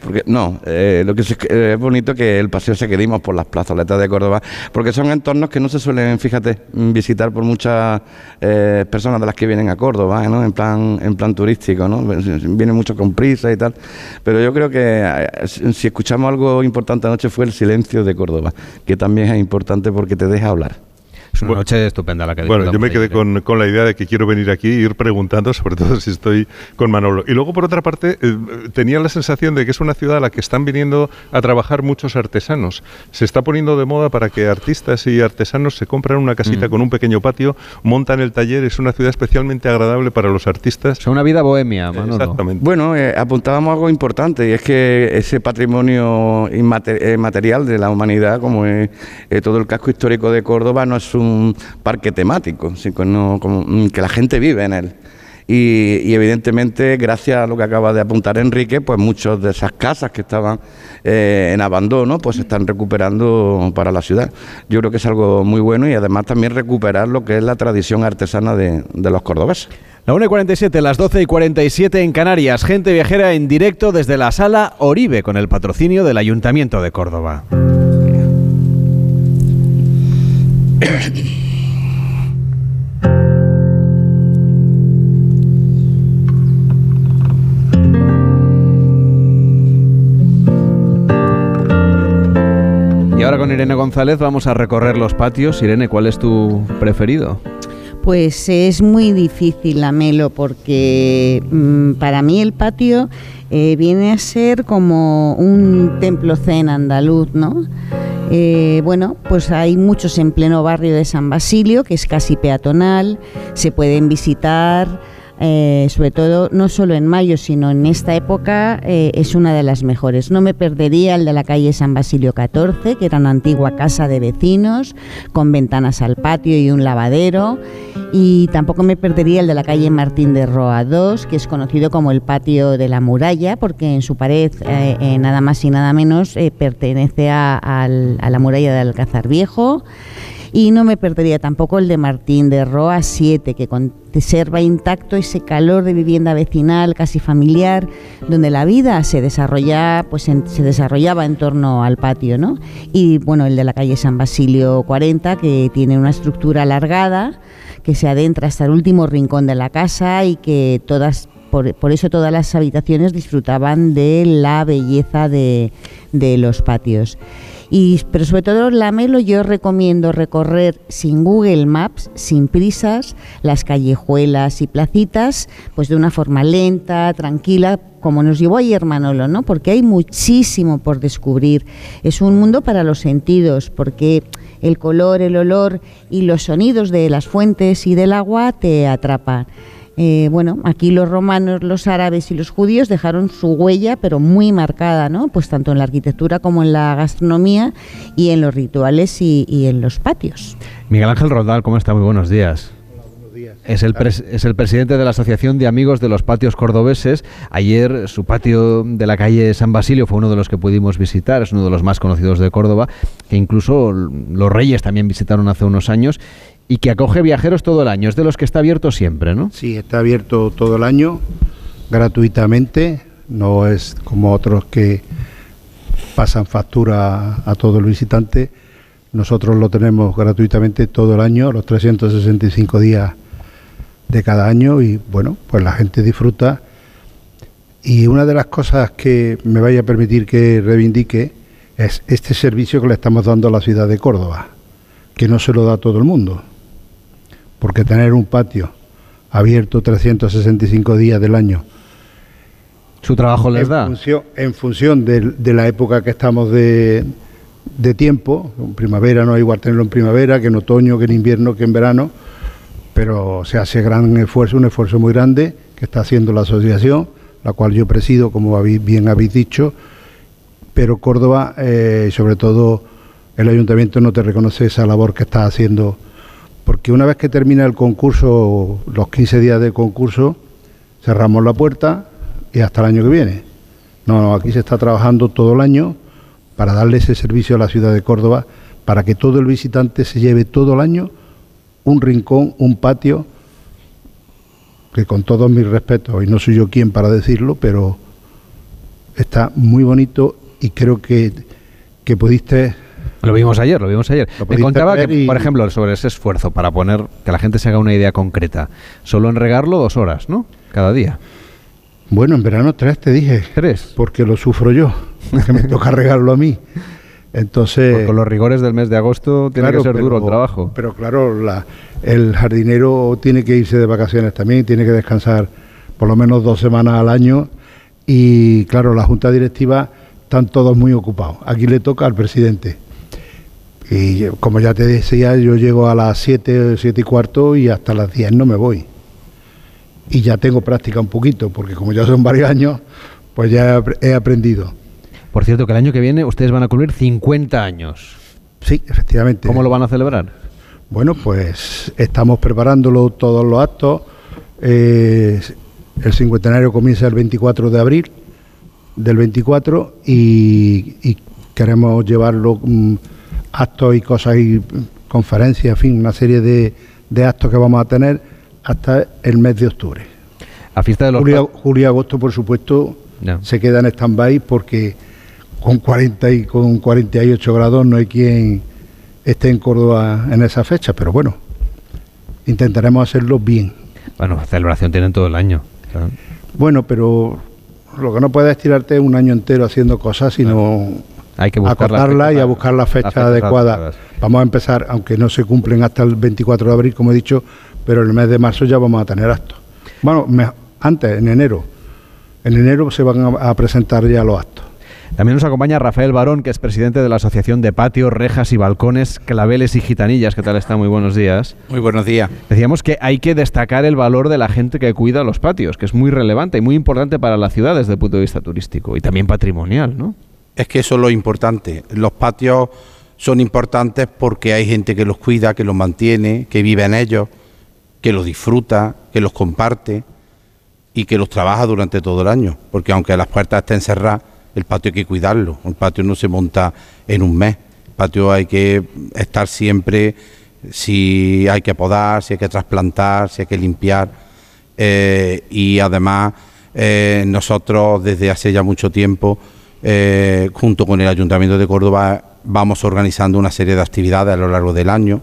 porque no, eh, lo que es, eh, es bonito que el paseo ese que dimos por las plazoletas de Córdoba, porque son entornos que no se suelen, fíjate, mm, visitar por muchas eh, personas de las que vienen a Córdoba, ¿eh? ¿no? En plan, en plan turístico, ¿no? Vienen mucho con prisa y tal, pero yo creo que eh, si escuchamos algo importante anoche fue el silencio de Córdoba, que también es importante porque te deja hablar. Es una noche estupenda la que Bueno, yo me quedé ayer, con, con la idea de que quiero venir aquí e ir preguntando, sobre todo si estoy con Manolo. Y luego, por otra parte, eh, tenía la sensación de que es una ciudad a la que están viniendo a trabajar muchos artesanos. Se está poniendo de moda para que artistas y artesanos se compran una casita Mm. con un pequeño patio, montan el taller. Es una ciudad especialmente agradable para los artistas. Es una vida bohemia, Manolo. Exactamente. Bueno, eh, apuntábamos algo importante y es que ese patrimonio inmate- eh, material de la humanidad, como es eh, todo el casco histórico de Córdoba, no es un parque temático, que la gente vive en él. Y, y evidentemente, gracias a lo que acaba de apuntar Enrique, pues muchas de esas casas que estaban eh, en abandono, pues se están recuperando para la ciudad. Yo creo que es algo muy bueno y además también recuperar lo que es la tradición artesana de, de los cordobeses. La 1 y 47, las 12 y 47 en Canarias. Gente viajera en directo desde la sala Oribe con el patrocinio del Ayuntamiento de Córdoba. Y ahora con Irene González vamos a recorrer los patios. Irene, ¿cuál es tu preferido? Pues es muy difícil, Lamelo, porque mm, para mí el patio eh, viene a ser como un templo zen andaluz, ¿no? Eh, bueno, pues hay muchos en pleno barrio de San Basilio, que es casi peatonal, se pueden visitar. Eh, sobre todo no solo en mayo, sino en esta época eh, es una de las mejores. No me perdería el de la calle San Basilio 14, que era una antigua casa de vecinos, con ventanas al patio y un lavadero. Y tampoco me perdería el de la calle Martín de Roa 2, que es conocido como el patio de la muralla, porque en su pared, eh, nada más y nada menos, pertenece a, a la muralla del Alcázar Viejo. Y no me perdería tampoco el de Martín de Roa 7, que conserva intacto ese calor de vivienda vecinal, casi familiar, donde la vida se desarrolla, pues se desarrollaba en torno al patio, ¿no? Y bueno, el de la calle San Basilio 40, que tiene una estructura alargada, que se adentra hasta el último rincón de la casa y que todas por, por eso todas las habitaciones disfrutaban de la belleza de, de los patios. Y, pero sobre todo la Melo yo recomiendo recorrer sin Google Maps, sin prisas, las callejuelas y placitas, pues de una forma lenta, tranquila, como nos llevó ayer Manolo, ¿no? Porque hay muchísimo por descubrir. Es un mundo para los sentidos, porque el color, el olor y los sonidos de las fuentes y del agua te atrapan. Eh, bueno, aquí los romanos, los árabes y los judíos dejaron su huella, pero muy marcada, ¿no? Pues tanto en la arquitectura como en la gastronomía y en los rituales y, y en los patios. Miguel Ángel Rodal, ¿cómo está? Muy buenos días. Es el, es el presidente de la Asociación de Amigos de los Patios Cordobeses. Ayer su patio de la calle San Basilio fue uno de los que pudimos visitar, es uno de los más conocidos de Córdoba, que incluso los Reyes también visitaron hace unos años y que acoge viajeros todo el año. Es de los que está abierto siempre, ¿no? Sí, está abierto todo el año, gratuitamente. No es como otros que pasan factura a todo el visitante. Nosotros lo tenemos gratuitamente todo el año, los 365 días de cada año y bueno, pues la gente disfruta. Y una de las cosas que me vaya a permitir que reivindique es este servicio que le estamos dando a la ciudad de Córdoba, que no se lo da a todo el mundo, porque tener un patio abierto 365 días del año. ¿Su trabajo les en da? Función, en función de, de, la época que estamos de, de tiempo, en primavera no hay igual tenerlo en primavera que en otoño, que en invierno, que en verano, pero se hace gran esfuerzo, un esfuerzo muy grande que está haciendo la asociación, la cual yo presido, como bien habéis dicho, pero Córdoba, eh, sobre todo el ayuntamiento, no te reconoce esa labor que está haciendo, porque una vez que termina el concurso, los 15 días de concurso, cerramos la puerta y hasta el año que viene. No, no, aquí se está trabajando todo el año para darle ese servicio a la ciudad de Córdoba, para que todo el visitante se lleve todo el año un rincón, un patio, que con todos mis respetos, y no soy yo quien para decirlo, pero está muy bonito y creo que, que pudiste... Lo vimos ayer, lo vimos ayer. Me contaba que, por ejemplo, sobre ese esfuerzo para poner, que la gente se haga una idea concreta, solo en regarlo dos horas, ¿no? Cada día. Bueno, en verano tres te dije. Tres. Porque lo sufro yo, que me toca regarlo a mí. Entonces, con los rigores del mes de agosto tiene claro, que ser pero, duro el trabajo. Pero claro, la, el jardinero tiene que irse de vacaciones también, tiene que descansar por lo menos dos semanas al año y claro, la junta directiva están todos muy ocupados. Aquí le toca al presidente. Y como ya te decía, yo llego a las 7, 7 y cuarto y hasta las 10 no me voy. Y ya tengo práctica un poquito, porque como ya son varios años, pues ya he aprendido. Por cierto, que el año que viene ustedes van a cumplir 50 años. Sí, efectivamente. ¿Cómo lo van a celebrar? Bueno, pues estamos preparándolo todos los actos. Eh, el cincuentenario comienza el 24 de abril del 24 y, y queremos llevarlo um, actos y cosas y conferencias, en fin, una serie de, de, actos que vamos a tener hasta el mes de octubre. A fiesta de los julio, julio y agosto, por supuesto, no. se queda en stand-by porque con 40 y con 48 grados no hay quien esté en Córdoba en esa fecha, pero bueno, intentaremos hacerlo bien. Bueno, celebración tienen todo el año. Claro. Bueno, pero lo que no puedes es tirarte un año entero haciendo cosas, sino hay que acotarla y a buscar la fecha la adecuada. Vamos a empezar, aunque no se cumplen hasta el 24 de abril, como he dicho, pero en el mes de marzo ya vamos a tener actos. Bueno, me, antes, en enero. En enero se van a, a presentar ya los actos. También nos acompaña Rafael Barón, que es presidente de la Asociación de Patios, Rejas y Balcones, Claveles y Gitanillas. ¿Qué tal está? Muy buenos días. Muy buenos días. Decíamos que hay que destacar el valor de la gente que cuida los patios, que es muy relevante y muy importante para la ciudad desde el punto de vista turístico y también patrimonial, ¿no? Es que eso es lo importante. Los patios son importantes porque hay gente que los cuida, que los mantiene, que vive en ellos, que los disfruta, que los comparte y que los trabaja durante todo el año. Porque aunque las puertas estén cerradas, el patio hay que cuidarlo, el patio no se monta en un mes, el patio hay que estar siempre, si hay que podar, si hay que trasplantar, si hay que limpiar, eh, y además eh, nosotros desde hace ya mucho tiempo, eh, junto con el Ayuntamiento de Córdoba, vamos organizando una serie de actividades a lo largo del año,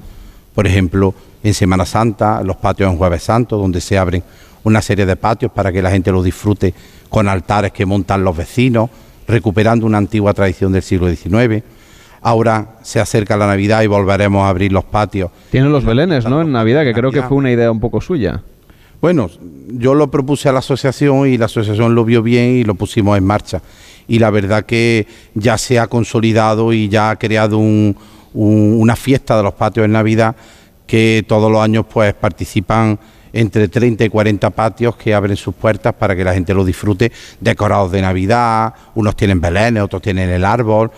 por ejemplo, en Semana Santa, los patios en Jueves Santo, donde se abren una serie de patios para que la gente los disfrute con altares que montan los vecinos, recuperando una antigua tradición del siglo XIX. Ahora se acerca la Navidad y volveremos a abrir los patios. Tienen los belenes, ¿no? En Navidad, que creo que fue una idea un poco suya. Bueno, yo lo propuse a la asociación y la asociación lo vio bien y lo pusimos en marcha. Y la verdad que ya se ha consolidado y ya ha creado un, un, una fiesta de los patios en Navidad que todos los años pues participan entre 30 y 40 patios que abren sus puertas para que la gente lo disfrute, decorados de Navidad, unos tienen belenes, otros tienen el árbol,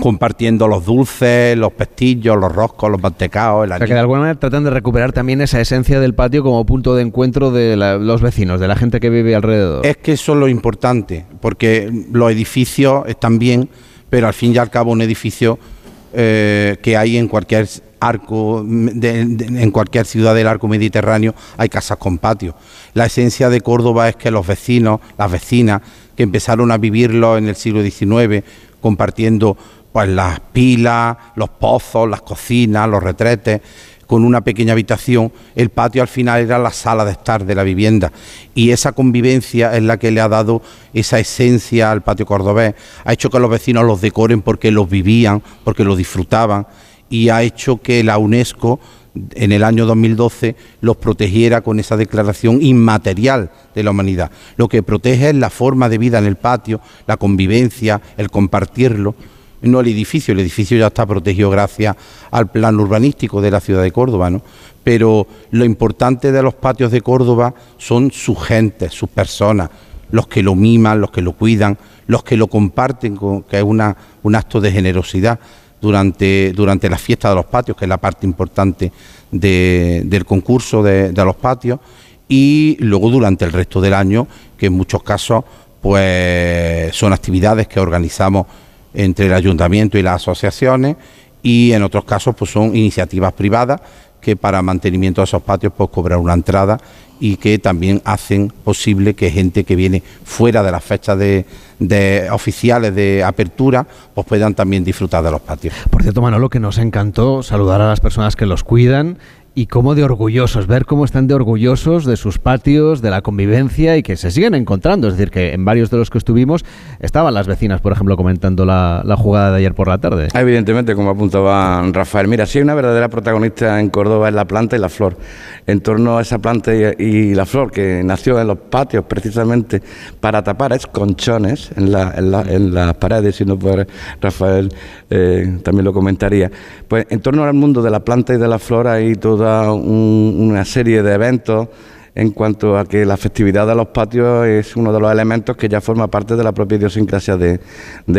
compartiendo los dulces, los pestillos, los roscos, los mantecaos. El O sea, que de alguna manera tratan de recuperar también esa esencia del patio como punto de encuentro de la- los vecinos, de la gente que vive alrededor. Es que eso es lo importante, porque los edificios están bien, pero al fin y al cabo un edificio eh, que hay en cualquier arco, de- de- en cualquier ciudad del arco mediterráneo, hay casas con patio. La esencia de Córdoba es que los vecinos, las vecinas, que empezaron a vivirlo en el siglo XIX, compartiendo pues las pilas, los pozos, las cocinas, los retretes, con una pequeña habitación, el patio al final era la sala de estar de la vivienda. Y esa convivencia es la que le ha dado esa esencia al patio cordobés, ha hecho que los vecinos los decoren porque los vivían, porque los disfrutaban. Y ha hecho que la UNESCO en el año 2012 los protegiera con esa declaración inmaterial de la humanidad. Lo que protege es la forma de vida en el patio, la convivencia, el compartirlo no el edificio, el edificio ya está protegido gracias al plan urbanístico de la ciudad de Córdoba, ¿no? Pero lo importante de los patios de Córdoba son sus gentes, sus personas, los que lo miman, los que lo cuidan, los que lo comparten, que es una, un acto de generosidad durante, durante la fiesta de los patios, que es la parte importante de- del concurso de, de los patios, y luego durante el resto del año, que en muchos casos pues son actividades que organizamos entre el ayuntamiento y las asociaciones y en otros casos pues son iniciativas privadas que para mantenimiento de esos patios pues cobran una entrada y que también hacen posible que gente que viene fuera de las fechas de, de oficiales de apertura pues puedan también disfrutar de los patios. Por cierto, Manolo, que nos encantó saludar a las personas que los cuidan y cómo de orgullosos, ver cómo están de orgullosos de sus patios, de la convivencia y que se siguen encontrando. Es decir, que en varios de los que estuvimos estaban las vecinas, por ejemplo, comentando la, la jugada de ayer por la tarde. Evidentemente, como apuntaba Rafael, mira, si hay una verdadera protagonista en Córdoba es la planta y la flor. En torno a esa planta y, y la flor que nació en los patios precisamente para tapar esconchones en, en la- en las paredes, si no puede Rafael eh, también lo comentaría. Pues en torno al mundo de la planta y de la flor hay toda un- una serie de eventos en cuanto a que la festividad de los patios es uno de los elementos que ya forma parte de la propia idiosincrasia de,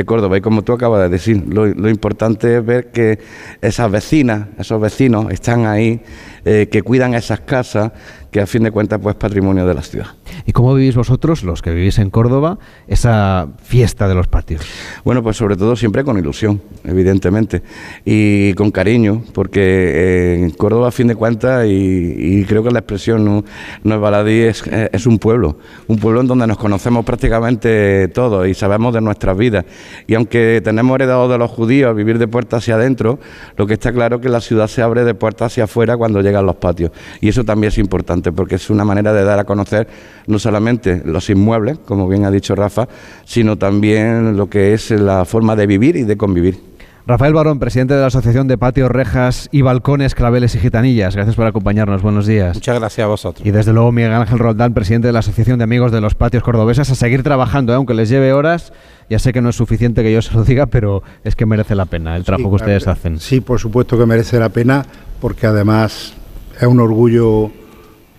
Córdoba. Y como tú acabas de decir, lo, lo importante es ver que esas vecinas, esos vecinos están ahí, eh, que cuidan esas casas, que a fin de cuentas pues patrimonio de la ciudad. ¿Y cómo vivís vosotros, los que vivís en Córdoba, esa fiesta de los patios? Bueno, pues sobre todo siempre con ilusión, evidentemente, y con cariño, porque eh, en Córdoba, a fin de cuentas, y, y creo que la expresión no, no es baladí, es, eh, es un pueblo, un pueblo en donde nos conocemos prácticamente todos y sabemos de nuestras vidas. Y aunque tenemos heredado de los judíos vivir de puertas hacia adentro, lo que está claro es que la ciudad se abre de puertas hacia afuera cuando llegan los patios. Y eso también es importante, porque es una manera de dar a conocer no solamente los inmuebles, como bien ha dicho Rafa, sino también lo que es la forma de vivir y de convivir. Rafael Barón, presidente de la Asociación de Patios, Rejas y Balcones, Claveles y Gitanillas. Gracias por acompañarnos. Buenos días. Muchas gracias a vosotros. Y desde luego Miguel Ángel Roldán, presidente de la Asociación de Amigos de los Patios Cordobesas, a seguir trabajando, ¿eh? aunque les lleve horas. Ya sé que no es suficiente que yo se lo diga, pero es que merece la pena el trabajo que ustedes hacen. Sí, por supuesto que merece la pena, porque además es un orgullo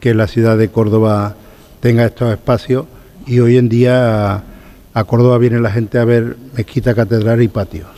que la ciudad de Córdoba tenga estos espacios y hoy en día a, Córdoba viene la gente a ver mezquita, catedral y patios.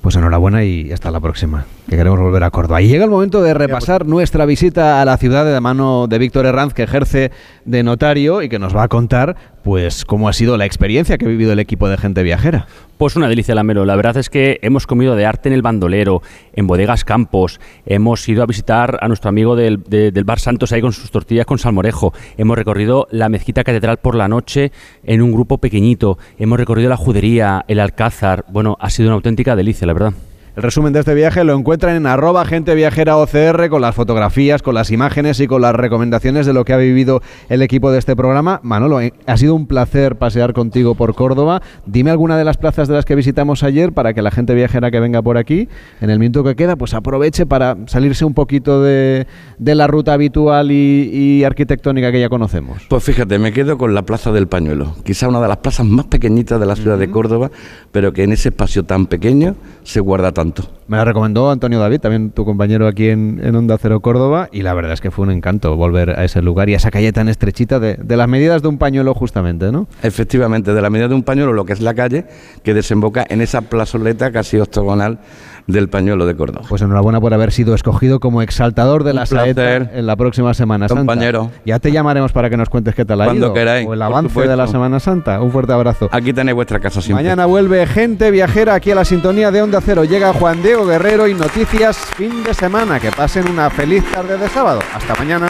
Pues enhorabuena y hasta la próxima, que queremos volver a Córdoba. Y llega el momento de repasar nuestra visita a la ciudad de la mano de Víctor Herranz, que ejerce de notario y que nos va a contar pues cómo ha sido la experiencia que ha vivido el equipo de gente viajera. Pues una delicia, Lamelo. La verdad es que hemos comido de arte en el bandolero, en bodegas Campos, hemos ido a visitar a nuestro amigo del, de- del Bar Santos ahí con sus tortillas con salmorejo, hemos recorrido la mezquita catedral por la noche en un grupo pequeñito, hemos recorrido la judería, el Alcázar. Bueno, ha sido una auténtica delicia, la verdad. El resumen de este viaje lo encuentran en arroba gente viajera OCR con las fotografías, con las imágenes y con las recomendaciones de lo que ha vivido el equipo de este programa. Manolo, eh, ha sido un placer pasear contigo por Córdoba. Dime alguna de las plazas de las que visitamos ayer para que la gente viajera que venga por aquí, en el minuto que queda, pues aproveche para salirse un poquito de, de la ruta habitual y, y arquitectónica que ya conocemos. Pues fíjate, me quedo con la Plaza del Pañuelo, quizá una de las plazas más pequeñitas de la ciudad de Córdoba, pero que en ese espacio tan pequeño se guarda tanto tanto. Me la recomendó Antonio David, también tu compañero aquí en, en Onda Cero Córdoba, y la verdad es que fue un encanto volver a ese lugar y a esa calle tan estrechita de, de las medidas de un pañuelo justamente, ¿no? Efectivamente, de la medida de un pañuelo, lo que es la calle, que desemboca en esa plazoleta casi octogonal del pañuelo de Córdoba. Pues enhorabuena por haber sido escogido como exaltador de Un la saeta en la próxima Semana Santa. Compañero. Ya te llamaremos para que nos cuentes qué tal ha Cuando ido. queráis, O el avance de la Semana Santa. Un fuerte abrazo. Aquí tenéis vuestra casa siempre. Mañana vuelve gente viajera aquí a la sintonía de Onda Cero. Llega Juan Diego Guerrero y noticias fin de semana. Que pasen una feliz tarde de sábado. Hasta mañana.